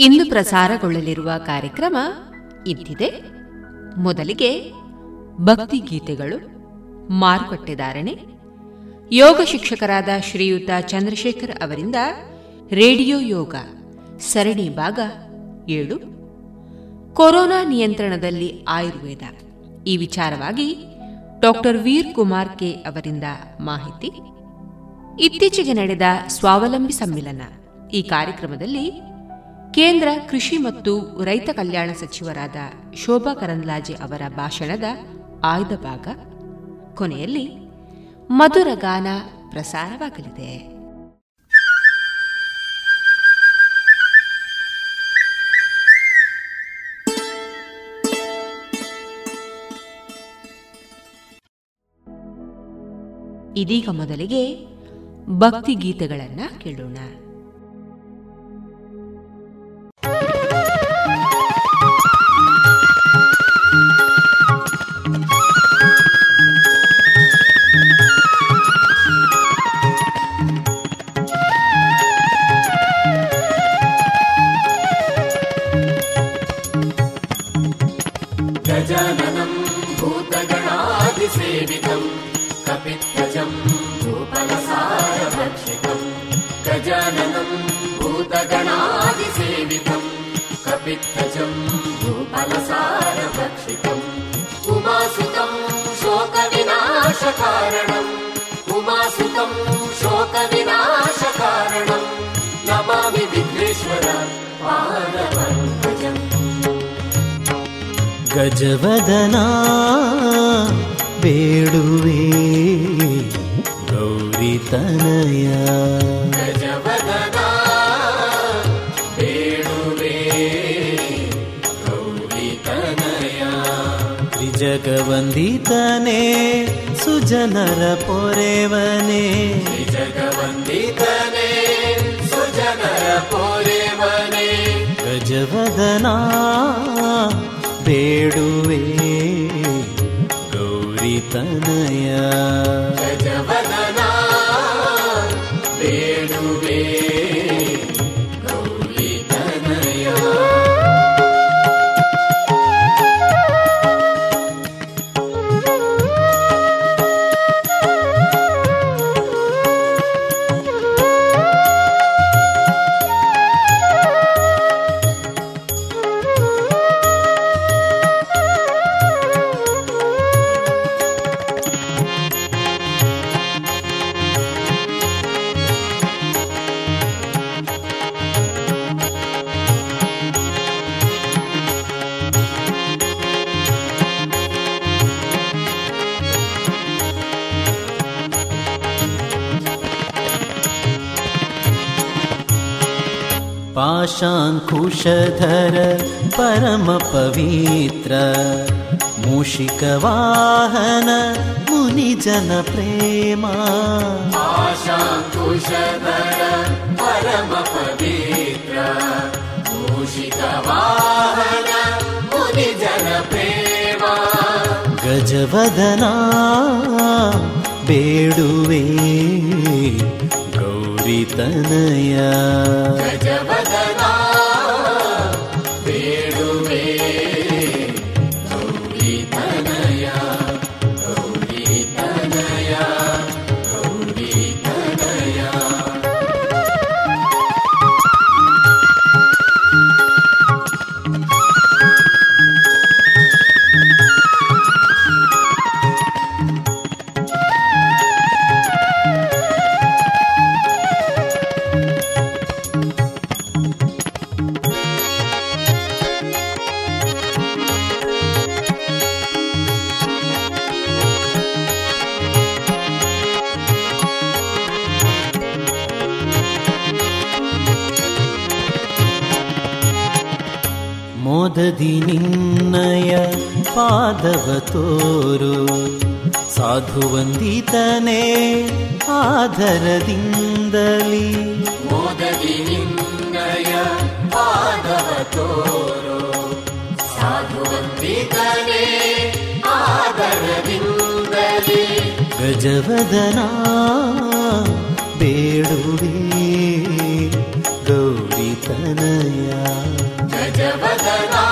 ಇಂದು ಪ್ರಸಾರಗೊಳ್ಳಲಿರುವ ಕಾರ್ಯಕ್ರಮ ಇದ್ದಿದೆ ಮೊದಲಿಗೆ ಭಕ್ತಿ ಗೀತೆಗಳು ಮಾರುಕಟ್ಟೆದಾರಣೆ ಯೋಗ ಶಿಕ್ಷಕರಾದ ಶ್ರೀಯುತ ಚಂದ್ರಶೇಖರ್ ಅವರಿಂದ ರೇಡಿಯೋ ಯೋಗ, ಸರಣಿ ಭಾಗ ಏಳು. ಕೊರೋನಾ ನಿಯಂತ್ರಣದಲ್ಲಿ ಆಯುರ್ವೇದ. ಈ ವಿಚಾರವಾಗಿ ಡಾಕ್ಟರ್ ವೀರ್ ಕುಮಾರ್ ಕೆ ಅವರಿಂದ ಮಾಹಿತಿ. ಇತ್ತೀಚೆಗೆ ನಡೆದ ಸ್ವಾವಲಂಬಿ ಸಮ್ಮಿಲನ ಈ ಕಾರ್ಯಕ್ರಮದಲ್ಲಿ ಕೇಂದ್ರ ಕೃಷಿ ಮತ್ತು ರೈತ ಕಲ್ಯಾಣ ಸಚಿವರಾದ ಶೋಭಾ ಕರಂದ್ಲಾಜೆ ಅವರ ಭಾಷಣದ ಆಯ್ದ ಭಾಗ. ಕೊನೆಯಲ್ಲಿ ಮಧುರ ಗಾನ ಪ್ರಸಾರವಾಗಲಿದೆ. ಇದೀಗ ಮೊದಲಿಗೆ ಭಕ್ತಿ ಗೀತೆಗಳನ್ನು ಕೇಳೋಣ. गजाननं भूतगणादिसेवितं कपित्तजं भूपलसारभक्षितम् गजाननं भूतगणादि वित्तजम् भूपलसारभक्षितम् उमासुतम् शोकविनाशकारणम्। उमासुतम् शोकविनाशकारणम्। नमामि विघ्नेश्वर पादपङ्कजम् गजवदना वेडुवे गज ತ್ರಿಜಗವಂದಿತನೇ ಸುಜನರ ಪೊರೆವನೇ. ತ್ರಿಜಗವಂದಿತನೇ ಸುಜನರ ಪೊರೆವನೇ. ಗಜವದನಾ ಬೇಡುವೆ ಗೌರಿತನಯ. ಗಜವದನ शिकवाहन मुनिजनप्रेमा। मुनिजनप्रेमा। गजवदना बेडुवे पेडुवे गजवदना ಆಧರದಿಂದಲಿ. ಮೋದದಿ ನಿನ್ನಯ ಪಾದವ ತೋರೋ. ಸಾಧುವಂತಿಕನೇ ಆದರದಿಂದಲೇ ಗಜವದನಾ ಬೇಡುವೆ ಗೌರಿತನಯ. ಗಜವದನಾ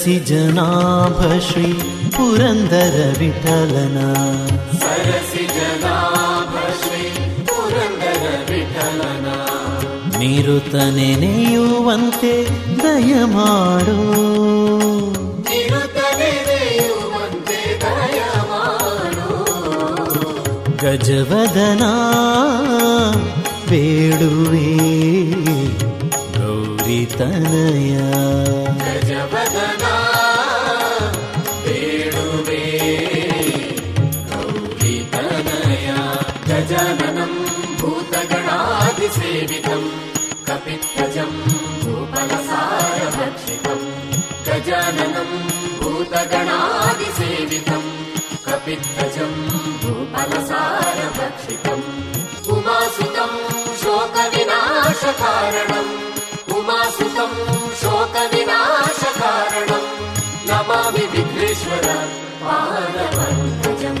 ಸರಸಿ ಜನಾಭ ಶ್ರೀ ಪುರಂದರ ವಿಠಲನ. ಸರಸಿ ಜನಾಭ ಪುರಂದರ ದಯ ಮಾಡೋ. ಗಜವದನಾ ಬೇಡುವೆ ಗಜವದನಾ सेवितम् कपित्वजम् भूपलसारभक्षितम् गजाननम् भूतगणादिसेवितम् कपित्वजम् भूपलसारभक्षितम् उमासुतम् शोकविनाशकारणम् उमासुतम् शोकविनाशकारणम् नमामि विघ्नेश्वर विघ्नेश्वरपजम्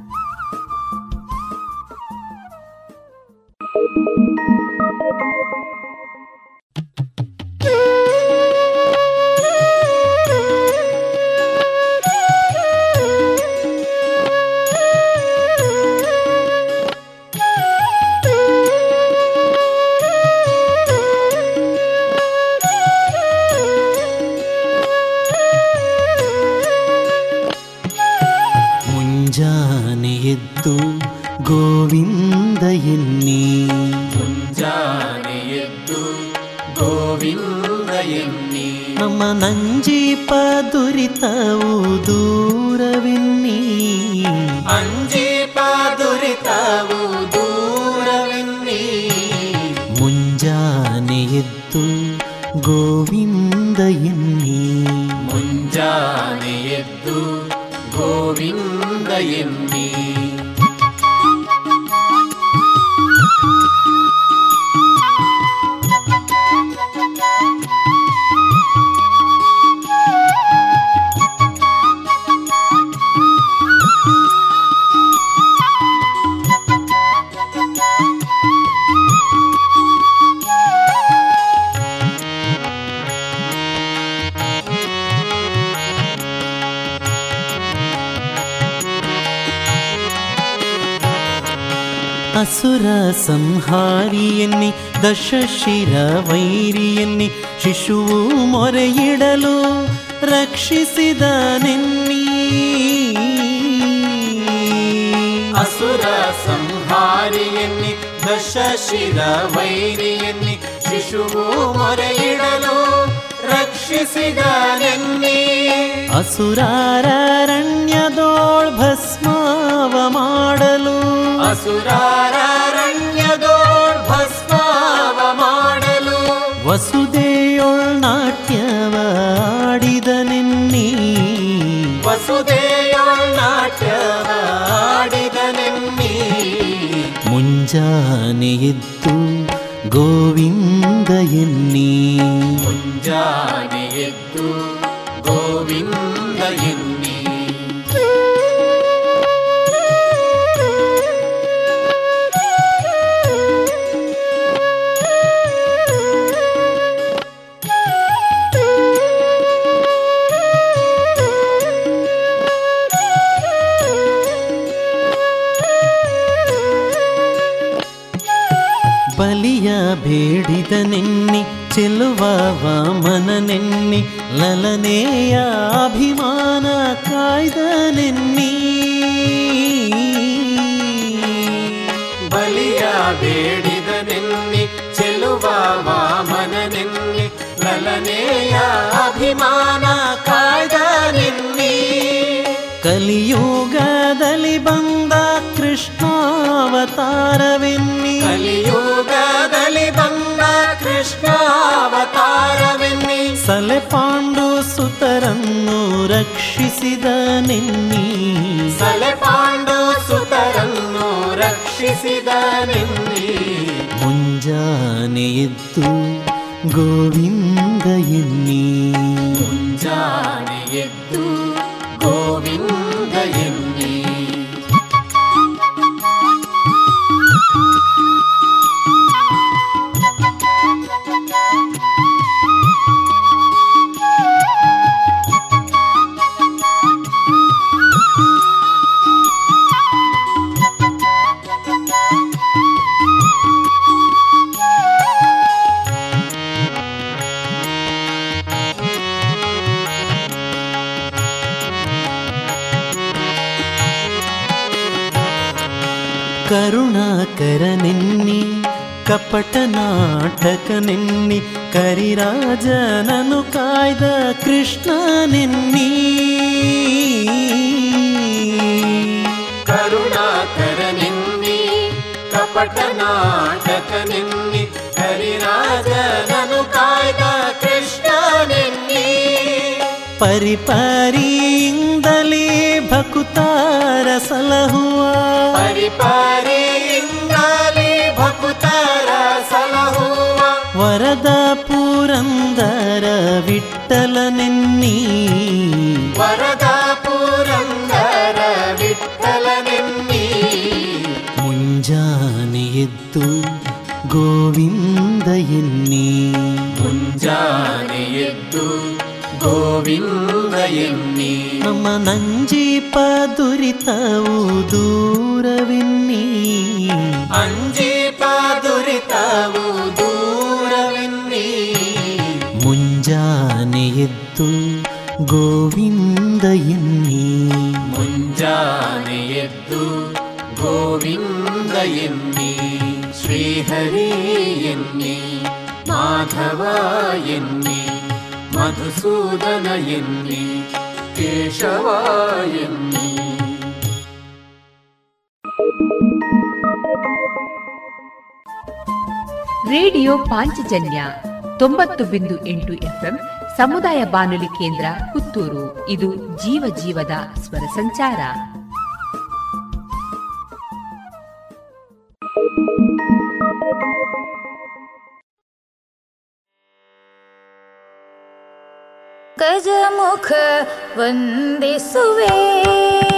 ಅಸುರ ಸಂಹಾರಿಯನ್ನಿ ದಶಶಿರ ವೈರಿಯನ್ನಿ ಶಿಶುವು ಮೊರೆಯಿಡಲು ರಕ್ಷಿಸಿದ ನಿನ್ನಿ. ಅಸುರ ಸಂಹಾರಿಯನ್ನಿ ದಶಶಿರ ವೈರಿಯನ್ನಿ ಶಿಶುವು ಮೊರೆಯಿಡಲು ರಕ್ಷಿಸಿದ ನಿನ್ನಿ. ಅಸುರಾರಣ್ಯದೋಳ್ ಭಸ್ಮಾವ ಮಾಡಲು ಅಸುರಾರಣ್ಯದೋಳ್ ಭಸ್ಮಾವ ಮಾಡಲು ವಸುದೆಯೊಳ್ ನಾಟ್ಯವ ಆಡಿದ ನೆನ್ನಿ ವಸುದೆಯೊಳ್ ನಾಟ್ಯವ ಆಡಿದ ನೆನ್ನಿ ಮುಂಜಾನೆ ಎದ್ದು ಗೋವಿಂದ ಎನ್ನಿ ಮುಂಜಾನೆ ಎದ್ದು ಗೋವಿಂದ ಎನ್ನಿ ಚೆಲುವ ವಾಮನ ನೆನ್ನಿ ಲಲನೆಯ ಅಭಿಮಾನ ಕಾಯ್ದ ನೆನ್ನಿ ಬಲಿಯ ಬೇಡಿದ ನೆನ್ನಿ ಚೆಲುವ ವಾಮನ ನೆನ್ನಿ ಲಲನೆಯ ಅಭಿಮಾನ ಕಾಯ್ದ ನೆನ್ನಿ ಕಲಿಯುಗದಲ್ಲಿ ಬಂದ ಕೃಷ್ಣಾವತಾರವೆನ್ನಿ. ಕೃಷ್ಣಾವತಾರವೆನ್ನಿ ಸಲೆ ಪಾಂಡು ಸುತರನ್ನು ರಕ್ಷಿಸಿದ ನೆನ್ನಿ. ಸಲೆ ಪಾಂಡು ಸುತರನ್ನು ರಕ್ಷಿಸಿದ ನೆನ್ನಿ. ಮುಂಜಾನೆ ಎದ್ದು ಗೋವಿಂದ ಎನ್ನಿ. ಮುಂಜಾನೆ ಎದ್ದು ಗೋವಿಂದ ಎನ್ನಿ. ಕಪಟ ನಾಟಕ ನೆನ್ನಿ ಕರಿರಾಜನನು ಕಾಯ್ದ ಕೃಷ್ಣ ನೆನ್ನಿ. ಕರುಣಾಕರ ನಿನ್ನಿ ಕಪಟ ನಾಟಕ ನಿನ್ನಿ ಕರಿರಾಜನನು ಕಾಯ್ದ ಕೃಷ್ಣ ನಿನ್ನಿ. ಪರಿಪರಿಯಿಂದಲೇ ಭಕುತಾರ ಸಲಹುವ ಪರಿಪರಿಯಿಂದಲೇ ವರದ ಪುರಂದರ ವಿಠಲ ನೆನ್ನಿ ವರದ ಪುರಂದರ ವಿಠಲ ನಿನ್ನಿ ಮುಂಜಾನೆ ಎದ್ದು ಗೋವಿಂದ ಎನ್ನಿ ಮುಂಜಾನೆ ಎದ್ದು ಗೋವಿಂದ ಎನ್ನಿ ನಮ್ಮ ನಂಜೀಪ ದುರಿತವು ದೂರವೆನ್ನಿ ಅಂಜೀಪ ಗೋವಿಂದ ಎನ್ನಿ ಮುಂಜಾನೆ ಎದ್ದು ಗೋವಿಂದ ಎನ್ನಿ ಶ್ರೀಹರಿ ಎನ್ನಿ ಮಾಧವ ಎನ್ನಿ ಮಧುಸೂದನ ಎನ್ನಿ ಕೇಶವ ಎನ್ನಿ ರೇಡಿಯೋ ಪಾಂಚಜನ್ಯ ತೊಂಬತ್ತು ಬಿಂದು ಎಂಟು ಎಫ್ಎಂ ಸಮುದಾಯ ಬಾನುಲಿ ಕೇಂದ್ರ ಪುತ್ತೂರು. ಇದು ಜೀವ ಜೀವದ ಸ್ವರ ಸಂಚಾರ. ಗಜಮುಖ ವಂದಿಸುವೆ.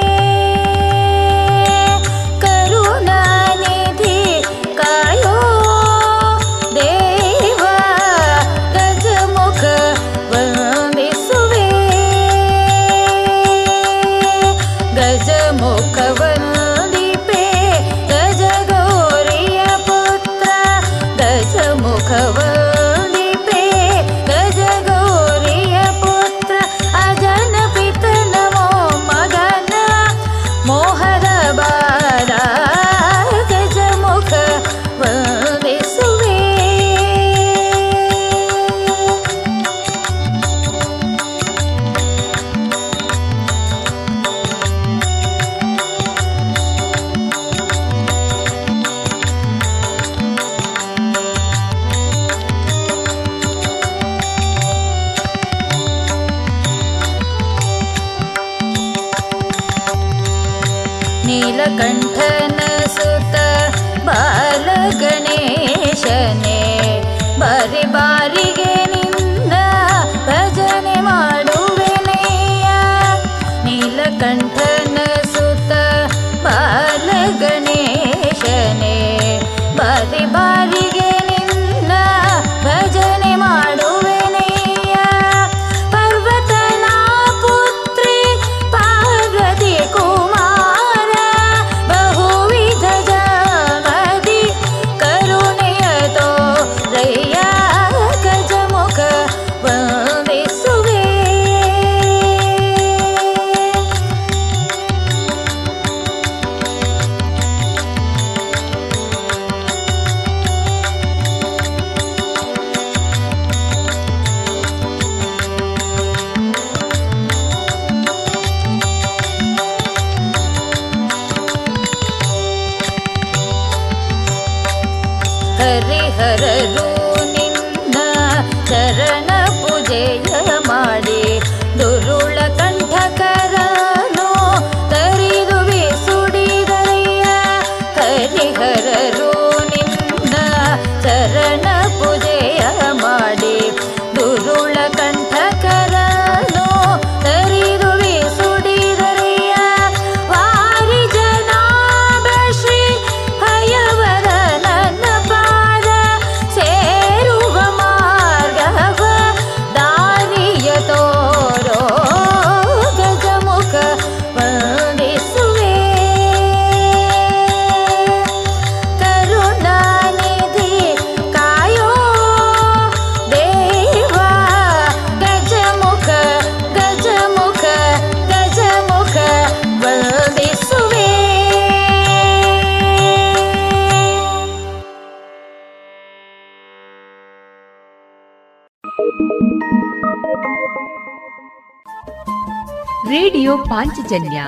ಪಾಂಚಜನ್ಯ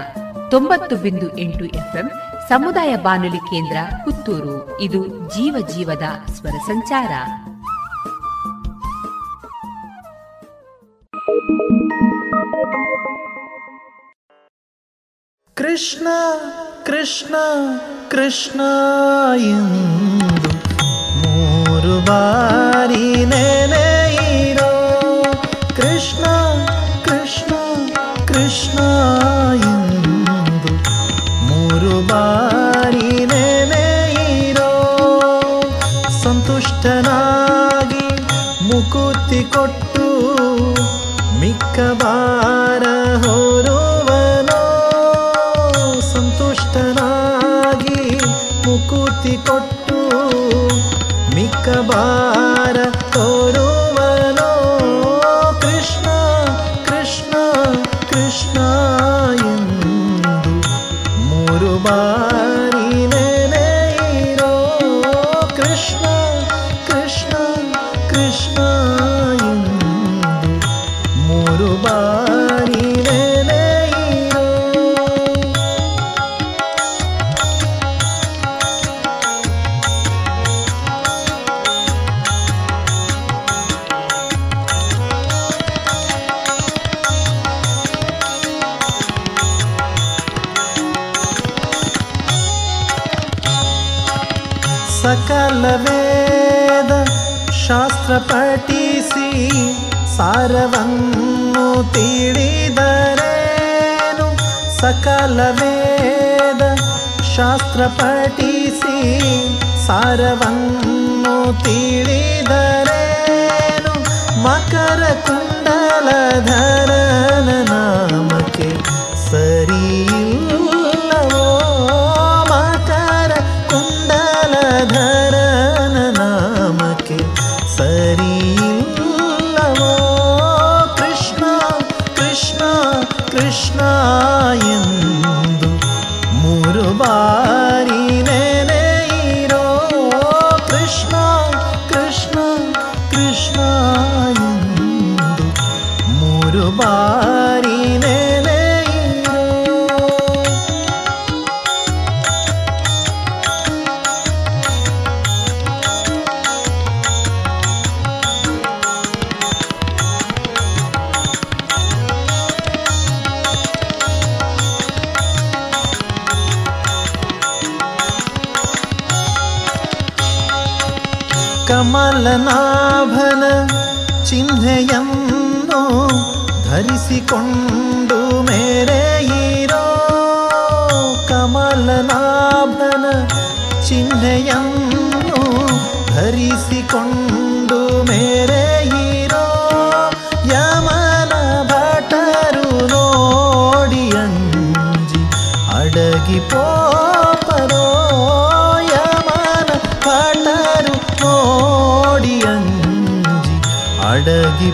ತೊಂಬತ್ತು ಬಿಂದು ಎಂಟು ಎಫ್ಎಂ ಸಮುದಾಯ ಬಾನುಲಿ ಕೇಂದ್ರ ಪುತ್ತೂರು. ಇದು ಜೀವ ಜೀವದ ಸ್ವರ ಸಂಚಾರ. ಕೃಷ್ಣ ಕೃಷ್ಣ ಕೃಷ್ಣ ಮೂರು ಬಾರಿ ನೆನೆಯಿರೋ ಬಾರಿ ನೆನೆಯಿರೋ ಸಂತುಷ್ಟನಾಗಿ ಮುಕುತಿ ಕೊಟ್ಟು ಮಿಕ್ಕ ಸಾರವನ್ನು ತಿಳಿದರೇನು ಸಕಲ ವೇದ ಶಾಸ್ತ್ರ ಪಠಿಸಿ ಸಾರವನ್ನು ತಿಳಿದರೇನು ಮಕರ ಕುಂಡಲಧರನ ನಾಮಕ್ಕೆ ಕಮಲನಾಭನ ಚಿಹ್ನೆಯನ್ನು ಧರಿಸಿಕೊಂಡು ಮೇರೆಯಿರೋ ಕಮಲನಾಭನ ಚಿಹ್ನೆಯನ್ನು ಧರಿಸಿಕೊಂಡು ಮೇರೆಯಿರೋ ಯಮನ ಭಟರು ನೋಡಿ ಅಂಜಿ ಅಡಗಿ ಪೋಪರೋ ಅಡಗಿ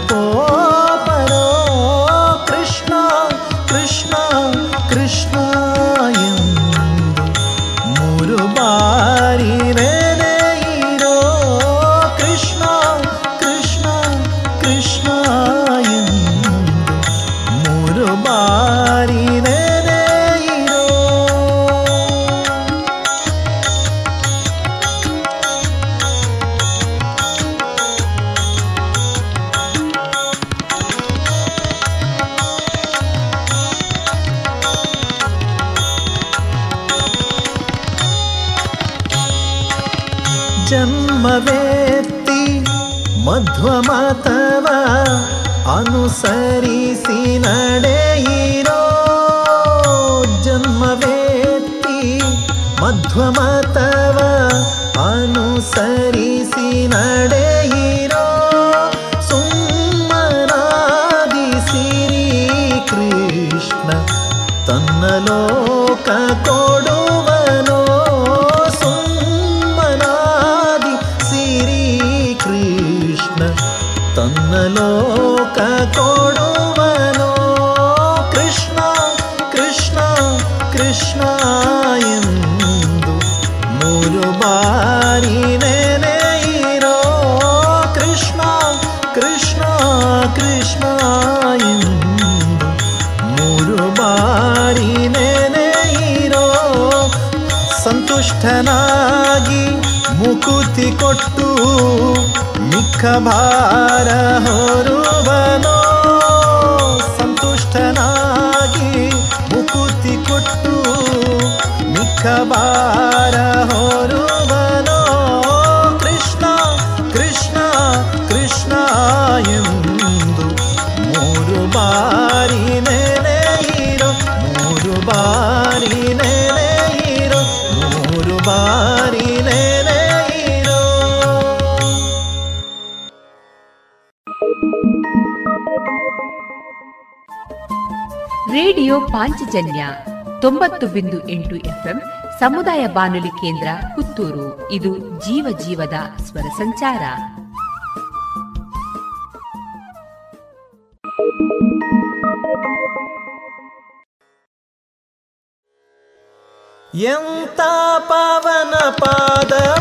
ಮಿಕ್ಕ ಭಾರ ಹೊರುವನೋ ಸಂತುಷ್ಟನಾಗಿ ಮುಕುತಿ ಕೊಟ್ಟು ಮಿಕ್ಕ ಭಾರ ಹೊರು ಪಾಂಚಜನ್ಯ ತೊಂಬತ್ತು ಬಿಂದು ಎಂಟು ಎಫ್ಎಂ ಸಮುದಾಯ ಬಾನುಲಿ ಕೇಂದ್ರ ಪುತ್ತೂರು. ಇದು ಜೀವ ಜೀವದ ಸ್ವರ ಸಂಚಾರ. ಎಂತ ಪಾವನ ಪಾದ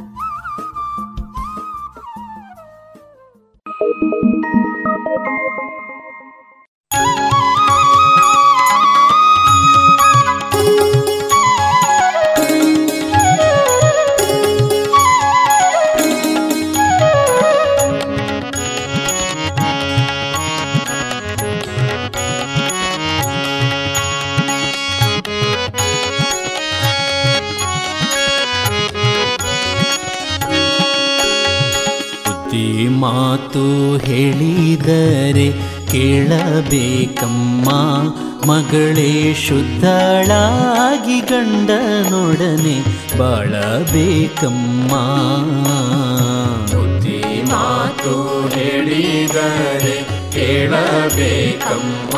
ಶುದ್ಧಳಾಗಿ ಗಂಡನೊಡನೆ ಬಾಳಬೇಕಮ್ಮ. ಬುದ್ಧಿ ಮಾತು ಹೇಳಿದರೆ ಕೇಳಬೇಕಮ್ಮ.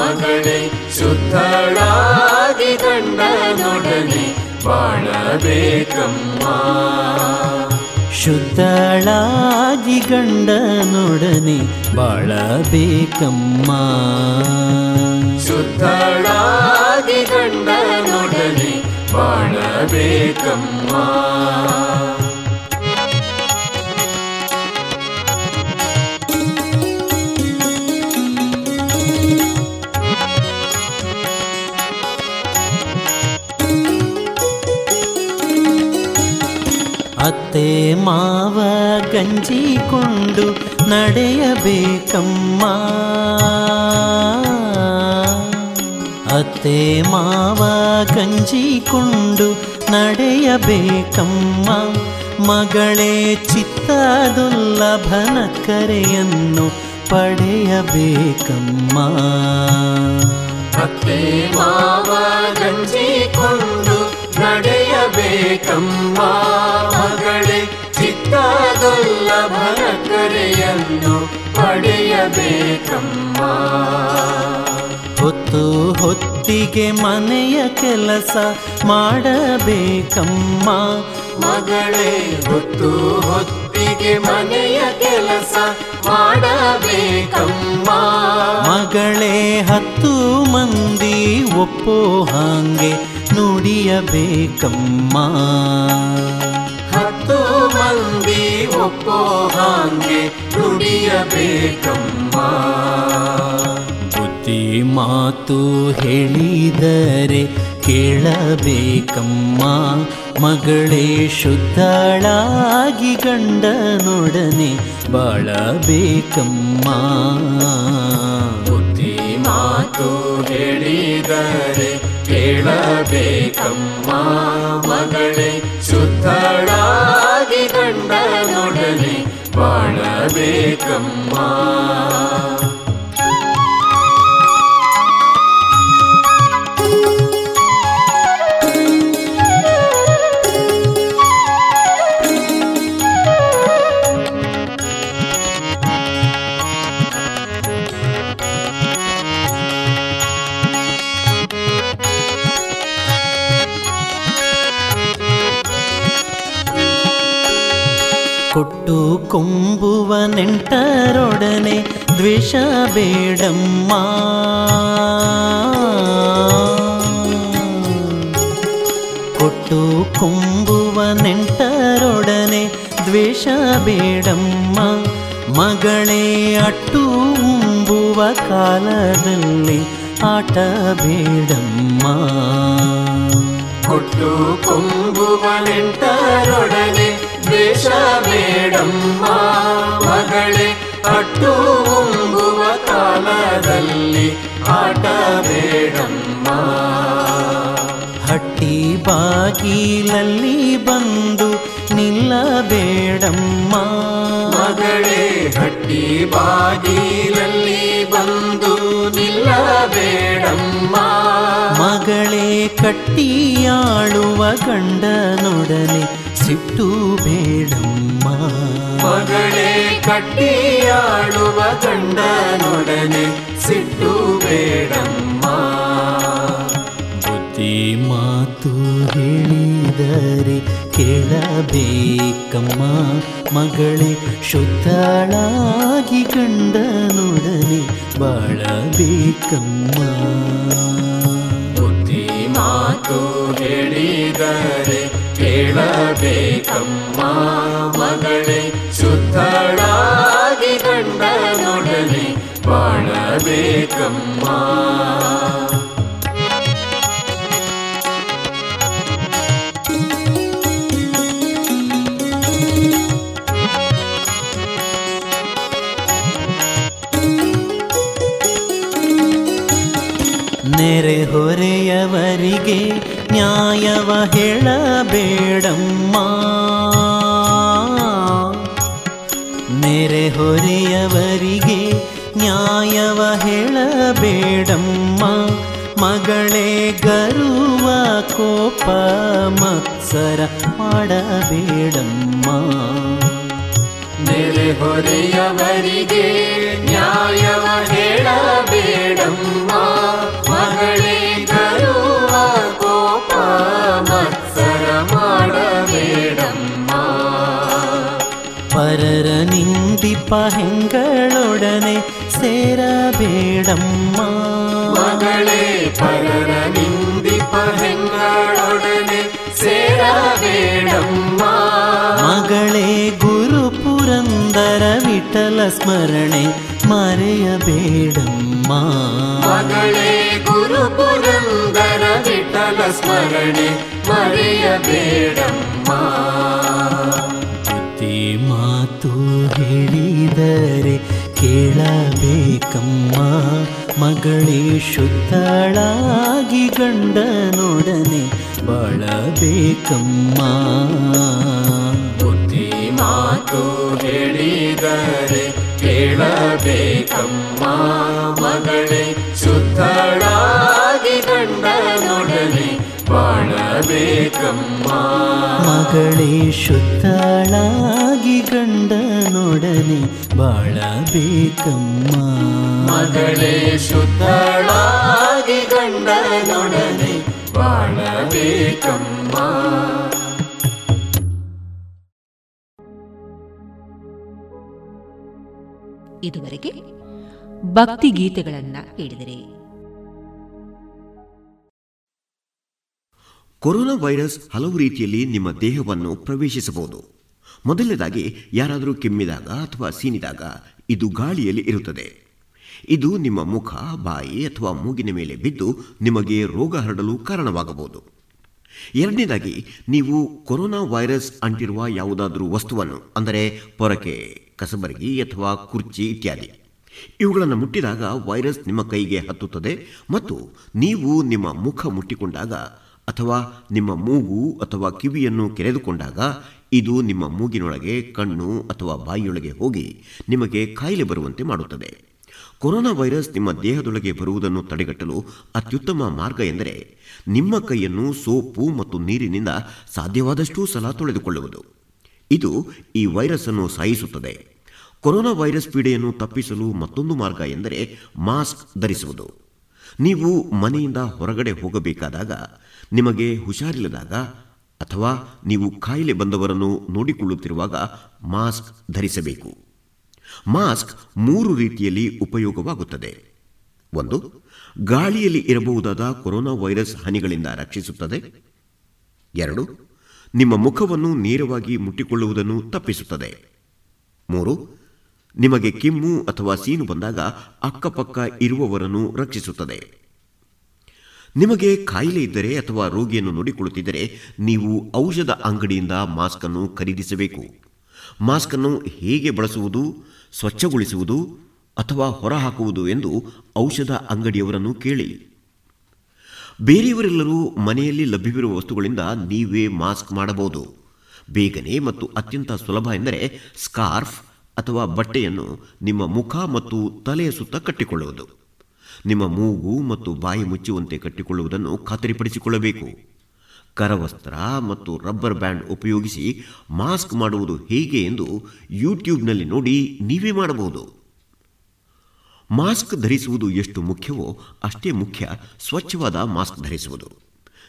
ಮಗಳೇ ಶುದ್ಧಳಾಗಿ ಗಂಡನೊಡನೆ ಬಾಳಬೇಕಮ್ಮ. ಶುದ್ಧಳಾಗಿ ಗಂಡನೊಡನೆ ಬಾಳಬೇಕಮ್ಮ. ಶುದ್ಧಳಾಗಿ ಗಂಡನೊಡನೆ ಬಾಳಬೇಕಮ್ಮ ಅತ್ತೆ ಮಾವ ಗಂಜಿಕೊಂಡು ನಡೆಯಬೇಕಮ್ಮ ಅತ್ತೆ ಮಾವ ಗಂಜಿಕೊಂಡು ನಡೆಯಬೇಕಮ್ಮ. ಮಗಳೇ ಚಿತ್ತದುಲ್ಲಭನ ಕರೆಯನ್ನು ಪಡೆಯಬೇಕಮ್ಮ. ಅತ್ತೆ ಮಾವ ಗಂಜಿಕೊಂಡು ನಡೆಯಬೇಕಮ್ಮ. ಮಗಳೇ ಚಿತ್ತದುಲ್ಲಭನ ಕರೆಯನ್ನು ಪಡೆಯಬೇಕಮ್ಮ. ಹೊತ್ತು ಹೊತ್ತಿಗೆ ಮನೆಯ ಕೆಲಸ ಮಾಡಬೇಕಮ್ಮ. ಮಗಳೇ ಹೊತ್ತು ಹೊತ್ತಿಗೆ ಮನೆಯ ಕೆಲಸ ಮಾಡಬೇಕಮ್ಮ. ಮಗಳೇ ಹತ್ತು ಮಂದಿ ಒಪ್ಪೋ ಹಾಗೆ ನುಡಿಯಬೇಕಮ್ಮ. ಹತ್ತು ಮಂದಿ ಒಪ್ಪೋ ಹಾಗೆ ನುಡಿಯಬೇಕಮ್ಮ. ಬುದ್ಧಿ ಮಾತು ಹೇಳಿದರೆ ಕೇಳಬೇಕಮ್ಮ. ಮಗಳೇ ಶುದ್ಧಳಾಗಿ ಗಂಡನೊಡನೆ ಬಾಳಬೇಕಮ್ಮ. ಬುದ್ಧಿ ಮಾತು ಹೇಳಿದರೆ ಕೇಳಬೇಕಮ್ಮ. ಮಗಳೇ ಶುದ್ಧಳಾಗಿ ಗಂಡನೊಡನೆ ಬಾಳಬೇಕಮ್ಮ. ಕೊಂಬುವ ನೆಂಟರೊಡನೆ ದ್ವೇಷ ಬೇಡಮ್ಮ. ಕೊಟ್ಟು ಕೊಂಬುವ ನೆಂಟರೊಡನೆ ದ್ವೇಷ ಬೇಡಮ್ಮ. ಮಗಳೇ, ಅಟ್ಟು ಉಂಬುವ ಕಾಲದಲ್ಲಿ ಆಟ ಬೇಡಮ್ಮ. ಕೊಟ್ಟು ಕೊಂಬುವ ನೆಂಟರೊಡನೆ ದ್ವೇಷ ಬೇಡಮ್ಮ. ಮಗಳೇ, ಅಟ್ಟು ಕಾಲದಲ್ಲಿ ಆಟ ಬೇಡಮ್ಮ. ಹಟ್ಟಿ ಬಾಗಿಲಲ್ಲಿ ಬಂದು ನಿಲ್ಲಬೇಡಮ್ಮ. ಮಗಳೇ, ಹಟ್ಟಿ ಬಾಗಿಲಲ್ಲಿ ಬಂದು ನಿಲ್ಲಬೇಡಮ್ಮ. ಮಗಳೇ, ಕಟ್ಟಿಯಾಳುವ ಗಂಡನೊಡನೆ ಸಿಟ್ಟು ಬೇಡಮ್ಮ. ಮಗಳೇ ಕಟ್ಟಿಯಾಳುವ ಗಂಡನೊಡನೆ ಸಿಟ್ಟು ಬೇಡಮ್ಮ. ಬುದ್ಧಿ ಮಾತು ಹೇಳಿದರೆ ಕೇಳಬೇಕಮ್ಮ. ಮಗಳೇ ಶುದ್ಧಳಾಗಿ ಗಂಡನೊಡನೆ ಬಾಳಬೇಕಮ್ಮ. ಬುದ್ಧಿ ಮಾತು ಹೇಳಿದರೆ ಕೇಳಬೇಕಮ್ಮ. ಮಗಳೇ ಶುದ್ಧಳಾಗಿ ಗಂಡನೊಡನೆ ಬಾಳಬೇಕಮ್ಮ. ನೆರೆ ಹೊರೆಯವರಿಗೆ ನ್ಯಾಯವ ಹೇಳಬೇಡಮ್ಮ. ನೆರೆ ಹೊರೆಯವರಿಗೆ ನ್ಯಾಯವ ಹೇಳಬೇಡಮ್ಮ. ಮಗಳೇ ಗರುವ ಕೋಪ ಮತ್ಸರ ಮಾಡಬೇಡಮ್ಮ. ನೆರೆ ಹೊರೆಯವರಿಗೆ ನ್ಯಾಯವ ಹೇಳಬೇಡಮ್ಮ. ಮಾಡಬೇಡಮ್ಮ ಪರರ ನಿಂದಿಪ ಹೆಂಗಳೊಡನೆ ಸೇರಬೇಡಮ್ಮ ಮಗಳೇ ಪರರ ನಿಂದಿಪ ಹೆಂಗಳೊಡನೆ ಸೇರಬೇಡಮ್ಮ ಮಗಳೇ ಗುರು ಪುರಂದರ ವಿಠಲ ಸ್ಮರಣೆ ಮರೆಯಬೇಡಮ್ಮ ಮಗಳೇ ಗುರು ಪುರಂದರ ವಿಠಲ ಸ್ಮರಣೆ ಮರೆಯಬೇಡಮ್ಮ. ಮಾತು ಹೇಳಿದರೆ ಕೇಳಬೇಕಮ್ಮ. ಮಗಳೇ ಶುದ್ಧಳಾಗಿ ಗಂಡನೊಡನೆ ಬಾಳಬೇಕಮ್ಮ. ಬುದ್ಧಿ ಮಾತು ಹೇಳಿದರೆ ಕೇಳಬೇಕಮ್ಮ ಮಗಳೇ ಶುದ್ಧಳಾಗಿ ಗಂಡನೊಡನೆ ಬಾಳಬೇಕಮ್ಮ. ಮಗಳೇ ಶುದ್ಧಳಾಗಿ ಗಂಡನೊಡನೆ ಬಾಳಬೇಕಮ್ಮ. ಮಗಳೇ ಶುದ್ಧಳಾಗಿ ಗಂಡನೊಡನೆ ಬಾಳಬೇಕಮ್ಮ. ಇದುವರೆಗೆ ಭಕ್ತಿ ಗೀತೆಗಳನ್ನ ಕೇಳಿದರೆ. ಕೊರೋನಾ ವೈರಸ್ ಹಲವು ರೀತಿಯಲ್ಲಿ ನಿಮ್ಮ ದೇಹವನ್ನು ಪ್ರವೇಶಿಸಬಹುದು. ಮೊದಲನೇದಾಗಿ ಯಾರಾದರೂ ಕೆಮ್ಮಿದಾಗ ಅಥವಾ ಸೀನಿದಾಗ ಇದು ಗಾಳಿಯಲ್ಲಿ ಇರುತ್ತದೆ. ಇದು ನಿಮ್ಮ ಮುಖ, ಬಾಯಿ ಅಥವಾ ಮೂಗಿನ ಮೇಲೆ ಬಿದ್ದು ನಿಮಗೆ ರೋಗ ಹರಡಲು ಕಾರಣವಾಗಬಹುದು. ಎರಡನೇದಾಗಿ ನೀವು ಕೊರೋನಾ ವೈರಸ್ ಅಂಟಿರುವ ಯಾವುದಾದರೂ ವಸ್ತುವನ್ನು, ಅಂದರೆ ಪೊರಕೆ ಕಸಬರಗಿ ಅಥವಾ ಕುರ್ಚಿ ಇತ್ಯಾದಿ. ಇವುಗಳನ್ನು ಮುಟ್ಟಿದಾಗ ವೈರಸ್ ನಿಮ್ಮ ಕೈಗೆ ಹತ್ತುತ್ತದೆ ಮತ್ತು ನೀವು ನಿಮ್ಮ ಮುಖ ಮುಟ್ಟಿಕೊಂಡಾಗ ಅಥವಾ ನಿಮ್ಮ ಮೂಗು ಅಥವಾ ಕಿವಿಯನ್ನು ಕೆರೆದುಕೊಂಡಾಗ ಇದು ನಿಮ್ಮ ಮೂಗಿನೊಳಗೆ, ಕಣ್ಣು ಅಥವಾ ಬಾಯಿಯೊಳಗೆ ಹೋಗಿ ನಿಮಗೆ ಕಾಯಿಲೆ ಬರುವಂತೆ ಮಾಡುತ್ತದೆ. ಕೊರೋನಾ ವೈರಸ್ ನಿಮ್ಮ ದೇಹದೊಳಗೆ ಬರುವುದನ್ನು ತಡೆಗಟ್ಟಲು ಅತ್ಯುತ್ತಮ ಮಾರ್ಗ ಎಂದರೆ ನಿಮ್ಮ ಕೈಯನ್ನು ಸೋಪು ಮತ್ತು ನೀರಿನಿಂದ ಸಾಧ್ಯವಾದಷ್ಟೂ ಸಲ ತೊಳೆದುಕೊಳ್ಳುವುದು. ಇದು ಈ ವೈರಸ್ ಅನ್ನು ಸಾಯಿಸುತ್ತದೆ. ಕೊರೋನಾ ವೈರಸ್ ಪೀಡೆಯನ್ನು ತಪ್ಪಿಸಲು ಮತ್ತೊಂದು ಮಾರ್ಗ ಎಂದರೆ ಮಾಸ್ಕ್ ಧರಿಸುವುದು. ನೀವು ಮನೆಯಿಂದ ಹೊರಗಡೆ ಹೋಗಬೇಕಾದಾಗ, ನಿಮಗೆ ಹುಷಾರಿಲ್ಲದಾಗ ಅಥವಾ ನೀವು ಕಾಯಿಲೆ ಬಂದವರನ್ನು ನೋಡಿಕೊಳ್ಳುತ್ತಿರುವಾಗ ಮಾಸ್ಕ್ ಧರಿಸಬೇಕು. ಮಾಸ್ಕ್ ಮೂರು ರೀತಿಯಲ್ಲಿ ಉಪಯೋಗವಾಗುತ್ತದೆ. ಒಂದು, ಗಾಳಿಯಲ್ಲಿ ಇರಬಹುದಾದ ಕೊರೋನಾ ವೈರಸ್ ಹನಿಗಳಿಂದ ರಕ್ಷಿಸುತ್ತದೆ. ಎರಡು ನಿಮ್ಮ ಮುಖವನ್ನು ನೇರವಾಗಿ ಮುಟ್ಟಿಕೊಳ್ಳುವುದನ್ನು ತಪ್ಪಿಸುತ್ತದೆ. ಮೂರು, ನಿಮಗೆ ಕೆಮ್ಮು ಅಥವಾ ಸೀನು ಬಂದಾಗ ಅಕ್ಕಪಕ್ಕ ಇರುವವರನ್ನು ರಕ್ಷಿಸುತ್ತದೆ. ನಿಮಗೆ ಕಾಯಿಲೆ ಇದ್ದರೆ ಅಥವಾ ರೋಗಿಯನ್ನು ನೋಡಿಕೊಳ್ಳುತ್ತಿದ್ದರೆ ನೀವು ಔಷಧ ಅಂಗಡಿಯಿಂದ ಮಾಸ್ಕ್ ಅನ್ನು ಖರೀದಿಸಬೇಕು. ಮಾಸ್ಕ್ ಅನ್ನು ಹೇಗೆ ಬಳಸುವುದು, ಸ್ವಚ್ಛಗೊಳಿಸುವುದು ಅಥವಾ ಹೊರಹಾಕುವುದು ಎಂದು ಔಷಧ ಅಂಗಡಿಯವರನ್ನು ಕೇಳಿ. ಬೇರೆಯವರೆಲ್ಲರೂ ಮನೆಯಲ್ಲಿ ಲಭ್ಯವಿರುವ ವಸ್ತುಗಳಿಂದ ನೀವೇ ಮಾಸ್ಕ್ ಮಾಡಬಹುದು. ಬೇಗನೆ ಮತ್ತು ಅತ್ಯಂತ ಸುಲಭ ಎಂದರೆ ಸ್ಕಾರ್ಫ್ ಅಥವಾ ಬಟ್ಟೆಯನ್ನು ನಿಮ್ಮ ಮುಖ ಮತ್ತು ತಲೆಯ ಸುತ್ತ ಕಟ್ಟಿಕೊಳ್ಳುವುದು. ನಿಮ್ಮ ಮೂಗು ಮತ್ತು ಬಾಯಿ ಮುಚ್ಚುವಂತೆ ಕಟ್ಟಿಕೊಳ್ಳುವುದನ್ನು ಖಾತರಿಪಡಿಸಿಕೊಳ್ಳಬೇಕು. ಕರವಸ್ತ್ರ ಮತ್ತು ರಬ್ಬರ್ ಬ್ಯಾಂಡ್ ಉಪಯೋಗಿಸಿ ಮಾಸ್ಕ್ ಮಾಡುವುದು ಹೇಗೆ ಎಂದು ಯೂಟ್ಯೂಬ್ನಲ್ಲಿ ನೋಡಿ ನೀವೇ ಮಾಡಬಹುದು. ಮಾಸ್ಕ್ ಧರಿಸುವುದು ಎಷ್ಟು ಮುಖ್ಯವೋ ಅಷ್ಟೇ ಮುಖ್ಯ ಸ್ವಚ್ಛವಾದ ಮಾಸ್ಕ್ ಧರಿಸುವುದು.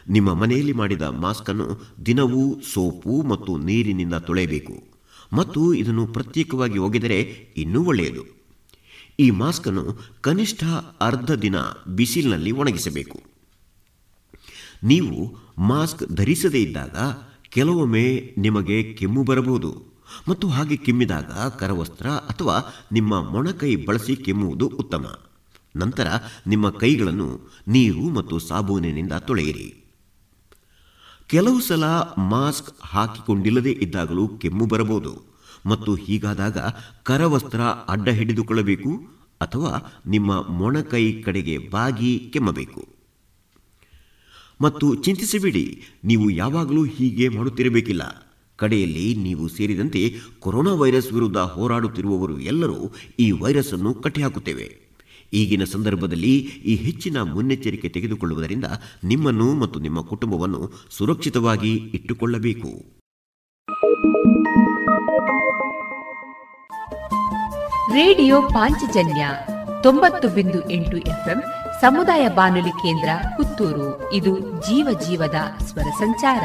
ನಿಮ್ಮ ಮನೆಯಲ್ಲಿ ಮಾಡಿದ ಮಾಸ್ಕನ್ನು ದಿನವೂ ಸೋಪು ಮತ್ತು ನೀರಿನಿಂದ ತೊಳೆಯಬೇಕು ಮತ್ತು ಇದನ್ನು ಪ್ರತ್ಯೇಕವಾಗಿ ಒಗೆದರೆ ಇನ್ನೂ ಒಳ್ಳೆಯದು. ಈ ಮಾಸ್ಕನ್ನು ಕನಿಷ್ಠ ಅರ್ಧ ದಿನ ಬಿಸಿಲಿನಲ್ಲಿ ಒಣಗಿಸಬೇಕು. ನೀವು ಮಾಸ್ಕ್ ಧರಿಸದೇ ಇದ್ದಾಗ ಕೆಲವೊಮ್ಮೆ ನಿಮಗೆ ಕೆಮ್ಮು ಬರಬಹುದು. ಮತ್ತು ಹಾಗೆ ಕೆಮ್ಮಿದಾಗ ಕರವಸ್ತ್ರ ಅಥವಾ ನಿಮ್ಮ ಮೊಣಕೈ ಬಳಸಿ ಕೆಮ್ಮುವುದು ಉತ್ತಮ. ನಂತರ ನಿಮ್ಮ ಕೈಗಳನ್ನು ನೀರು ಮತ್ತು ಸಾಬೂನಿನಿಂದ ತೊಳೆಯಿರಿ. ಕೆಲವು ಸಲ ಮಾಸ್ಕ್ ಹಾಕಿಕೊಂಡಿಲ್ಲದೇ ಇದ್ದಾಗಲೂ ಕೆಮ್ಮು ಬರಬಹುದು. ಮತ್ತು ಹೀಗಾದಾಗ ಕರವಸ್ತ್ರ ಅಡ್ಡ ಹಿಡಿದುಕೊಳ್ಳಬೇಕು ಅಥವಾ ನಿಮ್ಮ ಮೊಣಕೈ ಕಡೆಗೆ ಬಾಗಿ ಕೆಮ್ಮಬೇಕು. ಮತ್ತು ಚಿಂತಿಸಬೇಡಿ, ನೀವು ಯಾವಾಗಲೂ ಹೀಗೆ ಮಾಡುತ್ತಿರಬೇಕಿಲ್ಲ. ಕಡೆಯಲ್ಲಿ ನೀವು ಸೇರಿದಂತೆ ಕೊರೋನಾ ವೈರಸ್ ವಿರುದ್ಧ ಹೋರಾಡುತ್ತಿರುವವರು ಎಲ್ಲರೂ ಈ ವೈರಸ್ ಅನ್ನು ಕಟ್ಟಿಹಾಕುತ್ತೇವೆ. ಈಗಿನ ಸಂದರ್ಭದಲ್ಲಿ ಈ ಹೆಚ್ಚಿನ ಮುನ್ನೆಚ್ಚರಿಕೆ ತೆಗೆದುಕೊಳ್ಳುವುದರಿಂದ ನಿಮ್ಮನ್ನು ಮತ್ತು ನಿಮ್ಮ ಕುಟುಂಬವನ್ನು ಸುರಕ್ಷಿತವಾಗಿ ಇಟ್ಟುಕೊಳ್ಳಬೇಕು. ರೇಡಿಯೋ ಪಾಂಚಜನ್ಯ ತೊಂಬತ್ತು ಬಿಂದು ಸಮುದಾಯ ಬಾನುಲಿ ಕೇಂದ್ರ ಪುತ್ತೂರು. ಇದು ಜೀವ ಜೀವದ ಸ್ವರ ಸಂಚಾರ.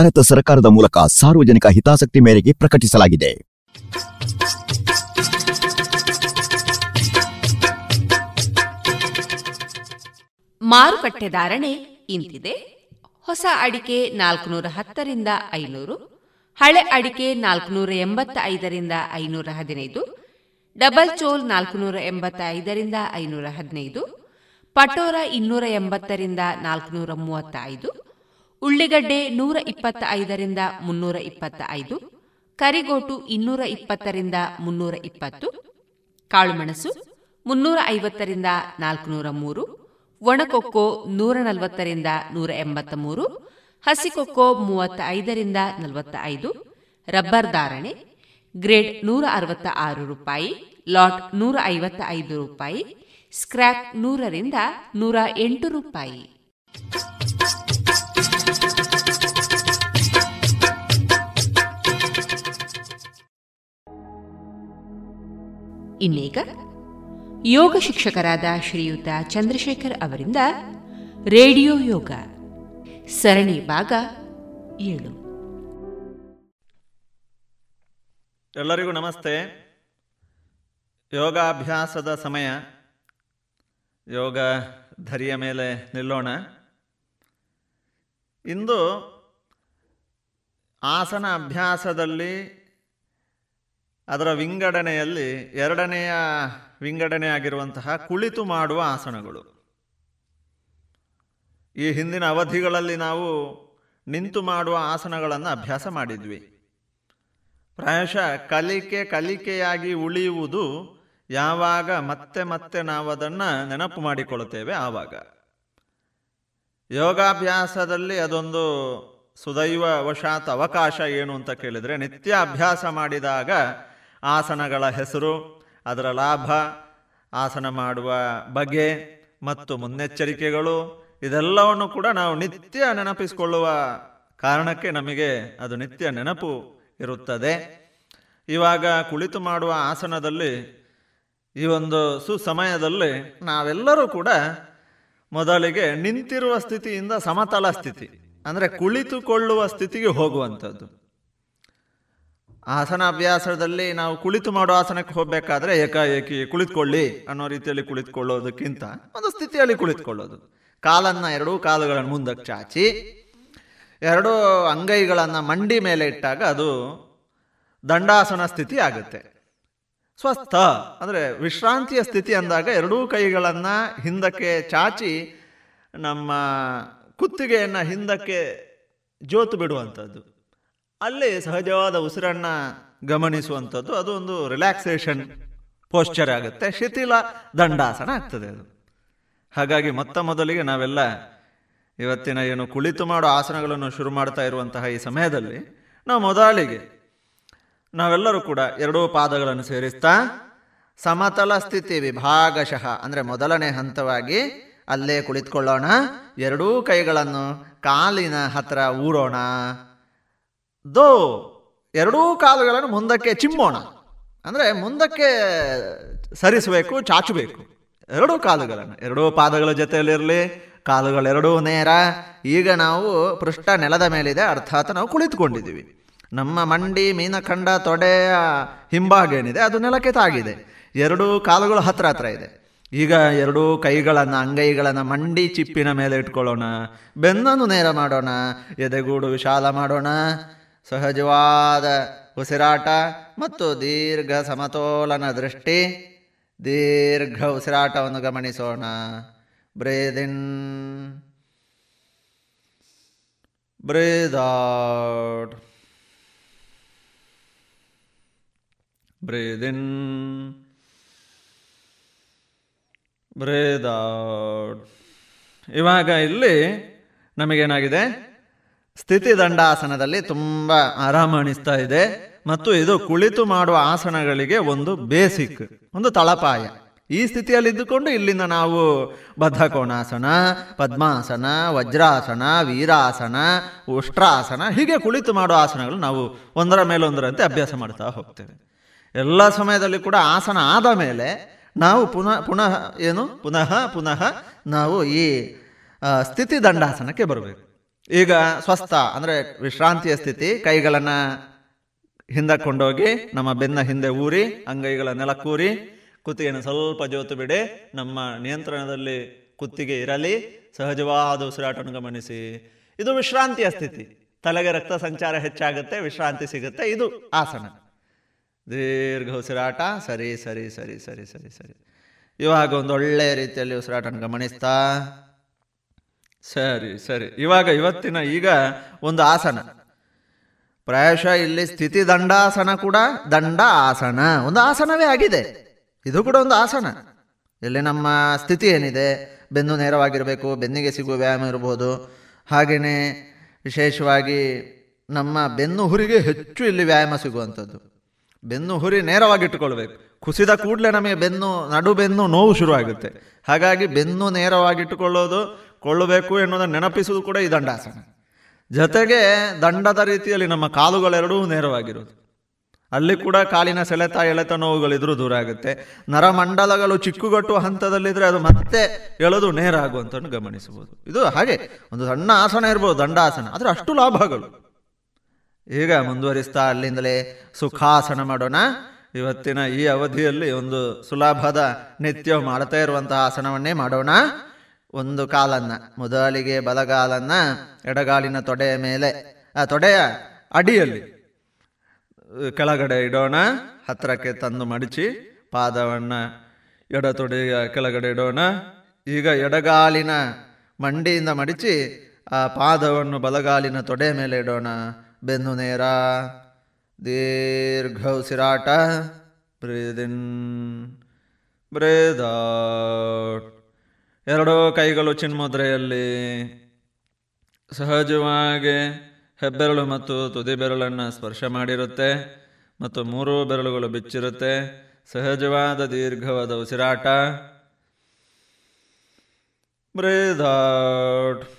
ಭಾರತ ಸರ್ಕಾರದ ಮೂಲಕ ಸಾರ್ವಜನಿಕ ಹಿತಾಸಕ್ತಿ ಮೇರೆಗೆ ಪ್ರಕಟಿಸಲಾಗಿದೆ. ಮಾರುಕಟ್ಟೆ ಧಾರಣೆ ಇಂತಿದೆ. ಹೊಸ ಅಡಿಕೆ ನಾಲ್ಕುನೂರ ಹತ್ತರಿಂದ ಐನೂರು, ಹಳೆ ಅಡಿಕೆ ನಾಲ್ಕುನೂರ ಎಂಬತ್ತ ಐದರಿಂದ ಐನೂರ ಹದಿನೈದು, ಡಬಲ್ ಚೋಲ್ ನಾಲ್ಕುನೂರ ಎಂಬತ್ತ ಐದರಿಂದ ಐನೂರ ಹದಿನೈದು, ಪಟೋರ ಇನ್ನೂರ ಎಂಬತ್ತರಿಂದ ನಾಲ್ಕುನೂರ ಮೂವತ್ತ ಐದು ಉಳ್ಳಿಗಡ್ಡೆ ನೂರ ಇಪ್ಪತ್ತ ಐದರಿಂದ ಮುನ್ನೂರ ಇಪ್ಪತ್ತ ಐದು ಕರಿಗೋಟು ಇನ್ನೂರ ಇಪ್ಪತ್ತರಿಂದ ಮುನ್ನೂರ ಇಪ್ಪತ್ತು, ಕಾಳುಮೆಣಸು ಮುನ್ನೂರ ಐವತ್ತರಿಂದ ನಾಲ್ಕುನೂರ ಮೂರು, ಒಣಕೊಕ್ಕೋ ನೂರ ನಲವತ್ತರಿಂದ ನೂರ ಎಂಬತ್ತ ಮೂರು, ಹಸಿಕೊಕ್ಕೋ ಮೂವತ್ತ ಐದರಿಂದ ನಲವತ್ತ ಐದು ರಬ್ಬರ್ ಧಾರಣೆ ಗ್ರೇಡ್ ನೂರ ಅರವತ್ತ ಆರು ರೂಪಾಯಿ, ಲಾಟ್ ನೂರ ಐವತ್ತ ಐದು ರೂಪಾಯಿ, ಸ್ಕ್ರ್ಯಾಪ್ ನೂರರಿಂದ ನೂರ ಎಂಟು ರೂಪಾಯಿ. ಇನ್ನೀಗ ಯೋಗ ಶಿಕ್ಷಕರಾದ ಶ್ರೀಯುತ ಚಂದ್ರಶೇಖರ್ ಅವರಿಂದ ರೇಡಿಯೋ ಯೋಗ, ಸರಣಿ ಭಾಗ ಏಳು. ಎಲ್ಲರಿಗೂ ನಮಸ್ತೆ. ಯೋಗಾಭ್ಯಾಸದ ಸಮಯ. ಯೋಗ ಧರಿಯ ಮೇಲೆ ನಿಲ್ಲೋಣ. ಇಂದು ಆಸನ ಅಭ್ಯಾಸದಲ್ಲಿ ಅದರ ವಿಂಗಡಣೆಯಲ್ಲಿ ಎರಡನೆಯ ವಿಂಗಡಣೆ ಆಗಿರುವಂತಹ ಕುಳಿತು ಮಾಡುವ ಆಸನಗಳು. ಈ ಹಿಂದಿನ ಅವಧಿಗಳಲ್ಲಿ ನಾವು ನಿಂತು ಮಾಡುವ ಆಸನಗಳನ್ನು ಅಭ್ಯಾಸ ಮಾಡಿದ್ವಿ. ಪ್ರಾಯಶಃ ಕಲಿಕೆ ಕಲಿಕೆಯಾಗಿ ಉಳಿಯುವುದು ಯಾವಾಗ ಮತ್ತೆ ಮತ್ತೆ ನಾವು ಅದನ್ನು ನೆನಪು ಮಾಡಿಕೊಳ್ಳುತ್ತೇವೆ ಆವಾಗ. ಯೋಗಾಭ್ಯಾಸದಲ್ಲಿ ಅದೊಂದು ಸುದೈವ ವಶಾತ್ ಅವಕಾಶ ಏನು ಅಂತ ಕೇಳಿದರೆ ನಿತ್ಯ ಅಭ್ಯಾಸ ಮಾಡಿದಾಗ ಆಸನಗಳ ಹೆಸರು, ಅದರ ಲಾಭ, ಆಸನ ಮಾಡುವ ಬಗೆ ಮತ್ತು ಮುನ್ನೆಚ್ಚರಿಕೆಗಳು, ಇದೆಲ್ಲವನ್ನು ಕೂಡ ನಾವು ನಿತ್ಯ ನೆನಪಿಸಿಕೊಳ್ಳುವ ಕಾರಣಕ್ಕೆ ನಮಗೆ ಅದು ನಿತ್ಯ ನೆನಪು ಇರುತ್ತದೆ. ಇವಾಗ ಕುಳಿತು ಮಾಡುವ ಆಸನದಲ್ಲಿ, ಈ ಒಂದು ಸುಸಮಯದಲ್ಲಿ ನಾವೆಲ್ಲರೂ ಕೂಡ ಮೊದಲಿಗೆ ನಿಂತಿರುವ ಸ್ಥಿತಿಯಿಂದ ಸಮತಲ ಸ್ಥಿತಿ, ಅಂದರೆ ಕುಳಿತುಕೊಳ್ಳುವ ಸ್ಥಿತಿಗೆ ಹೋಗುವಂಥದ್ದು. ಆಸನ ಅಭ್ಯಾಸದಲ್ಲಿ ನಾವು ಕುಳಿತು ಮಾಡೋ ಆಸನಕ್ಕೆ ಹೋಗಬೇಕಾದ್ರೆ ಏಕಾಏಕಿ ಕುಳಿತುಕೊಳ್ಳಿ ಅನ್ನೋ ರೀತಿಯಲ್ಲಿ ಕುಳಿತುಕೊಳ್ಳೋದಕ್ಕಿಂತ ಒಂದು ಸ್ಥಿತಿಯಲ್ಲಿ ಕುಳಿತುಕೊಳ್ಳೋದು. ಕಾಲನ್ನು ಎರಡೂ ಕಾಲುಗಳನ್ನು ಮುಂದಕ್ಕೆ ಚಾಚಿ, ಎರಡೂ ಅಂಗೈಗಳನ್ನು ಮಂಡಿ ಮೇಲೆ ಇಟ್ಟಾಗ ಅದು ದಂಡಾಸನ ಸ್ಥಿತಿ ಆಗುತ್ತೆ. ಸ್ವಸ್ಥ ಅಂದರೆ ವಿಶ್ರಾಂತಿಯ ಸ್ಥಿತಿ ಅಂದಾಗ ಎರಡೂ ಕೈಗಳನ್ನು ಹಿಂದಕ್ಕೆ ಚಾಚಿ ನಮ್ಮ ಕುತ್ತಿಗೆಯನ್ನು ಹಿಂದಕ್ಕೆ ಜೋತು ಬಿಡುವಂಥದ್ದು. ಅಲ್ಲಿ ಸಹಜವಾದ ಉಸಿರನ್ನ ಗಮನಿಸುವಂಥದ್ದು, ಅದು ಒಂದು ರಿಲ್ಯಾಕ್ಸೇಷನ್ ಪೋಶ್ಚರ್ ಆಗುತ್ತೆ. ಶಿಥಿಲ ದಂಡಾಸನ ಆಗ್ತದೆ ಅದು. ಹಾಗಾಗಿ ಮೊತ್ತ ಮೊದಲಿಗೆ ನಾವೆಲ್ಲ ಇವತ್ತಿನ ಏನು ಕುಳಿತು ಮಾಡೋ ಆಸನಗಳನ್ನು ಶುರು ಮಾಡ್ತಾ ಇರುವಂತಹ ಈ ಸಮಯದಲ್ಲಿ ನಾವು ಮೊದಲಿಗೆ ನಾವೆಲ್ಲರೂ ಕೂಡ ಎರಡೂ ಪಾದಗಳನ್ನು ಸೇರಿಸ್ತಾ ಸಮತಲ ಸ್ಥಿತಿ ವಿಭಾಗಶಃ, ಅಂದರೆ ಮೊದಲನೇ ಹಂತವಾಗಿ ಅಲ್ಲೇ ಕುಳಿತುಕೊಳ್ಳೋಣ. ಎರಡೂ ಕೈಗಳನ್ನು ಕಾಲಿನ ಹತ್ರ ಊರೋಣ. ದೋ. ಎರಡೂ ಕಾಲುಗಳನ್ನು ಮುಂದಕ್ಕೆ ಚಿಮ್ಮೋಣ. ಅಂದರೆ ಮುಂದಕ್ಕೆ ಸರಿಸಬೇಕು, ಚಾಚಬೇಕು. ಎರಡೂ ಕಾಲುಗಳನ್ನು. ಎರಡೂ ಪಾದಗಳ ಜೊತೆಯಲ್ಲಿರಲಿ ಕಾಲುಗಳೆರಡೂ ನೇರ. ಈಗ ನಾವು ಪೃಷ್ಠ ನೆಲದ ಮೇಲಿದೆ, ಅರ್ಥಾತ್ ನಾವು ಕುಳಿತುಕೊಂಡಿದ್ದೀವಿ. ನಮ್ಮ ಮಂಡಿ ಮೀನಖಂಡ ತೊಡೆಯ ಹಿಂಬಾಗೇನಿದೆ ಅದು ನೆಲಕ್ಕೆ ತಾಗಿದೆ. ಎರಡೂ ಕಾಲುಗಳು ಹತ್ರ ಹತ್ರ ಇದೆ. ಈಗ ಎರಡೂ ಕೈಗಳನ್ನು, ಅಂಗೈಗಳನ್ನು ಮಂಡಿ ಚಿಪ್ಪಿನ ಮೇಲೆ ಇಟ್ಕೊಳ್ಳೋಣ. ಬೆನ್ನನ್ನು ನೇರ ಮಾಡೋಣ. ಎದೆಗೂಡು ವಿಶಾಲ ಮಾಡೋಣ. ಸಹಜವಾದ ಉಸಿರಾಟ ಮತ್ತು ದೀರ್ಘ ಸಮತೋಲನ ದೃಷ್ಟಿ. ದೀರ್ಘ ಉಸಿರಾಟವನ್ನು ಗಮನಿಸೋಣ. ಬ್ರೇದಿನ್. ಬ್ರೇದಾಡ್. ಬ್ರೇದಿನ್. ಬ್ರೇದಾಡ್. ಇನ್ ಬ್ರೇದ್ ಇವಾಗ ಇಲ್ಲಿ ನಮಗೇನಾಗಿದೆ? ಸ್ಥಿತಿ ದಂಡಾಸನದಲ್ಲಿ ತುಂಬ ಆರಾಮ ಅನಿಸ್ತಾ ಇದೆ. ಮತ್ತು ಇದು ಕುಳಿತು ಮಾಡುವ ಆಸನಗಳಿಗೆ ಒಂದು ಬೇಸಿಕ್, ಒಂದು ತಳಪಾಯ. ಈ ಸ್ಥಿತಿಯಲ್ಲಿ ಇದ್ದುಕೊಂಡು ಇಲ್ಲಿಂದ ನಾವು ಬದ್ಧಕೋಣಾಸನ, ಪದ್ಮಾಸನ, ವಜ್ರಾಸನ, ವೀರಾಸನ, ಉಷ್ಟ್ರಾಸನ, ಹೀಗೆ ಕುಳಿತು ಮಾಡುವ ಆಸನಗಳು ನಾವು ಒಂದರ ಮೇಲೊಂದರಂತೆ ಅಭ್ಯಾಸ ಮಾಡ್ತಾ ಹೋಗ್ತೇವೆ. ಎಲ್ಲ ಸಮಯದಲ್ಲಿ ಕೂಡ ಆಸನ ಆದ ಮೇಲೆ ನಾವು ಪುನಃ ಪುನಃ ಏನು? ಪುನಃ ಪುನಃ ನಾವು ಈ ಸ್ಥಿತಿ ದಂಡಾಸನಕ್ಕೆ ಬರಬೇಕು. ಈಗ ಸ್ವಸ್ಥ, ಅಂದರೆ ವಿಶ್ರಾಂತಿಯ ಸ್ಥಿತಿ, ಕೈಗಳನ್ನು ಹಿಂದಕ್ಕೆ ಕೊಂಡೋಗಿ ನಮ್ಮ ಬೆನ್ನ ಹಿಂದೆ ಊರಿ, ಅಂಗೈಗಳ ನೆಲಕ್ಕೂರಿ ಕುತ್ತಿಗೆಯನ್ನು ಸ್ವಲ್ಪ ಜೋತು ಬಿಡಿ, ನಮ್ಮ ನಿಯಂತ್ರಣದಲ್ಲಿ ಕುತ್ತಿಗೆ ಇರಲಿ, ಸಹಜವಾದ ಉಸಿರಾಟವನ್ನು ಗಮನಿಸಿ. ಇದು ವಿಶ್ರಾಂತಿಯ ಸ್ಥಿತಿ. ತಲೆಗೆ ರಕ್ತ ಸಂಚಾರ ಹೆಚ್ಚಾಗುತ್ತೆ, ವಿಶ್ರಾಂತಿ ಸಿಗುತ್ತೆ, ಇದು ಆಸನ. ದೀರ್ಘ ಉಸಿರಾಟ, ಸರಿ ಸರಿ ಸರಿ ಸರಿ ಸರಿ ಸರಿ. ಇವಾಗ ಒಂದು ಒಳ್ಳೆಯ ರೀತಿಯಲ್ಲಿ ಉಸಿರಾಟನ ಗಮನಿಸ್ತಾ ಸರಿ ಸರಿ. ಇವಾಗ ಇವತ್ತಿನ ಈಗ ಒಂದು ಆಸನ. ಪ್ರಾಯಶಃ ಇಲ್ಲಿ ಸ್ಥಿತಿ ದಂಡಾಸನ ಕೂಡ ದಂಡ ಆಸನ ಒಂದು ಆಸನವೇ ಆಗಿದೆ. ಇದು ಕೂಡ ಒಂದು ಆಸನ. ಇಲ್ಲಿ ನಮ್ಮ ಸ್ಥಿತಿ ಏನಿದೆ? ಬೆನ್ನು ನೇರವಾಗಿರಬೇಕು, ಬೆನ್ನಿಗೆ ಸಿಗುವ ವ್ಯಾಯಾಮ ಇರ್ಬೋದು. ಹಾಗೆಯೇ ವಿಶೇಷವಾಗಿ ನಮ್ಮ ಬೆನ್ನು ಹುರಿಗೆ ಹೆಚ್ಚು ಇಲ್ಲಿ ವ್ಯಾಯಾಮ ಸಿಗುವಂಥದ್ದು. ಬೆನ್ನು ಹುರಿ ನೇರವಾಗಿಟ್ಟುಕೊಳ್ಬೇಕು. ಕುಸಿದ ಕೂಡಲೇ ನಮಗೆ ಬೆನ್ನು, ನಡು ಬೆನ್ನು ನೋವು ಶುರುವಾಗುತ್ತೆ. ಹಾಗಾಗಿ ಬೆನ್ನು ನೇರವಾಗಿಟ್ಟುಕೊಳ್ಳೋದು ಕೊಳ್ಳಬೇಕು ಎನ್ನುವುದನ್ನು ನೆನಪಿಸುವುದು ಕೂಡ ಈ ದಂಡಾಸನ ಜೊತೆಗೆ ದಂಡದ ರೀತಿಯಲ್ಲಿ ನಮ್ಮ ಕಾಲುಗಳೆರಡೂ ನೇರವಾಗಿರೋದು ಅಲ್ಲಿ ಕೂಡ ಕಾಲಿನ ಸೆಳೆತ, ಎಳೆತ ನೋವುಗಳಿದ್ರೂ ದೂರ ಆಗುತ್ತೆ. ನರಮಂಡಲಗಳು ಚಿಕ್ಕುಗಟ್ಟುವ ಹಂತದಲ್ಲಿದ್ದರೆ ಅದು ಮತ್ತೆ ಎಳೆದು ನೇರ ಆಗುವಂತ ಗಮನಿಸಬಹುದು. ಇದು ಹಾಗೆ ಒಂದು ಸಣ್ಣ ಆಸನ ಇರ್ಬೋದು, ದಂಡಾಸನ. ಆದರೆ ಅಷ್ಟು ಲಾಭಗಳು. ಈಗ ಮುಂದುವರಿಸ್ತಾ ಅಲ್ಲಿಂದಲೇ ಸುಖಾಸನ ಮಾಡೋಣ. ಇವತ್ತಿನ ಈ ಅವಧಿಯಲ್ಲಿ ಒಂದು ಸುಲಭದ ನಿತ್ಯ ಮಾಡ್ತಾ ಇರುವಂತಹ ಆಸನವನ್ನೇ ಮಾಡೋಣ. ಒಂದು ಕಾಲನ್ನ, ಮೊದಲಿಗೆ ಬಲಗಾಲನ್ನ, ಎಡಗಾಲಿನ ತೊಡೆಯ ಮೇಲೆ. ಆ ತೊಡೆಯ ಅಡಿಯಲ್ಲಿ. ಕೆಳಗಡೆ ಇಡೋಣ ಹತ್ತಿರಕ್ಕೆ ತಂದು ಮಡಿಚಿ, ಪಾದವನ್ನು ಎಡ ತೊಡೆಯ ಕೆಳಗಡೆ ಇಡೋಣ. ಈಗ ಎಡಗಾಲಿನ ಮಂಡಿಯಿಂದ ಮಡಿಚಿ, ಆ ಪಾದವನ್ನು ಬಲಗಾಲಿನ ತೊಡೆಯ ಮೇಲೆ ಇಡೋಣ. ಬೆನ್ನು ನೇರ, ದೀರ್ಘ ಉಸಿರಾಟ. ಬ್ರೀದಿನ್ ಬ್ರೇದ ಎರಡು ಕೈಗಳು ಚಿನ್ಮುದ್ರೆಯಲ್ಲಿ ಸಹಜವಾಗಿ ಹೆಬ್ಬೆರಳು ಮತ್ತು ತುದಿ ಬೆರಳನ್ನು ಸ್ಪರ್ಶ ಮಾಡಿರುತ್ತೆ ಮತ್ತು ಮೂರು ಬೆರಳುಗಳು ಬಿಚ್ಚಿರುತ್ತೆ. ಸಹಜವಾದ ದೀರ್ಘವಾದ ಉಸಿರಾಟ. ಬ್ರೇದಾಟ್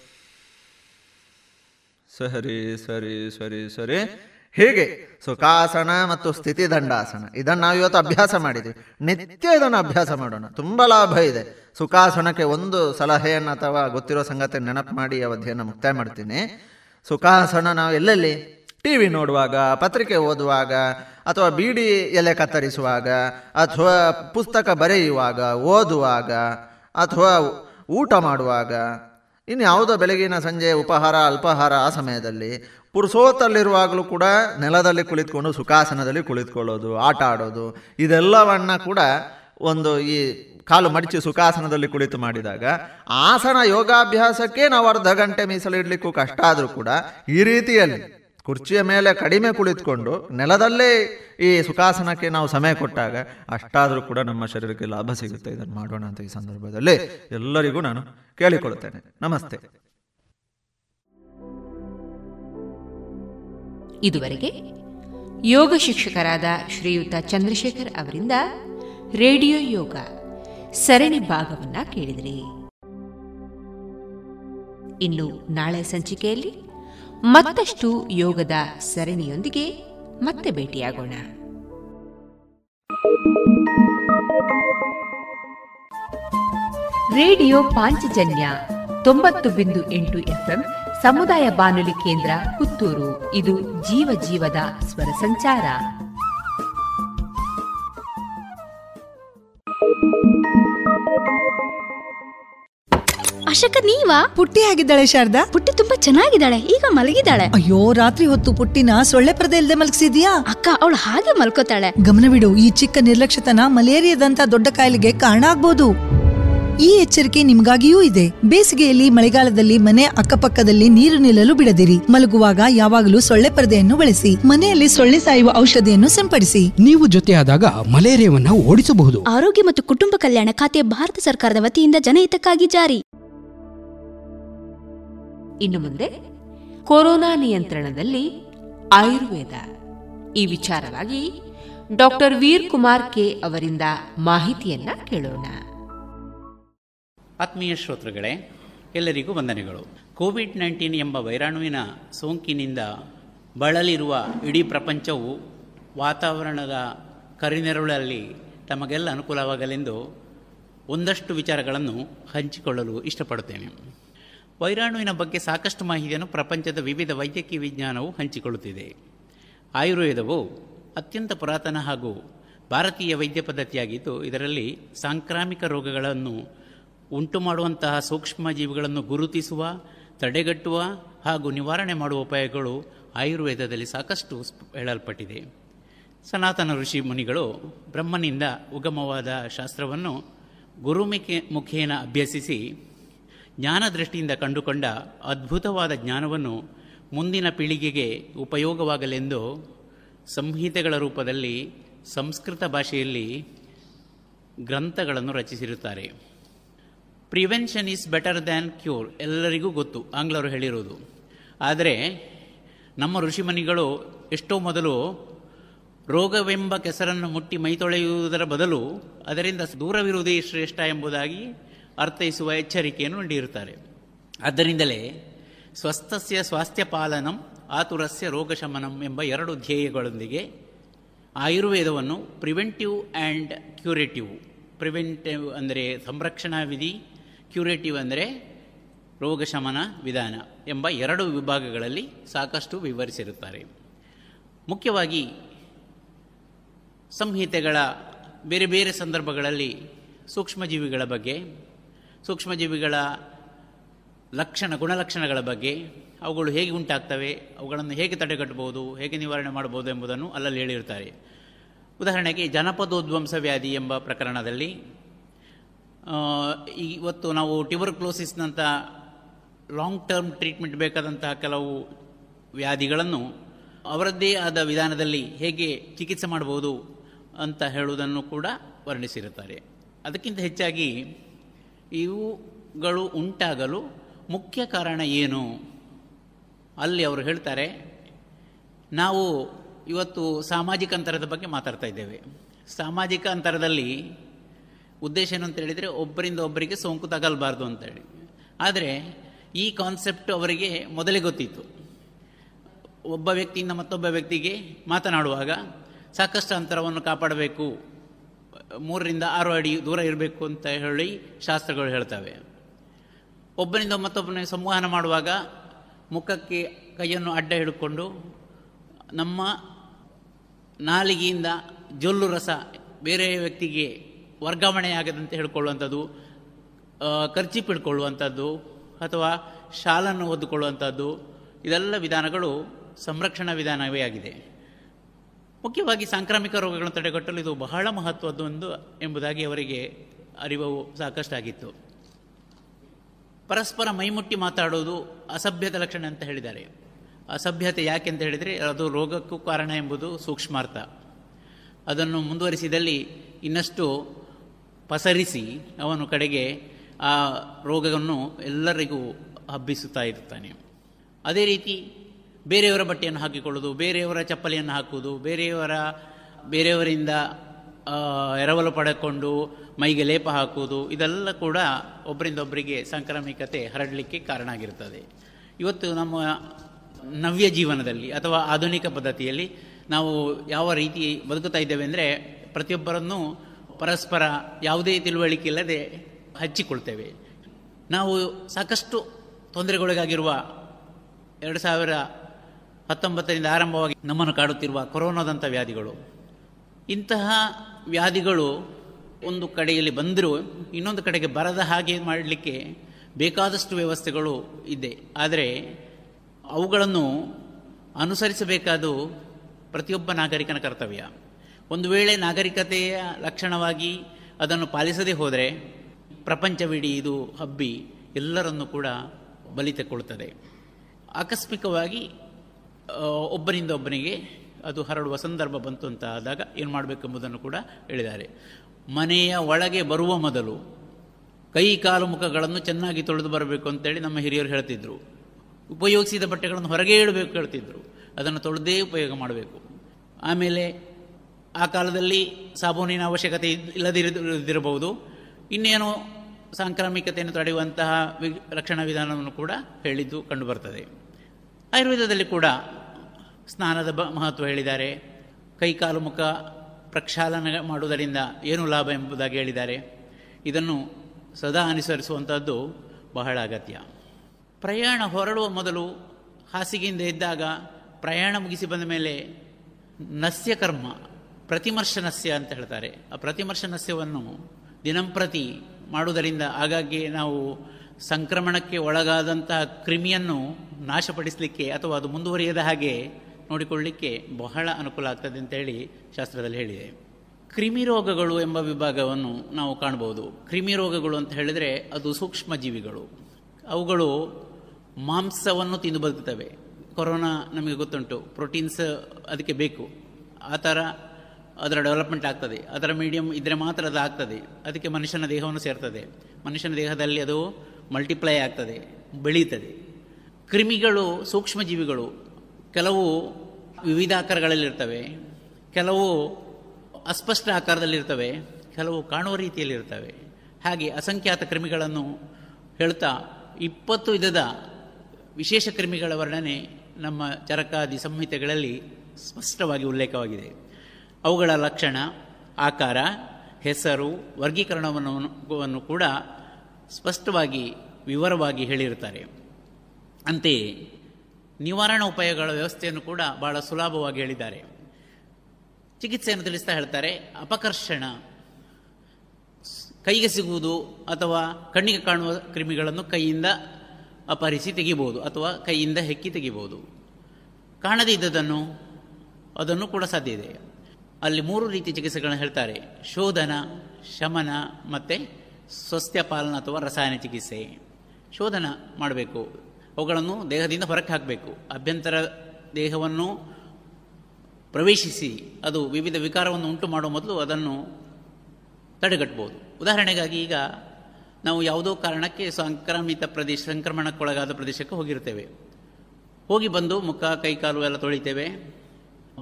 ಸರಿ ಸರಿ ಸರಿ ಸರಿ. ಹೀಗೆ ಸುಖಾಸನ ಮತ್ತು ಸ್ಥಿತಿ ದಂಡಾಸನ ಇದನ್ನು ನಾವು ಇವತ್ತು ಅಭ್ಯಾಸ ಮಾಡಿದ್ದೀವಿ ನಿತ್ಯ ಇದನ್ನು ಅಭ್ಯಾಸ ಮಾಡೋಣ. ತುಂಬ ಲಾಭ ಇದೆ. ಸುಖಾಸನಕ್ಕೆ ಒಂದು ಸಲಹೆಯನ್ನು ಅಥವಾ ಗೊತ್ತಿರೋ ಸಂಗತಿ ನೆನಪು ಮಾಡಿ ಅವಧಿಯನ್ನು ಮುಕ್ತಾಯ ಮಾಡ್ತೀನಿ. ಸುಖಾಸನ ನಾವು ಎಲ್ಲೆಲ್ಲಿ? ಟಿ ವಿ ನೋಡುವಾಗ, ಪತ್ರಿಕೆ ಓದುವಾಗ, ಅಥವಾ ಬೀಡಿ ಎಲೆ ಕತ್ತರಿಸುವಾಗ, ಅಥವಾ ಪುಸ್ತಕ ಬರೆಯುವಾಗ, ಓದುವಾಗ, ಅಥವಾ ಊಟ ಮಾಡುವಾಗ, ಇನ್ನು ಯಾವುದೋ ಬೆಳಗಿನ ಸಂಜೆ ಉಪಹಾರ, ಅಲ್ಪಾಹಾರ ಆ ಸಮಯದಲ್ಲಿ ಪುರುಸೋತಲ್ಲಿರುವಾಗಲೂ ಕೂಡ ನೆಲದಲ್ಲಿ ಕುಳಿತುಕೊಂಡು ಸುಖಾಸನದಲ್ಲಿ ಕುಳಿತುಕೊಳ್ಳೋದು, ಆಟ ಆಡೋದು, ಇದೆಲ್ಲವನ್ನ ಕೂಡ ಒಂದು ಈ ಕಾಲು ಮಡಚಿ ಸುಖಾಸನದಲ್ಲಿ ಕುಳಿತು ಮಾಡಿದಾಗ ಆಸನ ಯೋಗಾಭ್ಯಾಸಕ್ಕೆ ನಾವು ಅರ್ಧ ಗಂಟೆ ಮೀಸಲಿಡ್ಲಿಕ್ಕೂ ಕಷ್ಟ ಆದರೂ ಕೂಡ ಈ ರೀತಿಯಲ್ಲಿ ಕುರ್ಚಿಯ ಮೇಲೆ ಕಡಿಮೆ ಕುಳಿತುಕೊಂಡು ನೆಲದಲ್ಲೇ ಈ ಸುಖಾಸನಕ್ಕೆ ನಾವು ಸಮಯ ಕೊಟ್ಟಾಗ ಅಷ್ಟಾದರೂ ಕೂಡ ನಮ್ಮ ಶರೀರಕ್ಕೆ ಲಾಭ ಸಿಗುತ್ತೆ. ಇದನ್ನು ಮಾಡೋಣ ಅಂತ ಈ ಸಂದರ್ಭದಲ್ಲಿ ಎಲ್ಲರಿಗೂ ನಾನು ಕೇಳಿಕೊಳ್ಳುತ್ತೇನೆ. ನಮಸ್ತೆ. ಇದುವರೆಗೆ ಯೋಗ ಶಿಕ್ಷಕರಾದ ಶ್ರೀಯುತ ಚಂದ್ರಶೇಖರ್ ಅವರಿಂದ ರೇಡಿಯೋ ಯೋಗ. ಸರಣಿ ಭಾಗವನ್ನ ಕೇಳಿದ್ರಿ. ಇನ್ನು ನಾಳೆ ಸಂಚಿಕೆಯಲ್ಲಿ ಮತ್ತಷ್ಟು ಯೋಗದ ಸರಣಿಯೊಂದಿಗೆ ಮತ್ತೆ ಭೇಟಿಯಾಗೋಣ. ರೇಡಿಯೋ ಪಾಂಚಜನ್ಯ ತೊಂಬತ್ತು ಬಿಂದು ಎಂಟು ಎಫ್ಎಂ ಸಮುದಾಯ ಬಾನುಲಿ ಕೇಂದ್ರ ಪುತ್ತೂರು. ಇದು ಜೀವ ಜೀವದ ಸ್ವರ ಸಂಚಾರ. ಅಶಕ ನೀವಾ? ಪುಟ್ಟಿ ಆಗಿದ್ದಾಳೆ ಶಾರದಾ. ಪುಟ್ಟಿ ತುಂಬಾ ಚೆನ್ನಾಗಿದ್ದಾಳೆ ಈಗ ಮಲಗಿದ್ದಾಳೆ. ಅಯ್ಯೋ ರಾತ್ರಿ ಹೊತ್ತು ಪುಟ್ಟಿನ ಸೊಳ್ಳೆ ಪರದೆ ಇಲ್ಲದೆ ಮಲಗಿಸಿದ್ಯಾ? ಅಕ್ಕ ಅವಳು ಹಾಗೆ ಮಲ್ಕೋತಾಳೆ. ಗಮನವಿಡು ಈ ಚಿಕ್ಕ ನಿರ್ಲಕ್ಷ್ಯತನ ಮಲೇರಿಯಾದಂತ ದೊಡ್ಡ ಕಾಯಿಲೆಗೆ ಕಾರಣ ಆಗ್ಬೋದು. ಈ ಎಚ್ಚರಿಕೆ ನಿಮಗಾಗಿಯೂ ಇದೆ. ಬೇಸಿಗೆಯಲ್ಲಿ ಮಳೆಗಾಲದಲ್ಲಿ ಮನೆ ಅಕ್ಕಪಕ್ಕದಲ್ಲಿ ನೀರು ನಿಲ್ಲಲು ಬಿಡದಿರಿ. ಮಲಗುವಾಗ ಯಾವಾಗಲೂ ಸೊಳ್ಳೆ ಪರದೆಯನ್ನು ಬಳಸಿ. ಮನೆಯಲ್ಲಿ ಸೊಳ್ಳೆ ಸಾಯುವ ಔಷಧಿಯನ್ನು ಸಿಂಪಡಿಸಿ. ನೀವು ಜೊತೆಯಾದಾಗ ಮಲೇರಿಯಾವನ್ನ ಓಡಿಸಬಹುದು. ಆರೋಗ್ಯ ಮತ್ತು ಕುಟುಂಬ ಕಲ್ಯಾಣ ಖಾತೆ ಭಾರತ ಸರ್ಕಾರದ ವತಿಯಿಂದ ಜನಹಿತಕ್ಕಾಗಿ ಜಾರಿ. ಇನ್ನು ಮುಂದೆ ಕೊರೋನಾ ನಿಯಂತ್ರಣದಲ್ಲಿ ಆಯುರ್ವೇದ. ಈ ವಿಚಾರವಾಗಿ ಡಾಕ್ಟರ್ ವೀರ್ ಕುಮಾರ್ ಕೆ ಅವರಿಂದ ಮಾಹಿತಿಯನ್ನ ಕೇಳೋಣ. ಆತ್ಮೀಯ ಶ್ರೋತೃಗಳೇ, ಎಲ್ಲರಿಗೂ ವಂದನೆಗಳು. ಕೋವಿಡ್ ನೈನ್ಟೀನ್ ಎಂಬ ವೈರಾಣುವಿನ ಸೋಂಕಿನಿಂದ ಬಳಲಿರುವ ಇಡೀ ಪ್ರಪಂಚವು ವಾತಾವರಣದ ಕರಿನೆರಳಲ್ಲಿ ತಮಗೆಲ್ಲ ಅನುಕೂಲವಾಗಲೆಂದು ಒಂದಷ್ಟು ವಿಚಾರಗಳನ್ನು ಹಂಚಿಕೊಳ್ಳಲು ಇಷ್ಟಪಡುತ್ತೇನೆ. ವೈರಾಣುವಿನ ಬಗ್ಗೆ ಸಾಕಷ್ಟು ಮಾಹಿತಿಯನ್ನು ಪ್ರಪಂಚದ ವಿವಿಧ ವೈದ್ಯಕೀಯ ವಿಜ್ಞಾನವು ಹಂಚಿಕೊಳ್ಳುತ್ತಿದೆ. ಆಯುರ್ವೇದವು ಅತ್ಯಂತ ಪುರಾತನ ಹಾಗೂ ಭಾರತೀಯ ವೈದ್ಯ ಪದ್ಧತಿಯಾಗಿದ್ದು, ಇದರಲ್ಲಿ ಸಾಂಕ್ರಾಮಿಕ ರೋಗಗಳನ್ನು ಉಂಟು ಮಾಡುವಂತಹ ಸೂಕ್ಷ್ಮ ಜೀವಿಗಳನ್ನು ಗುರುತಿಸುವ, ತಡೆಗಟ್ಟುವ ಹಾಗೂ ನಿವಾರಣೆ ಮಾಡುವ ಉಪಾಯಗಳು ಆಯುರ್ವೇದದಲ್ಲಿ ಸಾಕಷ್ಟು ಹೇಳಲ್ಪಟ್ಟಿದೆ. ಸನಾತನ ಋಷಿ ಮುನಿಗಳು ಬ್ರಹ್ಮನಿಂದ ಉಗಮವಾದ ಶಾಸ್ತ್ರವನ್ನು ಗುರುಮಿಕೆ ಮುಖೇನ ಅಭ್ಯಸಿಸಿ ಜ್ಞಾನ ದೃಷ್ಟಿಯಿಂದ ಕಂಡುಕೊಂಡ ಅದ್ಭುತವಾದ ಜ್ಞಾನವನ್ನು ಮುಂದಿನ ಪೀಳಿಗೆಗೆ ಉಪಯೋಗವಾಗಲೆಂದು ಸಂಹಿತೆಗಳ ರೂಪದಲ್ಲಿ ಸಂಸ್ಕೃತ ಭಾಷೆಯಲ್ಲಿ ಗ್ರಂಥಗಳನ್ನು ರಚಿಸಿರುತ್ತಾರೆ. Prevention is better than cure ಎಲ್ಲರಿಗೂ ಗೊತ್ತು, ಆಂಗ್ಲರು ಹೇಳಿರುವುದು ಆದರೆ, ನಮ್ಮ ಋಷಿಮನಿಗಳು ಎಷ್ಟೋ ಮೊದಲು ರೋಗವೆಂಬ ಕೆಸರನ್ನು ಮುಟ್ಟಿ ಮೈ ತೊಳೆಯುವುದರ ಬದಲು ಅದರಿಂದ ದೂರವಿರುವುದೇ ಶ್ರೇಷ್ಠ ಎಂಬುದಾಗಿ ಅರ್ಥೈಸುವ ಎಚ್ಚರಿಕೆಯನ್ನು ನೀಡಿರುತ್ತಾರೆ. ಆದ್ದರಿಂದಲೇ ಸ್ವಸ್ಥಸ್ಯ ಸ್ವಾಸ್ಥ್ಯ ಪಾಲನಂ ಆತುರಸ್ಯ ರೋಗಶಮನಂ ಎಂಬ ಎರಡು ಧ್ಯೇಯಗಳೊಂದಿಗೆ ಆಯುರ್ವೇದವನ್ನು ಪ್ರಿವೆಂಟಿವ್ ಆ್ಯಂಡ್ ಕ್ಯೂರೇಟಿವ್ ಪ್ರಿವೆಂಟಿವ್ ಅಂದರೆ ಸಂರಕ್ಷಣಾ ವಿಧಿ ಕ್ಯೂರೇಟಿವ್ ಅಂದರೆ ರೋಗಶಮನ ವಿಧಾನ ಎಂಬ ಎರಡು ವಿಭಾಗಗಳಲ್ಲಿ ಸಾಕಷ್ಟು ವಿವರಿಸಿರುತ್ತಾರೆ. ಮುಖ್ಯವಾಗಿ ಸಂಹಿತೆಗಳ ಬೇರೆ ಬೇರೆ ಸಂದರ್ಭಗಳಲ್ಲಿ ಸೂಕ್ಷ್ಮಜೀವಿಗಳ ಬಗ್ಗೆ, ಸೂಕ್ಷ್ಮಜೀವಿಗಳ ಲಕ್ಷಣ, ಗುಣಲಕ್ಷಣಗಳ ಬಗ್ಗೆ, ಅವುಗಳು ಹೇಗೆ ಉಂಟಾಗ್ತವೆ, ಅವುಗಳನ್ನು ಹೇಗೆ ತಡೆಗಟ್ಟಬಹುದು, ಹೇಗೆ ನಿವಾರಣೆ ಮಾಡಬಹುದು ಎಂಬುದನ್ನು ಅಲ್ಲಲ್ಲಿ ಹೇಳಿರುತ್ತಾರೆ. ಉದಾಹರಣೆಗೆ ಜನಪದೋದ್ವಂಸ ವ್ಯಾಧಿ ಎಂಬ ಪ್ರಕರಣದಲ್ಲಿ ಇವತ್ತು ನಾವು ಟ್ಯೂಬರ್ಕ್ಲೋಸಿಸ್ನಂಥ ಲಾಂಗ್ ಟರ್ಮ್ ಟ್ರೀಟ್ಮೆಂಟ್ ಬೇಕಾದಂತಹ ಕೆಲವು ವ್ಯಾಧಿಗಳನ್ನು ಅವರದ್ದೇ ಆದ ವಿಧಾನದಲ್ಲಿ ಹೇಗೆ ಚಿಕಿತ್ಸೆ ಮಾಡಬಹುದು ಅಂತ ಹೇಳುವುದನ್ನು ಕೂಡ ವರ್ಣಿಸಿರುತ್ತಾರೆ. ಅದಕ್ಕಿಂತ ಹೆಚ್ಚಾಗಿ ಇವುಗಳು ಉಂಟಾಗಲು ಮುಖ್ಯ ಕಾರಣ ಏನು? ಅಲ್ಲಿ ಅವರು ಹೇಳ್ತಾರೆ, ನಾವು ಇವತ್ತು ಸಾಮಾಜಿಕ ಅಂತರದ ಬಗ್ಗೆ ಮಾತಾಡ್ತಾ ಇದ್ದೇವೆ. ಸಾಮಾಜಿಕ ಅಂತರದಲ್ಲಿ ಉದ್ದೇಶ ಏನು ಅಂತ ಹೇಳಿದರೆ ಒಬ್ಬರಿಂದ ಒಬ್ಬರಿಗೆ ಸೋಂಕು ತಗಲ್ಬಾರ್ದು ಅಂತೇಳಿ ಆದರೆ ಈ ಕಾನ್ಸೆಪ್ಟ್ ಅವರಿಗೆ ಮೊದಲೇ ಗೊತ್ತಿತ್ತು. ಒಬ್ಬ ವ್ಯಕ್ತಿಯಿಂದ ಮತ್ತೊಬ್ಬ ವ್ಯಕ್ತಿಗೆ ಮಾತನಾಡುವಾಗ ಸಾಕಷ್ಟು ಅಂತರವನ್ನು ಕಾಪಾಡಬೇಕು. ಮೂರರಿಂದ ಆರು ಅಡಿ ದೂರ ಇರಬೇಕು ಅಂತ ಹೇಳಿ ಶಾಸ್ತ್ರಗಳು ಹೇಳ್ತವೆ. ಒಬ್ಬನಿಂದ ಮತ್ತೊಬ್ಬನಿಗೆ ಸಂವಹನ ಮಾಡುವಾಗ ಮುಖಕ್ಕೆ ಕೈಯನ್ನು ಅಡ್ಡ ಹಿಡ್ಕೊಂಡು ನಮ್ಮ ನಾಲಿಗೆಯಿಂದ ಜೊಲ್ಲು ರಸ ಬೇರೆ ವ್ಯಕ್ತಿಗೆ ವರ್ಗಾವಣೆಯಾಗದಂತೆ ಹೇಳ್ಕೊಳ್ಳುವಂಥದ್ದು ಖರ್ಚಿ ಹಿಡ್ಕೊಳ್ಳುವಂಥದ್ದು, ಅಥವಾ ಶಾಲನ್ನು ಒದ್ದುಕೊಳ್ಳುವಂಥದ್ದು ಇದೆಲ್ಲ ವಿಧಾನಗಳು ಸಂರಕ್ಷಣಾ ವಿಧಾನವೇ ಆಗಿದೆ. ಮುಖ್ಯವಾಗಿ ಸಾಂಕ್ರಾಮಿಕ ರೋಗಗಳನ್ನು ತಡೆಗಟ್ಟಲು ಇದು ಬಹಳ ಮಹತ್ವದ್ದೊಂದು ಎಂಬುದಾಗಿ ಅವರಿಗೆ ಅರಿವು ಸಾಕಷ್ಟಾಗಿತ್ತು. ಪರಸ್ಪರ ಮೈಮುಟ್ಟಿ ಮಾತಾಡೋದು ಅಸಭ್ಯದ ಲಕ್ಷಣ ಅಂತ ಹೇಳಿದ್ದಾರೆ. ಅಸಭ್ಯತೆ ಯಾಕೆ ಅಂತ ಹೇಳಿದರೆ ಅದು ರೋಗಕ್ಕೂ ಕಾರಣ ಎಂಬುದು ಸೂಕ್ಷ್ಮಾರ್ಥ. ಅದನ್ನು ಮುಂದುವರಿಸಿದಲ್ಲಿ ಇನ್ನಷ್ಟು ಪಸರಿಸಿ ಅವನು ಕಡೆಗೆ ಆ ರೋಗವನ್ನು ಎಲ್ಲರಿಗೂ ಹಬ್ಬಿಸುತ್ತಾ ಇರ್ತಾನೆ ಅದೇ ರೀತಿ ಬೇರೆಯವರ ಬಟ್ಟೆಯನ್ನು ಹಾಕಿಕೊಳ್ಳೋದು ಬೇರೆಯವರ ಚಪ್ಪಲಿಯನ್ನು ಹಾಕುವುದು, ಬೇರೆಯವರ, ಬೇರೆಯವರಿಂದ ಎರವಲು ಪಡೆಕೊಂಡು ಮೈಗೆ ಲೇಪ ಹಾಕುವುದು, ಇದೆಲ್ಲ ಕೂಡ ಒಬ್ಬರಿಂದ ಒಬ್ಬರಿಗೆ ಸಾಂಕ್ರಾಮಿಕತೆ ಹರಡಲಿಕ್ಕೆ ಕಾರಣ ಆಗಿರುತ್ತದೆ. ಇವತ್ತು ನಮ್ಮ ನವ್ಯ ಜೀವನದಲ್ಲಿ ಅಥವಾ ಆಧುನಿಕ ಪದ್ಧತಿಯಲ್ಲಿ ನಾವು ಯಾವ ರೀತಿ ಬದುಕುತ್ತಾ ಇದ್ದೇವೆ ಅಂದರೆ ಪ್ರತಿಯೊಬ್ಬರನ್ನು ಪರಸ್ಪರ ಯಾವುದೇ ತಿಳುವಳಿಕೆ ಇಲ್ಲದೆ ಹಚ್ಚಿಕೊಳ್ತೇವೆ. ನಾವು ಸಾಕಷ್ಟು ತೊಂದರೆಗೊಳಗಾಗಿರುವ ಎರಡು ಸಾವಿರ ಹತ್ತೊಂಬತ್ತರಿಂದ ಆರಂಭವಾಗಿ ನಮ್ಮನ್ನು ಕಾಡುತ್ತಿರುವ ಕೊರೋನಾದಂಥ ವ್ಯಾಧಿಗಳು. ಇಂತಹ ವ್ಯಾಧಿಗಳು ಒಂದು ಕಡೆಯಲ್ಲಿ ಬಂದರೂ ಇನ್ನೊಂದು ಕಡೆಗೆ ಬರದ ಹಾಗೆ ಮಾಡಲಿಕ್ಕೆ ಬೇಕಾದಷ್ಟು ವ್ಯವಸ್ಥೆಗಳು ಇದೆ. ಆದರೆ ಅವುಗಳನ್ನು ಅನುಸರಿಸಬೇಕಾದ ಪ್ರತಿಯೊಬ್ಬ ನಾಗರಿಕನ ಕರ್ತವ್ಯ. ಒಂದು ವೇಳೆ ನಾಗರಿಕತೆಯ ಲಕ್ಷಣವಾಗಿ ಅದನ್ನು ಪಾಲಿಸದೇ ಹೋದರೆ ಪ್ರಪಂಚವಿಡೀ ಇದು ಹಬ್ಬಿ ಎಲ್ಲರನ್ನು ಕೂಡ ಬಲಿ ತೆಕ್ಕೊಳ್ತದೆ. ಆಕಸ್ಮಿಕವಾಗಿ ಒಬ್ಬನಿಂದ ಒಬ್ಬನಿಗೆ ಅದು ಹರಡುವ ಸಂದರ್ಭ ಬಂತು ಅಂತ ಆದಾಗ ಏನು ಮಾಡಬೇಕೆಂಬುದನ್ನು ಕೂಡ ಹೇಳಿದ್ದಾರೆ. ಮನೆಯ ಒಳಗೆ ಬರುವ ಮೊದಲು ಕೈ ಕಾಲು ಮುಖಗಳನ್ನು ಚೆನ್ನಾಗಿ ತೊಳೆದು ಬರಬೇಕು ಅಂತೇಳಿ ನಮ್ಮ ಹಿರಿಯರು ಹೇಳ್ತಿದ್ರು. ಉಪಯೋಗಿಸಿದ ಬಟ್ಟೆಗಳನ್ನು ಹೊರಗೆ ಇಡಬೇಕು ಹೇಳ್ತಿದ್ರು. ಅದನ್ನು ತೊಳೆದೇ ಉಪಯೋಗ ಮಾಡಬೇಕು. ಆಮೇಲೆ ಆ ಕಾಲದಲ್ಲಿ ಸಾಬೂನಿನ ಅವಶ್ಯಕತೆ ಇಲ್ಲದಿರದಿರಬಹುದು ಇನ್ನೇನು ಸಾಂಕ್ರಾಮಿಕತೆಯನ್ನು ತಡೆಯುವಂತಹ ವಿ, ರಕ್ಷಣಾ ವಿಧಾನವನ್ನು ಕೂಡ ಹೇಳಿದ್ದು ಕಂಡುಬರ್ತದೆ. ಆಯುರ್ವೇದದಲ್ಲಿ ಕೂಡ ಸ್ನಾನದ ಬ, ಮಹತ್ವ ಹೇಳಿದ್ದಾರೆ. ಕೈಕಾಲು ಮುಖ ಪ್ರಕ್ಷಾಲನ ಮಾಡುವುದರಿಂದ ಏನು ಲಾಭ ಎಂಬುದಾಗಿ ಹೇಳಿದ್ದಾರೆ. ಇದನ್ನು ಸದಾ ಅನುಸರಿಸುವಂಥದ್ದು ಬಹಳ ಅಗತ್ಯ. ಪ್ರಯಾಣ ಹೊರಡುವ ಮೊದಲು ಹಾಸಿಗೆಯಿಂದ ಇದ್ದಾಗ ಪ್ರಯಾಣ ಮುಗಿಸಿ ಬಂದ ಮೇಲೆ ನಸ್ಯಕರ್ಮ ಪ್ರತಿಮರ್ಶ ನಸ್ಯ ಅಂತ ಹೇಳ್ತಾರೆ. ಆ ಪ್ರತಿಮರ್ಶನಸ್ಯವನ್ನು ದಿನಂಪ್ರತಿ ಮಾಡುವುದರಿಂದ ಹಾಗಾಗಿ ನಾವು ಸಂಕ್ರಮಣಕ್ಕೆ ಒಳಗಾದಂತಹ ಕ್ರಿಮಿಯನ್ನು ನಾಶಪಡಿಸಲಿಕ್ಕೆ ಅಥವಾ ಅದು ಮುಂದುವರಿಯದ ಹಾಗೆ ನೋಡಿಕೊಳ್ಳಲಿಕ್ಕೆ ಬಹಳ ಅನುಕೂಲ ಆಗ್ತದೆ ಅಂತೇಳಿ ಶಾಸ್ತ್ರದಲ್ಲಿ ಹೇಳಿದೆ. ಕ್ರಿಮಿ ರೋಗಗಳು ಎಂಬ ವಿಭಾಗವನ್ನು ನಾವು ಕಾಣಬಹುದು. ಕ್ರಿಮಿ ರೋಗಗಳು ಅಂತ ಹೇಳಿದರೆ ಅದು ಸೂಕ್ಷ್ಮ ಜೀವಿಗಳು. ಅವುಗಳು ಮಾಂಸವನ್ನು ತಿಂದು ಬದುಕುತ್ತವೆ. ಕೊರೋನಾ ನಮಗೆ ಗೊತ್ತುಂಟು. ಪ್ರೋಟೀನ್ಸ್ ಅದಕ್ಕೆ ಬೇಕು. ಆ ಥರ ಅದರ ಡೆವಲಪ್ಮೆಂಟ್ ಆಗ್ತದೆ. ಅದರ ಮೀಡಿಯಂ ಇದ್ದರೆ ಮಾತ್ರ ಅದು ಆಗ್ತದೆ ಅದಕ್ಕೆ ಮನುಷ್ಯನ ದೇಹವನ್ನು ಸೇರ್ತದೆ. ಮನುಷ್ಯನ ದೇಹದಲ್ಲಿ ಅದು ಮಲ್ಟಿಪ್ಲೈ ಆಗ್ತದೆ, ಬೆಳೀತದೆ. ಕ್ರಿಮಿಗಳು ಸೂಕ್ಷ್ಮ ಜೀವಿಗಳು ಕೆಲವು ವಿವಿಧ ಆಕಾರಗಳಲ್ಲಿರ್ತವೆ, ಕೆಲವು ಅಸ್ಪಷ್ಟ ಆಕಾರದಲ್ಲಿರ್ತವೆ, ಕೆಲವು ಕಾಣುವ ರೀತಿಯಲ್ಲಿರ್ತವೆ. ಹಾಗೆ ಅಸಂಖ್ಯಾತ ಕ್ರಿಮಿಗಳನ್ನು ಹೇಳ್ತಾ ಇಪ್ಪತ್ತು ವಿಧದ ವಿಶೇಷ ಕ್ರಿಮಿಗಳ ವರ್ಣನೆ ನಮ್ಮ ಚರಕಾದಿ ಸಂಹಿತೆಗಳಲ್ಲಿ ಸ್ಪಷ್ಟವಾಗಿ ಉಲ್ಲೇಖವಾಗಿದೆ. ಅವುಗಳ ಲಕ್ಷಣ, ಆಕಾರ, ಹೆಸರು, ವರ್ಗೀಕರಣವನ್ನು ಕೂಡ ಸ್ಪಷ್ಟವಾಗಿ, ವಿವರವಾಗಿ ಹೇಳಿರುತ್ತಾರೆ. ಅಂತೆಯೇ, ನಿವಾರಣಾ ಉಪಾಯಗಳ ವ್ಯವಸ್ಥೆಯನ್ನು ಕೂಡ ಬಹಳ ಸುಲಭವಾಗಿ ಹೇಳಿದ್ದಾರೆ. ಚಿಕಿತ್ಸೆಯನ್ನು ತಿಳಿಸ್ತಾ ಹೇಳ್ತಾರೆ, ಅಪಕರ್ಷಣ, ಕೈಗೆ ಸಿಗುವುದು ಅಥವಾ ಕಣ್ಣಿಗೆ ಕಾಣುವ ಕ್ರಿಮಿಗಳನ್ನು ಕೈಯಿಂದ ಅಪಹರಿಸಿ ತೆಗಿಬೋದು ಅಥವಾ ಕೈಯಿಂದ ಹೆಕ್ಕಿ ತೆಗಿಬಹುದು ಕಾಣದೇ ಇದ್ದದನ್ನು ಅದನ್ನು ಕೂಡ ಸಾಧ್ಯ ಇದೆ. ಅಲ್ಲಿ ಮೂರು ರೀತಿ ಚಿಕಿತ್ಸೆಗಳನ್ನು ಹೇಳ್ತಾರೆ. ಶೋಧನ, ಶಮನ ಮತ್ತು ಸ್ವಸ್ಥ್ಯಪಾಲನ ಅಥವಾ ರಸಾಯನ ಚಿಕಿತ್ಸೆ. ಶೋಧನ ಮಾಡಬೇಕು. ಅವುಗಳನ್ನು ದೇಹದಿಂದ ಹೊರಕ್ಕೆ ಹಾಕಬೇಕು. ಅಭ್ಯಂತರ ದೇಹವನ್ನು ಪ್ರವೇಶಿಸಿ ಅದು ವಿವಿಧ ವಿಕಾರವನ್ನು ಉಂಟು ಮಾಡುವ ಮೊದಲು ಅದನ್ನು ತಡೆಗಟ್ಟಬಹುದು ಉದಾಹರಣೆಗಾಗಿ ಈಗ ನಾವು ಯಾವುದೋ ಕಾರಣಕ್ಕೆ ಸಂಕ್ರಮಿತ ಪ್ರದೇಶ, ಸಂಕ್ರಮಣಕ್ಕೊಳಗಾದ ಪ್ರದೇಶಕ್ಕೆ ಹೋಗಿರ್ತೇವೆ. ಹೋಗಿ ಬಂದು ಮುಖ, ಕೈಕಾಲು ಎಲ್ಲ ತೊಳಿತೇವೆ.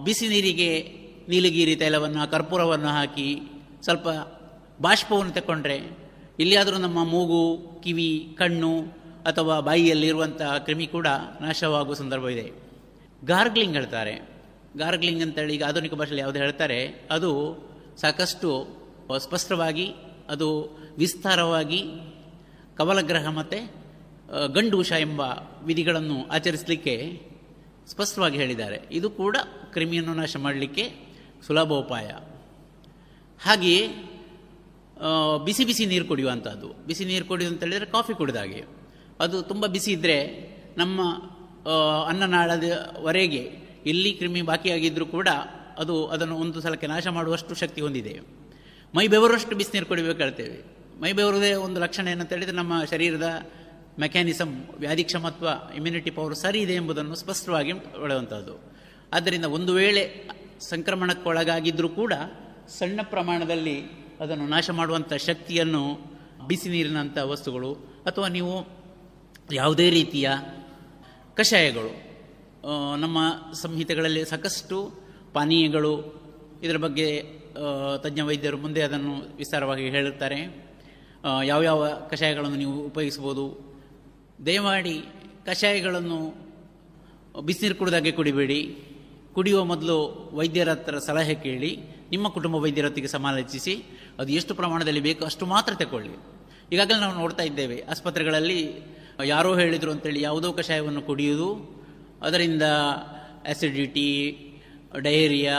ಬಿಸಿ ನೀರಿಗೆ ನೀಲಗಿರಿ ತೈಲವನ್ನು, ಕರ್ಪೂರವನ್ನು ಹಾಕಿ ಸ್ವಲ್ಪ ಬಾಷ್ಪವನ್ನು ತಗೊಂಡ್ರೆ ಎಲ್ಲಿಯಾದರೂ ನಮ್ಮ ಮೂಗು, ಕಿವಿ, ಕಣ್ಣು ಅಥವಾ ಬಾಯಿಯಲ್ಲಿರುವಂಥ ಕ್ರಿಮಿ ಕೂಡ ನಾಶವಾಗುವ ಇದೆ. ಗಾರ್ಗ್ಲಿಂಗ್ ಹೇಳ್ತಾರೆ. ಗಾರ್ಗ್ಲಿಂಗ್ ಅಂತೇಳಿ ಈಗ ಆಧುನಿಕ ಭಾಷೆಯಲ್ಲಿ ಯಾವುದು ಹೇಳ್ತಾರೆ? ಅದು ಸಾಕಷ್ಟು ಸ್ಪಷ್ಟವಾಗಿ ಅದು ವಿಸ್ತಾರವಾಗಿ ಕವಲಗ್ರಹ ಮತ್ತು ಗಂಡೂಷ ಎಂಬ ವಿಧಿಗಳನ್ನು ಆಚರಿಸಲಿಕ್ಕೆ ಸ್ಪಷ್ಟವಾಗಿ ಹೇಳಿದ್ದಾರೆ. ಇದು ಕೂಡ ಕ್ರಿಮಿಯನ್ನು ನಾಶ ಮಾಡಲಿಕ್ಕೆ ಸುಲಭ ಉಪಾಯ ಹಾಗೆಯೇ ಬಿಸಿ ಬಿಸಿ ನೀರು ಕುಡಿಯುವಂಥದ್ದು ಬಿಸಿ ನೀರು ಕುಡಿ ಅಂತ ಹೇಳಿದರೆ ಕಾಫಿ ಕುಡಿದ ಹಾಗೆ ಅದು ತುಂಬ ಬಿಸಿ ಇದ್ದರೆ ನಮ್ಮ ಅನ್ನನಾಳದವರೆಗೆ ಇಲ್ಲಿ ಕ್ರಿಮಿ ಬಾಕಿಯಾಗಿದ್ದರೂ ಕೂಡ ಅದು ಅದನ್ನು ಒಂದು ಸಲಕ್ಕೆ ನಾಶ ಮಾಡುವಷ್ಟು ಶಕ್ತಿ ಹೊಂದಿದೆ. ಮೈ ಬಿಸಿ ಬಿಸಿನೀರು ಕುಡಿಬೇಕು ಹೇಳ್ತೇವೆ. ಮೈ ಬೆವರದೇ ಒಂದು ಲಕ್ಷಣ ಏನಂತ ಹೇಳಿದರೆ ನಮ್ಮ ಶರೀರದ ಮೆಕ್ಯಾನಿಸಮ್ ವ್ಯಾಧಿಕ್ಷಮತ್ವ ಇಮ್ಯುನಿಟಿ ಪವರ್ ಸರಿ ಇದೆ ಎಂಬುದನ್ನು ಸ್ಪಷ್ಟವಾಗಿ ಒಳೆಯುವಂಥದ್ದು ಆದ್ದರಿಂದ ಒಂದು ವೇಳೆ ಸಂಕ್ರಮಣಕ್ಕೊಳಗಾಗಿದ್ದರೂ ಕೂಡ ಸಣ್ಣ ಪ್ರಮಾಣದಲ್ಲಿ ಅದನ್ನು ನಾಶ ಮಾಡುವಂಥ ಶಕ್ತಿಯನ್ನು ಬಿಸಿ ನೀರಿನಂಥ ವಸ್ತುಗಳು ಅಥವಾ ನೀವು ಯಾವುದೇ ರೀತಿಯ ಕಷಾಯಗಳು ನಮ್ಮ ಸಂಹಿತೆಗಳಲ್ಲಿ ಸಾಕಷ್ಟು ಪಾನೀಯಗಳು, ಇದರ ಬಗ್ಗೆ ತಜ್ಞ ವೈದ್ಯರು ಮುಂದೆ ಅದನ್ನು ವಿಸ್ತಾರವಾಗಿ ಹೇಳುತ್ತಾರೆ. ಯಾವ್ಯಾವ ಕಷಾಯಗಳನ್ನು ನೀವು ಉಪಯೋಗಿಸ್ಬೋದು ದಯಮಾಡಿ ಕಷಾಯಗಳನ್ನು ಬಿಸಿನೀರು ಕುಡಿದಾಗೆ ಕುಡಿಬೇಡಿ. ಕುಡಿಯುವ ಮೊದಲು ವೈದ್ಯರ ಹತ್ರ ಸಲಹೆ ಕೇಳಿ, ನಿಮ್ಮ ಕುಟುಂಬ ವೈದ್ಯರೊತ್ತಿಗೆ ಸಮಾಲೋಚಿಸಿ, ಅದು ಎಷ್ಟು ಪ್ರಮಾಣದಲ್ಲಿ ಬೇಕು ಅಷ್ಟು ಮಾತ್ರ ತಗೊಳ್ಳಿ. ಈಗಾಗಲೇ ನಾವು ನೋಡ್ತಾ ಇದ್ದೇವೆ, ಆಸ್ಪತ್ರೆಗಳಲ್ಲಿ ಯಾರೋ ಹೇಳಿದರು ಅಂತೇಳಿ ಯಾವುದೋ ಕಷಾಯವನ್ನು ಕುಡಿಯುವುದು, ಅದರಿಂದ ಆಸಿಡಿಟಿ ಡಯೇರಿಯಾ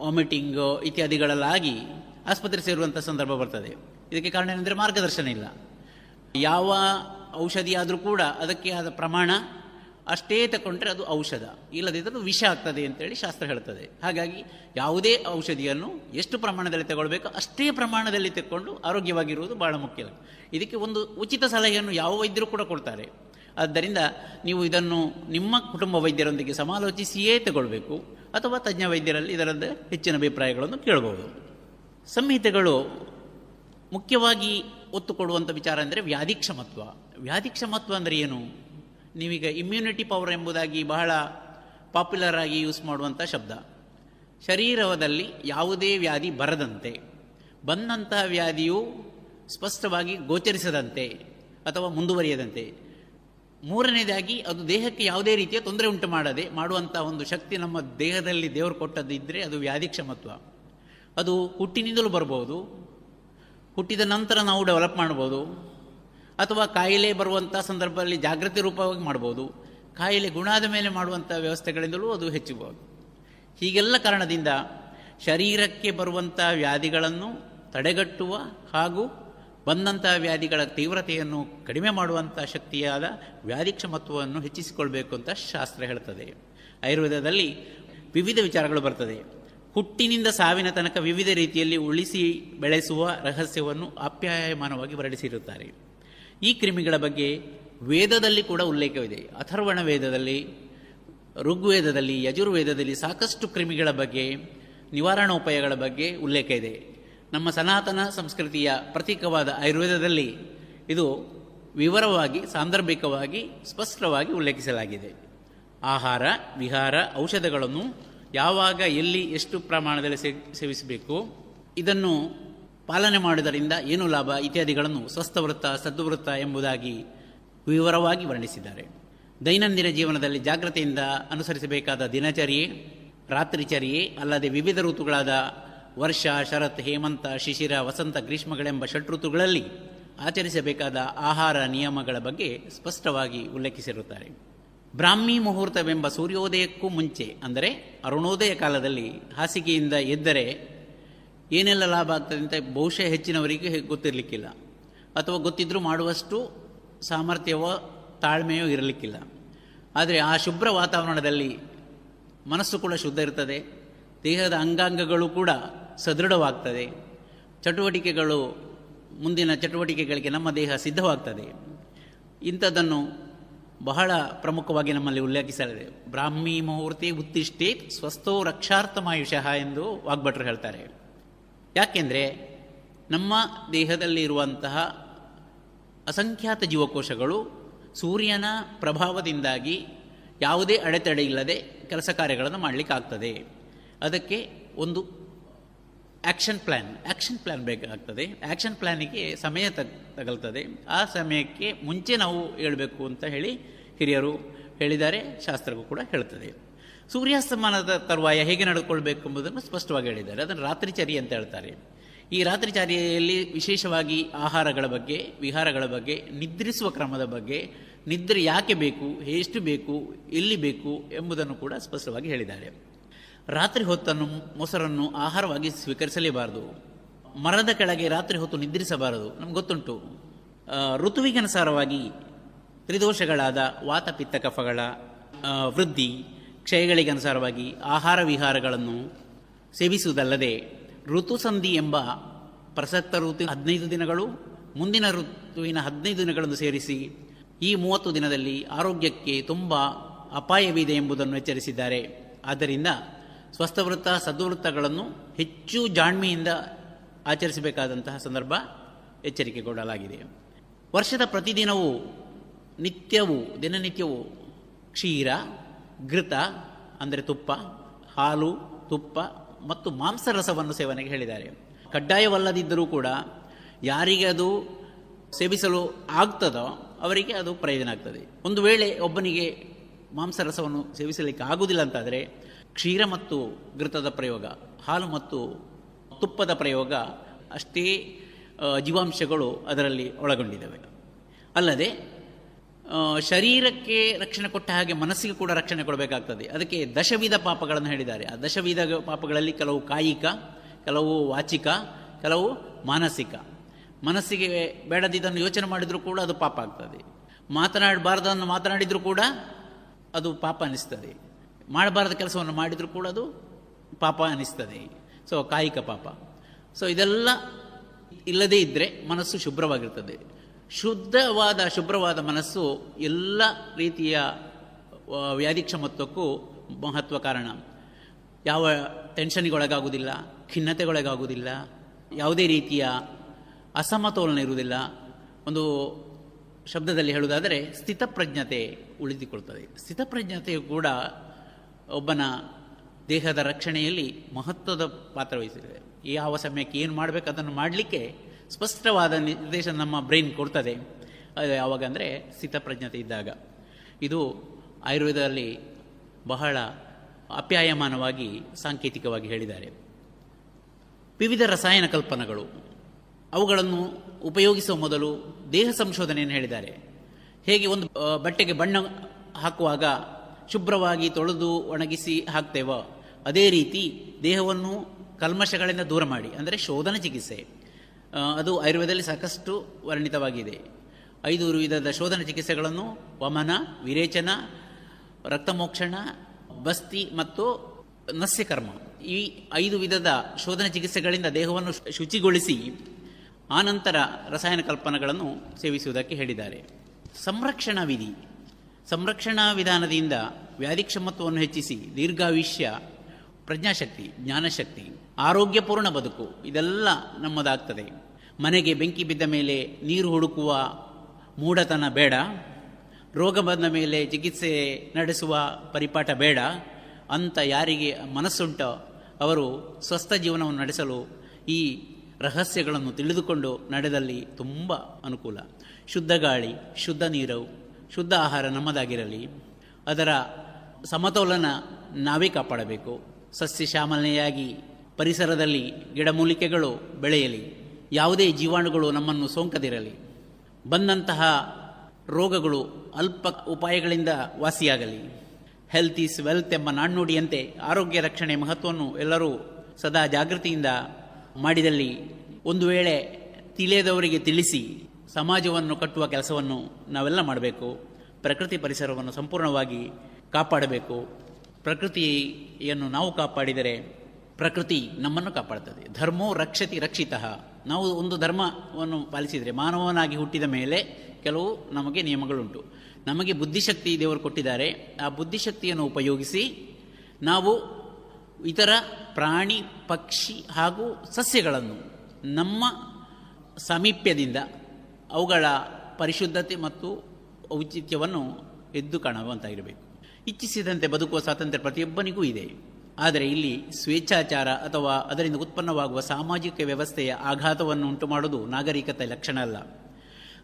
ವಾಮಿಟಿಂಗು ಇತ್ಯಾದಿಗಳಲ್ಲಾಗಿ ಆಸ್ಪತ್ರೆ ಸೇರುವಂಥ ಸಂದರ್ಭ ಬರ್ತದೆ. ಇದಕ್ಕೆ ಕಾರಣ ಏನೆಂದರೆ ಮಾರ್ಗದರ್ಶನ ಇಲ್ಲ. ಯಾವ ಔಷಧಿ ಕೂಡ ಅದಕ್ಕೆ ಆದ ಪ್ರಮಾಣ ಅಷ್ಟೇ ತಗೊಂಡ್ರೆ ಅದು ಔಷಧ. ಇಲ್ಲದಿದ್ದರೆ ವಿಷ ಆಗ್ತದೆ ಅಂತೇಳಿ ಶಾಸ್ತ್ರ ಹೇಳ್ತದೆ. ಹಾಗಾಗಿ ಯಾವುದೇ ಔಷಧಿಯನ್ನು ಎಷ್ಟು ಪ್ರಮಾಣದಲ್ಲಿ ತಗೊಳ್ಬೇಕು ಅಷ್ಟೇ ಪ್ರಮಾಣದಲ್ಲಿ ತಗೊಂಡು ಆರೋಗ್ಯವಾಗಿರುವುದು ಬಹಳ ಮುಖ್ಯ. ಇದಕ್ಕೆ ಒಂದು ಉಚಿತ ಸಲಹೆಯನ್ನು ಯಾವ ವೈದ್ಯರು ಕೂಡ ಕೊಡ್ತಾರೆ. ಆದ್ದರಿಂದ ನೀವು ಇದನ್ನು ನಿಮ್ಮ ಕುಟುಂಬ ವೈದ್ಯರೊಂದಿಗೆ ಸಮಾಲೋಚಿಸಿಯೇ ತಗೊಳ್ಬೇಕು ಅಥವಾ ತಜ್ಞ ವೈದ್ಯರಲ್ಲಿ ಇದರದ ಹೆಚ್ಚಿನ ಅಭಿಪ್ರಾಯಗಳನ್ನು ಕೇಳಬಹುದು ಸಂಹಿತೆಗಳು ಮುಖ್ಯವಾಗಿ ಒತ್ತು ಕೊಡುವಂಥ ವಿಚಾರ ಅಂದರೆ ವ್ಯಾಧಿಕ್ಷಮತ್ವ. ವ್ಯಾಧಿಕ್ಷಮತ್ವ ಅಂದರೆ ಏನು? ನೀವೀಗ ಇಮ್ಯುನಿಟಿ ಪವರ್ ಎಂಬುದಾಗಿ ಬಹಳ ಪಾಪ್ಯುಲರ್ ಆಗಿ ಯೂಸ್ ಮಾಡುವಂಥ ಶಬ್ದ. ಶರೀರದಲ್ಲಿ ಯಾವುದೇ ವ್ಯಾಧಿ ಬರದಂತೆ, ಬಂದಂತಹ ವ್ಯಾಧಿಯು ಸ್ಪಷ್ಟವಾಗಿ ಗೋಚರಿಸದಂತೆ ಅಥವಾ ಮುಂದುವರಿಯದಂತೆ. ಮೂರನೇದಾಗಿ, ಅದು ದೇಹಕ್ಕೆ ಯಾವುದೇ ರೀತಿಯ ತೊಂದರೆ ಉಂಟು ಮಾಡದೆ ಮಾಡುವಂಥ ಒಂದು ಶಕ್ತಿ ನಮ್ಮ ದೇಹದಲ್ಲಿ ದೇವರು ಕೊಟ್ಟದ್ದಿದ್ದರೆ ಅದು ವ್ಯಾಧಿ ಕ್ಷಮತ್ವ ಅದು ಹುಟ್ಟಿನಿಂದಲೂ ಬರ್ಬೋದು ಹುಟ್ಟಿದ ನಂತರ ನಾವು ಡೆವಲಪ್ ಮಾಡ್ಬೋದು. ಅಥವಾ ಕಾಯಿಲೆ ಬರುವಂಥ ಸಂದರ್ಭದಲ್ಲಿ ಜಾಗೃತಿ ರೂಪವಾಗಿ ಮಾಡ್ಬೋದು ಕಾಯಿಲೆ ಗುಣಾದ ಮೇಲೆ ಮಾಡುವಂಥ ವ್ಯವಸ್ಥೆಗಳಿಂದಲೂ ಅದು ಹೆಚ್ಚಬಹುದು ಹೀಗೆಲ್ಲ ಕಾರಣದಿಂದ ಶರೀರಕ್ಕೆ ಬರುವಂಥ ವ್ಯಾಧಿಗಳನ್ನು ತಡೆಗಟ್ಟುವ ಹಾಗೂ ಬಂದಂಥ ವ್ಯಾಧಿಗಳ ತೀವ್ರತೆಯನ್ನು ಕಡಿಮೆ ಮಾಡುವಂಥ ಶಕ್ತಿಯಾದ ವ್ಯಾಧಿಕ್ಷಮತ್ವವನ್ನು ಹೆಚ್ಚಿಸಿಕೊಳ್ಬೇಕು ಅಂತ ಶಾಸ್ತ್ರ ಹೇಳ್ತದೆ. ಆಯುರ್ವೇದದಲ್ಲಿ ವಿವಿಧ ವಿಚಾರಗಳು ಬರ್ತದೆ. ಹುಟ್ಟಿನಿಂದ ಸಾವಿನ ತನಕ ವಿವಿಧ ರೀತಿಯಲ್ಲಿ ಉಳಿಸಿ ಬೆಳೆಸುವ ರಹಸ್ಯವನ್ನು ಆಪ್ಯಾಯಮಾನವಾಗಿ ವರ್ಣಿಸಿರುತ್ತಾರೆ ಈ ಕ್ರಿಮಿಗಳ ಬಗ್ಗೆ ವೇದದಲ್ಲಿ ಕೂಡ ಉಲ್ಲೇಖವಿದೆ. ಅಥರ್ವಣ ವೇದದಲ್ಲಿ, ಋಗ್ವೇದದಲ್ಲಿ, ಯಜುರ್ವೇದದಲ್ಲಿ ಸಾಕಷ್ಟು ಕ್ರಿಮಿಗಳ ಬಗ್ಗೆ, ನಿವಾರಣೋಪಾಯಗಳ ಬಗ್ಗೆ ಉಲ್ಲೇಖ ಇದೆ. ನಮ್ಮ ಸನಾತನ ಸಂಸ್ಕೃತಿಯ ಪ್ರತೀಕವಾದ ಆಯುರ್ವೇದದಲ್ಲಿ ಇದು ವಿವರವಾಗಿ, ಸಾಂದರ್ಭಿಕವಾಗಿ, ಸ್ಪಷ್ಟವಾಗಿ ಉಲ್ಲೇಖಿಸಲಾಗಿದೆ. ಆಹಾರ, ವಿಹಾರ, ಔಷಧಗಳನ್ನು ಯಾವಾಗ, ಎಲ್ಲಿ, ಎಷ್ಟು ಪ್ರಮಾಣದಲ್ಲಿ ಸೇವಿಸಬೇಕು, ಇದನ್ನು ಪಾಲನೆ ಮಾಡುವುದರಿಂದ ಏನು ಲಾಭ? ಇತ್ಯಾದಿಗಳನ್ನು ಸ್ವಸ್ಥವೃತ್ತ, ಸದ್ವೃತ್ತ ಎಂಬುದಾಗಿ ವಿವರವಾಗಿ ವರ್ಣಿಸಿದ್ದಾರೆ. ದೈನಂದಿನ ಜೀವನದಲ್ಲಿ ಜಾಗ್ರತೆಯಿಂದ ಅನುಸರಿಸಬೇಕಾದ ದಿನಚರ್ಯೆ, ರಾತ್ರಿಚರ್ಯೆ ಅಲ್ಲದೆ ವಿವಿಧ ಋತುಗಳಾದ ವರ್ಷ, ಶರತ್, ಹೇಮಂತ, ಶಿಶಿರ, ವಸಂತ, ಗ್ರೀಷ್ಮಗಳೆಂಬ ಷಟ್ಋತುಗಳಲ್ಲಿ ಆಚರಿಸಬೇಕಾದ ಆಹಾರ ನಿಯಮಗಳ ಬಗ್ಗೆ ಸ್ಪಷ್ಟವಾಗಿ ಉಲ್ಲೇಖಿಸಿರುತ್ತಾರೆ. ಬ್ರಾಹ್ಮಿ ಮುಹೂರ್ತವೆಂಬ ಸೂರ್ಯೋದಯಕ್ಕೂ ಮುಂಚೆ, ಅಂದರೆ ಅರುಣೋದಯ ಕಾಲದಲ್ಲಿ ಹಾಸಿಗೆಯಿಂದ ಎದ್ದರೆ ಏನೆಲ್ಲ ಲಾಭ ಆಗ್ತದೆ ಅಂತ ಬಹುಶಃ ಹೆಚ್ಚಿನವರಿಗೆ ಗೊತ್ತಿರಲಿಕ್ಕಿಲ್ಲ. ಅಥವಾ ಗೊತ್ತಿದ್ದರೂ ಮಾಡುವಷ್ಟು ಸಾಮರ್ಥ್ಯವೋ ತಾಳ್ಮೆಯೋ ಇರಲಿಕ್ಕಿಲ್ಲ. ಆದರೆ ಆ ಶುಭ್ರ ವಾತಾವರಣದಲ್ಲಿ ಮನಸ್ಸು ಕೂಡ ಶುದ್ಧ ಇರ್ತದೆ. ದೇಹದ ಅಂಗಾಂಗಗಳು ಕೂಡ ಸದೃಢವಾಗ್ತದೆ. ಚಟುವಟಿಕೆಗಳು, ಮುಂದಿನ ಚಟುವಟಿಕೆಗಳಿಗೆ ನಮ್ಮ ದೇಹ ಸಿದ್ಧವಾಗ್ತದೆ. ಇಂಥದ್ದನ್ನು ಬಹಳ ಪ್ರಮುಖವಾಗಿ ನಮ್ಮಲ್ಲಿ ಉಲ್ಲೇಖಿಸಲಾಗಿದೆ. ಬ್ರಾಹ್ಮಿ ಮುಹೂರ್ತಿ ಉತ್ತಿಷ್ಠಿ ಸ್ವಸ್ಥೋ ರಕ್ಷಾರ್ಥಮಾಯುಷಃ ಎಂದು ವಾಗ್ಭಟ್ರು ಹೇಳ್ತಾರೆ. ಯಾಕೆಂದರೆ ನಮ್ಮ ದೇಹದಲ್ಲಿರುವಂತಹ ಅಸಂಖ್ಯಾತ ಜೀವಕೋಶಗಳು ಸೂರ್ಯನ ಪ್ರಭಾವದಿಂದಾಗಿ ಯಾವುದೇ ಅಡೆತಡೆ ಇಲ್ಲದೆ ಕೆಲಸ ಕಾರ್ಯಗಳನ್ನು ಮಾಡಲಿಕ್ಕಾಗ್ತದೆ. ಅದಕ್ಕೆ ಒಂದು ಆ್ಯಕ್ಷನ್ ಪ್ಲ್ಯಾನ್ ಆ್ಯಕ್ಷನ್ ಪ್ಲ್ಯಾನ್ ಬೇಕಾಗ್ತದೆ. ಆ್ಯಕ್ಷನ್ ಪ್ಲ್ಯಾನಿಗೆ ಸಮಯ ತಗ್ ತಗಲ್ತದೆ. ಆ ಸಮಯಕ್ಕೆ ಮುಂಚೆ ನಾವು ಹೇಳಬೇಕು ಅಂತ ಹೇಳಿ ಹಿರಿಯರು ಹೇಳಿದ್ದಾರೆ ಶಾಸ್ತ್ರಕ್ಕೂ ಕೂಡ ಹೇಳ್ತದೆ. ಸೂರ್ಯಾಸ್ತಮಾನದ ತರುವಾಯ ಹೇಗೆ ನಡೆದುಕೊಳ್ಬೇಕು ಎಂಬುದನ್ನು ಸ್ಪಷ್ಟವಾಗಿ ಹೇಳಿದ್ದಾರೆ. ಅದನ್ನು ರಾತ್ರಿಚರಿ ಅಂತ ಹೇಳ್ತಾರೆ. ಈ ರಾತ್ರಿಚಾರಿಯಲ್ಲಿ ವಿಶೇಷವಾಗಿ ಆಹಾರಗಳ ಬಗ್ಗೆ, ವಿಹಾರಗಳ ಬಗ್ಗೆ, ನಿದ್ರಿಸುವ ಕ್ರಮದ ಬಗ್ಗೆ, ನಿದ್ರೆ ಯಾಕೆ ಬೇಕು ಎಷ್ಟು ಬೇಕು, ಎಲ್ಲಿ ಬೇಕು ಎಂಬುದನ್ನು ಕೂಡ ಸ್ಪಷ್ಟವಾಗಿ ಹೇಳಿದ್ದಾರೆ. ರಾತ್ರಿ ಹೊತ್ತನ್ನು, ಮೊಸರನ್ನು ಆಹಾರವಾಗಿ ಸ್ವೀಕರಿಸಲೇಬಾರದು. ಮರದ ಕೆಳಗೆ ರಾತ್ರಿ ಹೊತ್ತು ನಿದ್ರಿಸಬಾರದು. ನಮ್ಗೆ ಗೊತ್ತುಂಟು. ಋತುವಿಗನುಸಾರವಾಗಿ ತ್ರಿದೋಷಗಳಾದ ವಾತ ಪಿತ್ತ ಕಫಗಳ ವೃದ್ಧಿ ಕ್ಷಯಗಳಿಗೆ ಅನುಸಾರವಾಗಿ ಆಹಾರ ವಿಹಾರಗಳನ್ನು ಸೇವಿಸುವುದಲ್ಲದೆ ಋತುಸಂಧಿ ಎಂಬ ಪ್ರಸಕ್ತ ಋತು ಹದಿನೈದು ದಿನಗಳು, ಮುಂದಿನ ಋತುವಿನ ಹದಿನೈದು ದಿನಗಳನ್ನು ಸೇರಿಸಿ ಈ ಮೂವತ್ತು ದಿನದಲ್ಲಿ ಆರೋಗ್ಯಕ್ಕೆ ತುಂಬ ಅಪಾಯವಿದೆ ಎಂಬುದನ್ನು ಎಚ್ಚರಿಸಿದ್ದಾರೆ. ಆದ್ದರಿಂದ ಸ್ವಸ್ಥವೃತ್ತ, ಸದ್ವೃತ್ತಗಳನ್ನು ಹೆಚ್ಚು ಜಾಣ್ಮೆಯಿಂದ ಆಚರಿಸಬೇಕಾದಂತಹ ಸಂದರ್ಭ ಎಚ್ಚರಿಕೆ ಕೊಡಲಾಗಿದೆ ವರ್ಷದ ಪ್ರತಿದಿನವೂ ನಿತ್ಯವೂ, ದಿನನಿತ್ಯವೂ ಕ್ಷೀರ ಘೃತ ಅಂದರೆ ತುಪ್ಪ, ಹಾಲು, ತುಪ್ಪ ಮತ್ತು ಮಾಂಸರಸವನ್ನು ಸೇವನೆಗೆ ಹೇಳಿದ್ದಾರೆ. ಕಡ್ಡಾಯವಲ್ಲದಿದ್ದರೂ ಕೂಡ ಯಾರಿಗೆ ಅದು ಸೇವಿಸಲು ಆಗ್ತದೋ ಅವರಿಗೆ ಅದು ಪ್ರಯೋಜನ ಆಗ್ತದೆ. ಒಂದು ವೇಳೆ ಒಬ್ಬನಿಗೆ ಮಾಂಸರಸವನ್ನು ಸೇವಿಸಲಿಕ್ಕೆ ಆಗುವುದಿಲ್ಲ ಅಂತಾದರೆ ಕ್ಷೀರ ಮತ್ತು ಘೃತದ ಪ್ರಯೋಗ, ಹಾಲು ಮತ್ತು ತುಪ್ಪದ ಪ್ರಯೋಗ ಅಷ್ಟೇ ಜೀವಾಂಶಗಳು ಅದರಲ್ಲಿ ಒಳಗೊಂಡಿದ್ದಾವೆ. ಅಲ್ಲದೆ ಶರೀರಕ್ಕೆ ರಕ್ಷಣೆ ಕೊಟ್ಟ ಹಾಗೆ ಮನಸ್ಸಿಗೆ ಕೂಡ ರಕ್ಷಣೆ ಕೊಡಬೇಕಾಗ್ತದೆ. ಅದಕ್ಕೆ ದಶವಿಧ ಪಾಪಗಳನ್ನು ಹೇಳಿದ್ದಾರೆ. ಆ ದಶವಿಧ ಪಾಪಗಳಲ್ಲಿ ಕೆಲವು ಕಾಯಿಕ, ಕೆಲವು ವಾಚಿಕ, ಕೆಲವು ಮಾನಸಿಕ. ಮನಸ್ಸಿಗೆ ಬೇಡದಿದ್ದನ್ನು ಯೋಚನೆ ಮಾಡಿದರೂ ಕೂಡ ಅದು ಪಾಪ ಆಗ್ತದೆ. ಮಾತನಾಡಬಾರ್ದನ್ನು ಮಾತನಾಡಿದರೂ ಕೂಡ ಅದು ಪಾಪ ಅನಿಸ್ತದೆ. ಮಾಡಬಾರದ ಕೆಲಸವನ್ನು ಮಾಡಿದರೂ ಕೂಡ ಅದು ಪಾಪ ಅನಿಸ್ತದೆ. ಸೊ ಕಾಯಿಕ ಪಾಪ. ಸೊ ಇದೆಲ್ಲ ಇಲ್ಲದೇ ಇದ್ದರೆ ಮನಸ್ಸು ಶುಭ್ರವಾಗಿರ್ತದೆ. ಶುದ್ಧವಾದ, ಶುಭ್ರವಾದ ಮನಸ್ಸು ಎಲ್ಲ ರೀತಿಯ ವ್ಯಾಧಿ ಕ್ಷಮತ್ವಕ್ಕೂ ಮಹತ್ವ ಕಾರಣ. ಯಾವ ಟೆನ್ಷನ್ಗೊಳಗಾಗುವುದಿಲ್ಲ ಖಿನ್ನತೆಗೊಳಗಾಗುವುದಿಲ್ಲ, ಯಾವುದೇ ರೀತಿಯ ಅಸಮತೋಲನ ಇರುವುದಿಲ್ಲ. ಒಂದು ಶಬ್ದದಲ್ಲಿ ಹೇಳುವುದಾದರೆ ಸ್ಥಿತಪ್ರಜ್ಞತೆ ಉಳಿದುಕೊಳ್ತದೆ ಸ್ಥಿತಪ್ರಜ್ಞತೆಯು ಕೂಡ ಒಬ್ಬನ ದೇಹದ ರಕ್ಷಣೆಯಲ್ಲಿ ಮಹತ್ವದ ಪಾತ್ರ ವಹಿಸಿದೆ ಯಾವ ಸಮಯಕ್ಕೆ ಏನು ಮಾಡಬೇಕು ಅದನ್ನು ಮಾಡಲಿಕ್ಕೆ ಸ್ಪಷ್ಟವಾದ ನಿರ್ದೇಶನ ನಮ್ಮ ಬ್ರೈನ್ ಕೊಡ್ತದೆ. ಅದು ಯಾವಾಗ ಅಂದರೆ ಸ್ಥಿತಪ್ರಜ್ಞತೆ ಇದ್ದಾಗ. ಇದು ಆಯುರ್ವೇದದಲ್ಲಿ ಬಹಳ ಅಪ್ಯಾಯಮಾನವಾಗಿ ಸಾಂಕೇತಿಕವಾಗಿ ಹೇಳಿದ್ದಾರೆ. ವಿವಿಧ ರಸಾಯನ ಕಲ್ಪನೆಗಳು. ಅವುಗಳನ್ನು ಉಪಯೋಗಿಸುವ ಮೊದಲು ದೇಹ ಸಂಶೋಧನೆಯನ್ನು ಹೇಳಿದ್ದಾರೆ. ಹೇಗೆ ಒಂದು ಬಟ್ಟೆಗೆ ಬಣ್ಣ ಹಾಕುವಾಗ ಶುಭ್ರವಾಗಿ ತೊಳೆದು ಒಣಗಿಸಿ ಹಾಕ್ತೇವೋ, ಅದೇ ರೀತಿ ದೇಹವನ್ನು ಕಲ್ಮಶಗಳಿಂದ ದೂರ ಮಾಡಿ. ಅಂದರೆ ಶೋಧನ ಚಿಕಿತ್ಸೆ. ಅದು ಆಯುರ್ವೇದದಲ್ಲಿ ಸಾಕಷ್ಟು ವರ್ಣಿತವಾಗಿದೆ. ಐದು ವಿಧದ ಶೋಧನ ಚಿಕಿತ್ಸೆಗಳನ್ನು ವಮನ, ವಿರೇಚನ, ರಕ್ತಮೋಕ್ಷಣ, ಬಸ್ತಿ ಮತ್ತು ನಸ್ಯಕರ್ಮ. ಈ ಐದು ವಿಧದ ಶೋಧನ ಚಿಕಿತ್ಸೆಗಳಿಂದ ದೇಹವನ್ನು ಶುಚಿಗೊಳಿಸಿ ಆನಂತರ ರಸಾಯನ ಕಲ್ಪನೆಗಳನ್ನು ಸೇವಿಸುವುದಕ್ಕೆ ಹೇಳಿದ್ದಾರೆ. ಸಂರಕ್ಷಣಾ ವಿಧಿ. ಸಂರಕ್ಷಣಾ ವಿಧಾನದಿಂದ ವ್ಯಾಧಿಕ್ಷಮತ್ವವನ್ನು ಹೆಚ್ಚಿಸಿ ದೀರ್ಘಾಯುಷ್ಯ, ಪ್ರಜ್ಞಾಶಕ್ತಿ, ಜ್ಞಾನಶಕ್ತಿ ಆರೋಗ್ಯಪೂರ್ಣ ಬದುಕು, ಇದೆಲ್ಲ ನಮ್ಮದಾಗ್ತದೆ. ಮನೆಗೆ ಬೆಂಕಿ ಬಿದ್ದ ಮೇಲೆ ನೀರು ಹುಡುಕುವ ಮೂಢತನ ಬೇಡ. ರೋಗ ಬಂದ ಮೇಲೆ ಚಿಕಿತ್ಸೆ ನಡೆಸುವ ಪರಿಪಾಠ ಬೇಡ. ಅಂತ ಯಾರಿಗೆ ಮನಸ್ಸುಂಟೋ ಅವರು ಸ್ವಸ್ಥ ಜೀವನವನ್ನು ನಡೆಸಲು ಈ ರಹಸ್ಯಗಳನ್ನು ತಿಳಿದುಕೊಂಡು ನಡೆದಲ್ಲಿ ತುಂಬ ಅನುಕೂಲ. ಶುದ್ಧ ಗಾಳಿ, ಶುದ್ಧ ನೀರು, ಶುದ್ಧ ಆಹಾರ ನಮ್ಮದಾಗಿರಲಿ. ಅದರ ಸಮತೋಲನ ನಾವೇ ಕಾಪಾಡಬೇಕು. ಸಸ್ಯ ಶ್ಯಾಮಲೆಯಾಗಿ ಪರಿಸರದಲ್ಲಿ ಗಿಡಮೂಲಿಕೆಗಳು ಬೆಳೆಯಲಿ, ಯಾವುದೇ ಜೀವಾಣುಗಳು ನಮ್ಮನ್ನು ಸೋಂಕದಿರಲಿ, ಬಂದಂತಹ ರೋಗಗಳು ಅಲ್ಪ ಉಪಾಯಗಳಿಂದ ವಾಸಿಯಾಗಲಿ. ಹೆಲ್ತ್ ಈಸ್ ವೆಲ್ತ್ ಎಂಬ ನಾಣ್ಣುಡಿಯಂತೆ ಆರೋಗ್ಯ ರಕ್ಷಣೆ ಮಹತ್ವವನ್ನು ಎಲ್ಲರೂ ಸದಾ ಜಾಗೃತಿಯಿಂದ ಮಾಡಿದಲ್ಲಿ ಒಂದು ವೇಳೆ ತಿಳಿಯದವರಿಗೆ ತಿಳಿಸಿ ಸಮಾಜವನ್ನು ಕಟ್ಟುವ ಕೆಲಸವನ್ನು ನಾವೆಲ್ಲ ಮಾಡಬೇಕು. ಪ್ರಕೃತಿ ಪರಿಸರವನ್ನು ಸಂಪೂರ್ಣವಾಗಿ ಕಾಪಾಡಬೇಕು. ಪ್ರಕೃತಿಯನ್ನು ನಾವು ಕಾಪಾಡಿದರೆ ಪ್ರಕೃತಿ ನಮ್ಮನ್ನು ಕಾಪಾಡ್ತದೆ. ಧರ್ಮೋ ರಕ್ಷತಿ ರಕ್ಷಿತ. ನಾವು ಒಂದು ಧರ್ಮವನ್ನು ಪಾಲಿಸಿದರೆ ಮಾನವನಾಗಿ ಹುಟ್ಟಿದ ಮೇಲೆ ಕೆಲವು ನಮಗೆ ನಿಯಮಗಳುಂಟು. ನಮಗೆ ಬುದ್ಧಿಶಕ್ತಿ ದೇವರು ಕೊಟ್ಟಿದ್ದಾರೆ. ಆ ಬುದ್ಧಿಶಕ್ತಿಯನ್ನು ಉಪಯೋಗಿಸಿ ನಾವು ಇತರ ಪ್ರಾಣಿ, ಪಕ್ಷಿ ಹಾಗೂ ಸಸ್ಯಗಳನ್ನು ನಮ್ಮ ಸಾಮೀಪ್ಯದಿಂದ ಅವುಗಳ ಪರಿಶುದ್ಧತೆ ಮತ್ತು ಔಚಿತ್ಯವನ್ನು ಎದ್ದು ಕಾಣುವಂತಾಗಿರಬೇಕು. ಇಚ್ಛಿಸಿದಂತೆ ಬದುಕುವ ಸ್ವಾತಂತ್ರ್ಯ ಪ್ರತಿಯೊಬ್ಬನಿಗೂ ಇದೆ. ಆದರೆ ಇಲ್ಲಿ ಸ್ವೇಚ್ಛಾಚಾರ ಅಥವಾ ಅದರಿಂದ ಉತ್ಪನ್ನವಾಗುವ ಸಾಮಾಜಿಕ ವ್ಯವಸ್ಥೆಯ ಆಘಾತವನ್ನು ಉಂಟು ಮಾಡುವುದು ನಾಗರಿಕತೆ ಲಕ್ಷಣ ಅಲ್ಲ.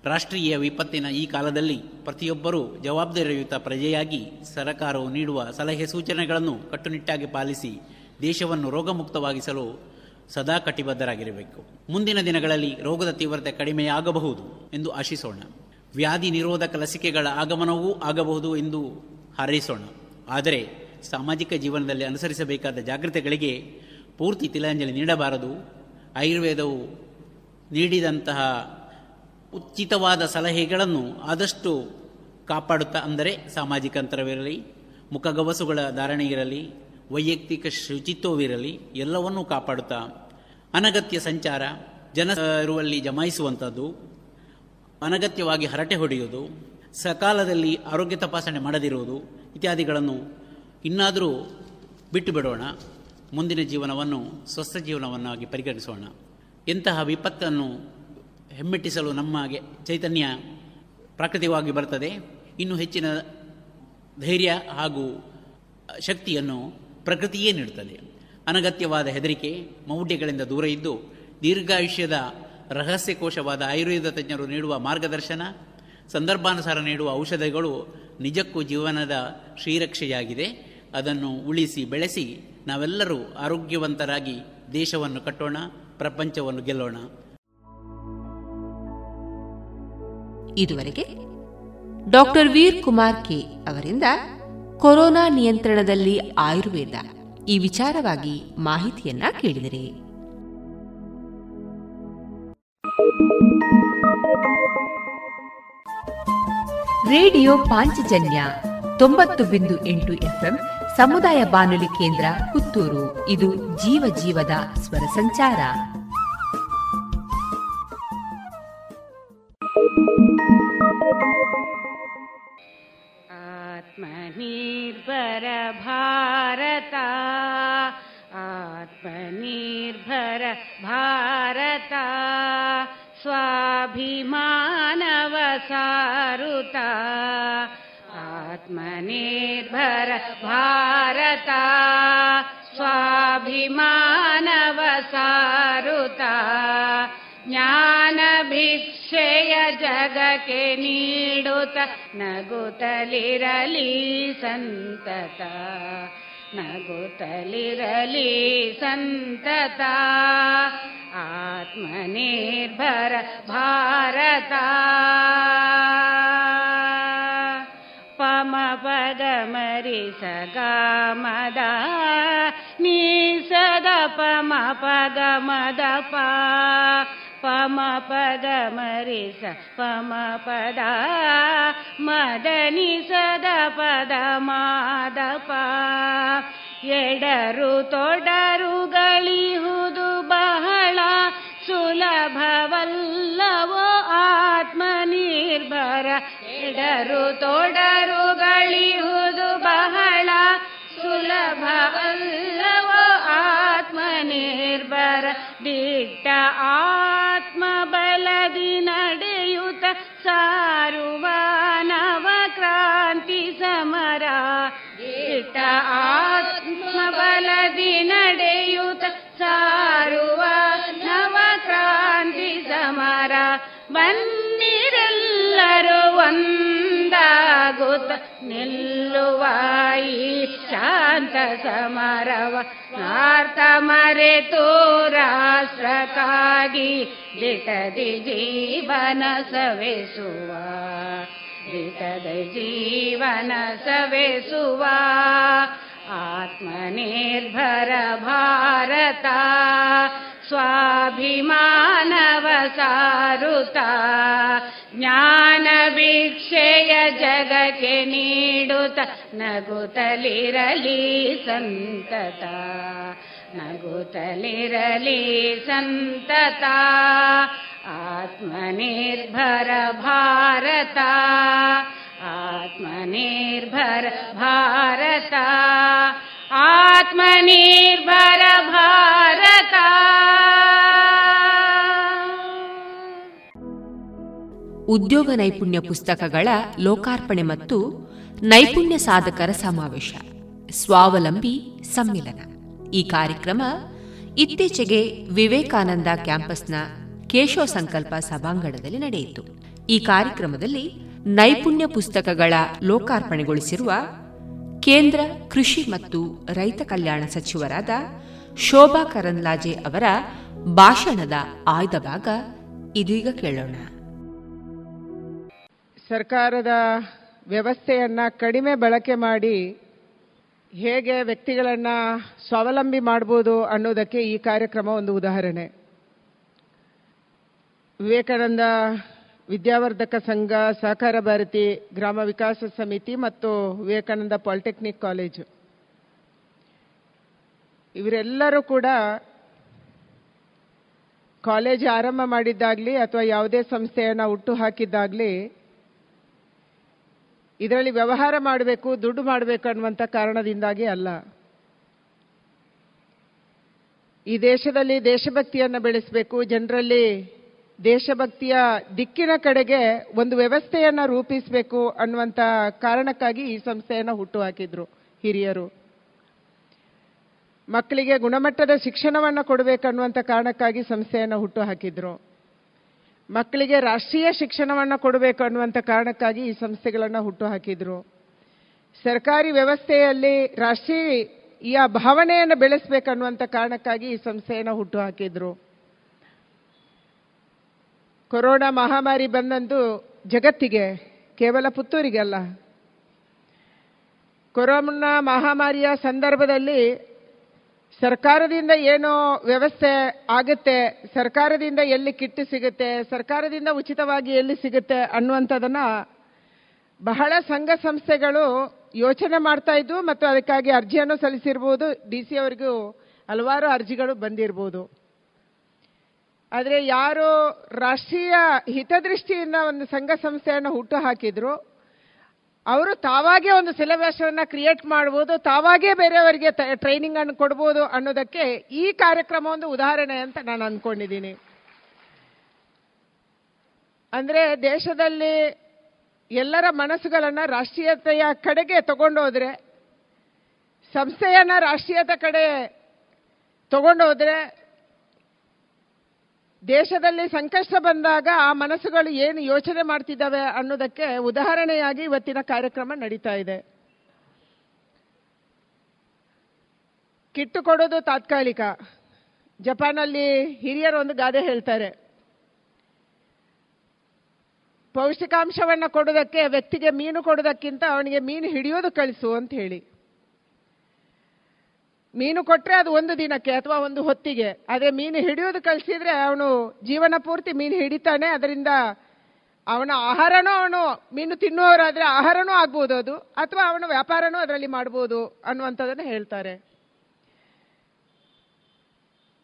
ರಾಷ್ಟ್ರೀಯ ವಿಪತ್ತಿನ ಈ ಕಾಲದಲ್ಲಿ ಪ್ರತಿಯೊಬ್ಬರೂ ಜವಾಬ್ದಾರಿಯುತ ಪ್ರಜೆಯಾಗಿ ಸರಕಾರವು ನೀಡುವ ಸಲಹೆ ಸೂಚನೆಗಳನ್ನು ಕಟ್ಟುನಿಟ್ಟಾಗಿ ಪಾಲಿಸಿ ದೇಶವನ್ನು ರೋಗಮುಕ್ತವಾಗಿಸಲು ಸದಾ ಕಟಿಬದ್ಧರಾಗಿರಬೇಕು. ಮುಂದಿನ ದಿನಗಳಲ್ಲಿ ರೋಗದ ತೀವ್ರತೆ ಕಡಿಮೆಯಾಗಬಹುದು ಎಂದು ಆಶಿಸೋಣ. ವ್ಯಾಧಿ ನಿರೋಧಕ ಲಸಿಕೆಗಳ ಆಗಮನವೂ ಆಗಬಹುದು ಎಂದು ಹಾರೈಸೋಣ. ಆದರೆ ಸಾಮಾಜಿಕ ಜೀವನದಲ್ಲಿ ಅನುಸರಿಸಬೇಕಾದ ಜಾಗ್ರತೆಗಳಿಗೆ ಪೂರ್ತಿ ತಿಲಾಂಜಲಿ ನೀಡಬಾರದು. ಆಯುರ್ವೇದವು ನೀಡಿದಂತಹ ಉಚಿತವಾದ ಸಲಹೆಗಳನ್ನು ಆದಷ್ಟು ಕಾಪಾಡುತ್ತಾ ಅಂದರೆ ಸಾಮಾಜಿಕ ಅಂತರವಿರಲಿ ಮುಖಗವಸುಗಳ ಧಾರಣೆ ಇರಲಿ, ವೈಯಕ್ತಿಕ ಶುಚಿತ್ವವಿರಲಿ, ಎಲ್ಲವನ್ನೂ ಕಾಪಾಡುತ್ತಾ ಅನಗತ್ಯ ಸಂಚಾರ, ಜನ ಇರುವಲ್ಲಿ ಜಮಾಯಿಸುವಂಥದ್ದು ಅನಗತ್ಯವಾಗಿ ಹರಟೆ ಹೊಡೆಯುವುದು, ಸಕಾಲದಲ್ಲಿ ಆರೋಗ್ಯ ತಪಾಸಣೆ ಮಾಡದಿರುವುದು ಇತ್ಯಾದಿಗಳನ್ನು ಇನ್ನಾದರೂ ಬಿಟ್ಟು ಬಿಡೋಣ, ಮುಂದಿನ ಜೀವನವನ್ನು, ಸ್ವಸ್ಥ ಜೀವನವನ್ನಾಗಿ ಪರಿಗಣಿಸೋಣ. ಇಂತಹ ವಿಪತ್ತನ್ನು ಹೆಮ್ಮೆಟ್ಟಿಸಲು ನಮ್ಮಗೆ ಚೈತನ್ಯ ಪ್ರಾಕೃತಿಕವಾಗಿ ಬರ್ತದೆ ಇನ್ನೂ ಹೆಚ್ಚಿನ ಧೈರ್ಯ ಹಾಗೂ ಶಕ್ತಿಯನ್ನು ಪ್ರಕೃತಿಯೇ ನೀಡುತ್ತದೆ. ಅನಗತ್ಯವಾದ ಹೆದರಿಕೆ ಮೌಢ್ಯಗಳಿಂದ ದೂರ ಇದ್ದು, ದೀರ್ಘಾಯುಷ್ಯದ ರಹಸ್ಯಕೋಶವಾದ ಆಯುರ್ವೇದ ತಜ್ಞರು ನೀಡುವ ಮಾರ್ಗದರ್ಶನ, ಸಂದರ್ಭಾನುಸಾರ ನೀಡುವ ಔಷಧಗಳು ನಿಜಕ್ಕೂ ಜೀವನದ ಶ್ರೀರಕ್ಷೆಯಾಗಿದೆ. ಅದನ್ನು ಉಳಿಸಿ ಬೆಳೆಸಿ ನಾವೆಲ್ಲರೂ ಆರೋಗ್ಯವಂತರಾಗಿ ದೇಶವನ್ನು ಕಟ್ಟೋಣ, ಪ್ರಪಂಚವನ್ನು ಗೆಲ್ಲೋಣ. ಇದುವರೆಗೆ ಡಾಕ್ಟರ್ ವೀರ್ ಕುಮಾರ್ ಕೆ ಅವರಿಂದ ಕೊರೋನಾ ನಿಯಂತ್ರಣದಲ್ಲಿ ಆಯುರ್ವೇದ. ಈ ವಿಚಾರವಾಗಿ ಮಾಹಿತಿಯನ್ನ ಕೇಳಿದರೆ. ರೇಡಿಯೋ ಪಾಂಚಜನ್ಯ ತೊಂಬತ್ತು ಬಿಂದು ಎಂಟು ಎಫ್ಎಂ ಸಮುದಾಯ ಬಾನುಲಿ ಕೇಂದ್ರ ಪುತ್ತೂರು. ಇದು ಜೀವ ಜೀವದ ಸ್ವರ ಸಂಚಾರ. ಆತ್ಮನಿರ್ಭರ ಭಾರತ ಆತ್ಮನಿರ್ಭರ ಭಾರತ, ಸ್ವಾಭಿಮಾನವ ಸಾರುತ आत्मनिर्भर भारत स्वाभिमानवसारुता ಜ್ಞಾನಭಿಕ್ಷೆಯ ಜಗಕ್ಕೆ ನೀಡುತ್ತ ನಗುತ್ತಲಿರಲಿ ಸಂತತ ನಗುತ್ತಲಿರಲಿ ಸಂತತ ಆತ್ಮನಿರ್ಭರ ಭಾರತ ಪಮ ಪದ ಮರಿ ಸಗ ಮದ ನೀ ಸದ ಪಮ ಪಗ ಮದ ಪ ಪಮ ಪದ ಮರಿಸ ಪಮ ಪದ ಮದನಿ ಸದ ಪದ ಪ ಎಡರು ತೊಡರುಗಳಿಹುದು ಬಹಳ ಸುಲಭವಲ್ಲವೋ ಆತ್ಮನಿರ್ಭರ. ಎಡರು ತೊಡರುಗಳಿಹುದು ಒಂದಾಗುತ್ತ ನಿಲ್ಲುವ ಈ ಶಾಂತ ಸಮರವ ನಾರ್ಥ ಮರೆತು ರಾಷ್ಟ್ರಕ್ಕಾಗಿ ದಿಟದಿ ಜೀವನ ಸವೆಸುವ ದಿಟದ ಜೀವನ ಸವೆಸುವ ಆತ್ಮನಿರ್ಭರ ಭಾರತ स्वाभिमानव ಜ್ಞಾನವೀಕ್ಷೆಯ ಜಗಕ್ಕೆ ನೀಡುತ್ತ ನಗುತ್ತಲಿರಲಿ ಸಂತತ. ನಗುತ್ತಲಿರಲಿ ಸಂತತ. ಆತ್ಮನಿರ್ಭರ ಭಾರತ. आत्मनिर्भर भारत आत्मनिर्भर भारता ಉದ್ಯೋಗ ನೈಪುಣ್ಯ ಪುಸ್ತಕಗಳ ಲೋಕಾರ್ಪಣೆ ಮತ್ತು ನೈಪುಣ್ಯ ಸಾಧಕರ ಸಮಾವೇಶ. ಸ್ವಾವಲಂಬಿ ಸಮ್ಮಿಲನ. ಈ ಕಾರ್ಯಕ್ರಮ ಇತ್ತೀಚೆಗೆ ವಿವೇಕಾನಂದ ಕ್ಯಾಂಪಸ್ನ ಕೇಶವ ಸಂಕಲ್ಪ ಸಭಾಂಗಣದಲ್ಲಿ ನಡೆಯಿತು. ಈ ಕಾರ್ಯಕ್ರಮದಲ್ಲಿ ನೈಪುಣ್ಯ ಪುಸ್ತಕಗಳ ಲೋಕಾರ್ಪಣೆಗೊಳಿಸಿರುವ ಕೇಂದ್ರ ಕೃಷಿ ಮತ್ತು ರೈತ ಕಲ್ಯಾಣ ಸಚಿವರಾದ ಶೋಭಾ ಕರಂದ್ಲಾಜೆ ಅವರ ಭಾಷಣದ ಆಯ್ದ ಭಾಗ ಇದೀಗ ಕೇಳೋಣ. ಸರ್ಕಾರದ ವ್ಯವಸ್ಥೆಯನ್ನು ಕಡಿಮೆ ಬಳಕೆ ಮಾಡಿ ಹೇಗೆ ವ್ಯಕ್ತಿಗಳನ್ನು ಸ್ವಾವಲಂಬಿ ಮಾಡ್ಬೋದು ಅನ್ನೋದಕ್ಕೆ ಈ ಕಾರ್ಯಕ್ರಮ ಒಂದು ಉದಾಹರಣೆ. ವಿವೇಕಾನಂದ ವಿದ್ಯಾವರ್ಧಕ ಸಂಘ, ಸಹಕಾರ ಭಾರತಿ, ಗ್ರಾಮ ವಿಕಾಸ ಸಮಿತಿ ಮತ್ತು ವಿವೇಕಾನಂದ ಪಾಲಿಟೆಕ್ನಿಕ್ ಕಾಲೇಜು. ಇವರೆಲ್ಲರೂ ಕೂಡ ಕಾಲೇಜ್ ಆರಂಭ ಮಾಡಿದ್ದಾಗಲಿ ಅಥವಾ ಯಾವುದೇ ಸಂಸ್ಥೆಯನ್ನು ಹುಟ್ಟು ಹಾಕಿದ್ದಾಗಲಿ ಇದರಲ್ಲಿ ವ್ಯವಹಾರ ಮಾಡಬೇಕು, ದುಡ್ಡು ಮಾಡಬೇಕು ಅನ್ನುವಂಥ ಕಾರಣದಿಂದಾಗಿ ಅಲ್ಲ. ಈ ದೇಶದಲ್ಲಿ ದೇಶಭಕ್ತಿಯನ್ನು ಬೆಳೆಸಬೇಕು, ಜನರಲ್ಲಿ ದೇಶಭಕ್ತಿಯ ದಿಕ್ಕಿನ ಕಡೆಗೆ ಒಂದು ವ್ಯವಸ್ಥೆಯನ್ನು ರೂಪಿಸಬೇಕು ಅನ್ನುವಂಥ ಕಾರಣಕ್ಕಾಗಿ ಈ ಸಂಸ್ಥೆಯನ್ನು ಹುಟ್ಟು ಹಾಕಿದ್ರು ಹಿರಿಯರು. ಮಕ್ಕಳಿಗೆ ಗುಣಮಟ್ಟದ ಶಿಕ್ಷಣವನ್ನು ಕೊಡಬೇಕನ್ನುವಂಥ ಕಾರಣಕ್ಕಾಗಿ ಸಂಸ್ಥೆಯನ್ನು ಹುಟ್ಟು ಹಾಕಿದ್ರು ಮಕ್ಕಳಿಗೆ ರಾಷ್ಟ್ರೀಯ ಶಿಕ್ಷಣವನ್ನು ಕೊಡಬೇಕು ಅನ್ನುವಂಥ ಕಾರಣಕ್ಕಾಗಿ ಈ ಸಂಸ್ಥೆಗಳನ್ನು ಹುಟ್ಟು ಹಾಕಿದ್ರು ಸರ್ಕಾರಿ ವ್ಯವಸ್ಥೆಯಲ್ಲಿ ರಾಷ್ಟ್ರೀಯ ಭಾವನೆಯನ್ನು ಬೆಳೆಸಬೇಕನ್ನುವಂಥ ಕಾರಣಕ್ಕಾಗಿ ಈ ಸಂಸ್ಥೆಯನ್ನು ಹುಟ್ಟು ಹಾಕಿದ್ರು ಕೊರೋನಾ ಮಹಾಮಾರಿ ಬಂದಂದು ಜಗತ್ತಿಗೆ, ಕೇವಲ ಪುತ್ತೂರಿಗೆ ಅಲ್ಲ. ಕೊರೋನಾ ಮಹಾಮಾರಿಯ ಸಂದರ್ಭದಲ್ಲಿ ಸರ್ಕಾರದಿಂದ ಏನು ವ್ಯವಸ್ಥೆ ಆಗುತ್ತೆ, ಸರ್ಕಾರದಿಂದ ಎಲ್ಲಿ ಕಿಟ್ಟು ಸಿಗುತ್ತೆ, ಸರ್ಕಾರದಿಂದ ಉಚಿತವಾಗಿ ಎಲ್ಲಿ ಸಿಗುತ್ತೆ ಅನ್ನುವಂಥದ್ದನ್ನು ಬಹಳ ಸಂಘ ಸಂಸ್ಥೆಗಳು ಯೋಚನೆ ಮಾಡ್ತಾ ಇದ್ವು ಮತ್ತು ಅದಕ್ಕಾಗಿ ಅರ್ಜಿಯನ್ನು ಸಲ್ಲಿಸಿರ್ಬೋದು. ಡಿ ಸಿ ಅವರಿಗೂ ಹಲವಾರು ಅರ್ಜಿಗಳು ಬಂದಿರ್ಬೋದು. ಆದರೆ ಯಾರು ರಾಷ್ಟ್ರೀಯ ಹಿತದೃಷ್ಟಿಯಿಂದ ಒಂದು ಸಂಘ ಸಂಸ್ಥೆಯನ್ನು ಹುಟ್ಟು ಹಾಕಿದ್ರು. ಅವರು ತಾವಾಗೇ ಒಂದು ಸಿಲೆಬಸ್ ಅನ್ನ ಕ್ರಿಯೇಟ್ ಮಾಡ್ಬೋದು, ತಾವಾಗೇ ಬೇರೆಯವರಿಗೆ ಟ್ರೈನಿಂಗ್ ಅನ್ನು ಕೊಡ್ಬೋದು ಅನ್ನೋದಕ್ಕೆ ಈ ಕಾರ್ಯಕ್ರಮ ಒಂದು ಉದಾಹರಣೆ ಅಂತ ನಾನು ಅಂದ್ಕೊಂಡಿದ್ದೀನಿ ಅಂದ್ರೆ ದೇಶದಲ್ಲಿ ಎಲ್ಲರ ಮನಸ್ಸುಗಳನ್ನು ರಾಷ್ಟ್ರೀಯತೆಯ ಕಡೆಗೆ ತಗೊಂಡೋದ್ರೆ, ಸಂಸ್ಥೆಯನ್ನು ರಾಷ್ಟ್ರೀಯತೆ ಕಡೆ ತಗೊಂಡೋದ್ರೆ ದೇಶದಲ್ಲಿ ಸಂಕಷ್ಟ ಬಂದಾಗ ಆ ಮನಸ್ಸುಗಳು ಏನು ಯೋಚನೆ ಮಾಡ್ತಿದ್ದಾವೆ ಅನ್ನೋದಕ್ಕೆ ಉದಾಹರಣೆಯಾಗಿ ಇವತ್ತಿನ ಕಾರ್ಯಕ್ರಮ ನಡೀತಾ ಇದೆ. ಕಿಟ್ಟು ಕೊಡೋದು ತಾತ್ಕಾಲಿಕ. ಜಪಾನಲ್ಲಿ ಹಿರಿಯರು ಒಂದು ಗಾದೆ ಹೇಳ್ತಾರೆ. ಪೌಷ್ಟಿಕಾಂಶವನ್ನು ಕೊಡೋದಕ್ಕೆ ವ್ಯಕ್ತಿಗೆ ಮೀನು ಕೊಡೋದಕ್ಕಿಂತ ಅವನಿಗೆ ಮೀನು ಹಿಡಿಯೋದು ಕಳಿಸು ಅಂತ ಹೇಳಿ. ಮೀನು ಕೊಟ್ಟರೆ ಅದು ಒಂದು ದಿನಕ್ಕೆ ಅಥವಾ ಒಂದು ಹೊತ್ತಿಗೆ. ಅದೇ ಮೀನು ಹಿಡಿಯೋದು ಕಲಿಸಿದ್ರೆ ಅವನು ಜೀವನ ಪೂರ್ತಿ ಮೀನು ಹಿಡಿತಾನೆ. ಅದರಿಂದ ಅವನ ಆಹಾರನೂ ಅವನು ಮೀನು ತಿನ್ನುವವರಾದ್ರೆ ಆಹಾರನೂ ಆಗ್ಬೋದು ಅದು, ಅಥವಾ ಅವನ ವ್ಯಾಪಾರನೂ ಅದರಲ್ಲಿ ಮಾಡ್ಬೋದು ಅನ್ನುವಂಥದ್ದನ್ನು ಹೇಳ್ತಾರೆ.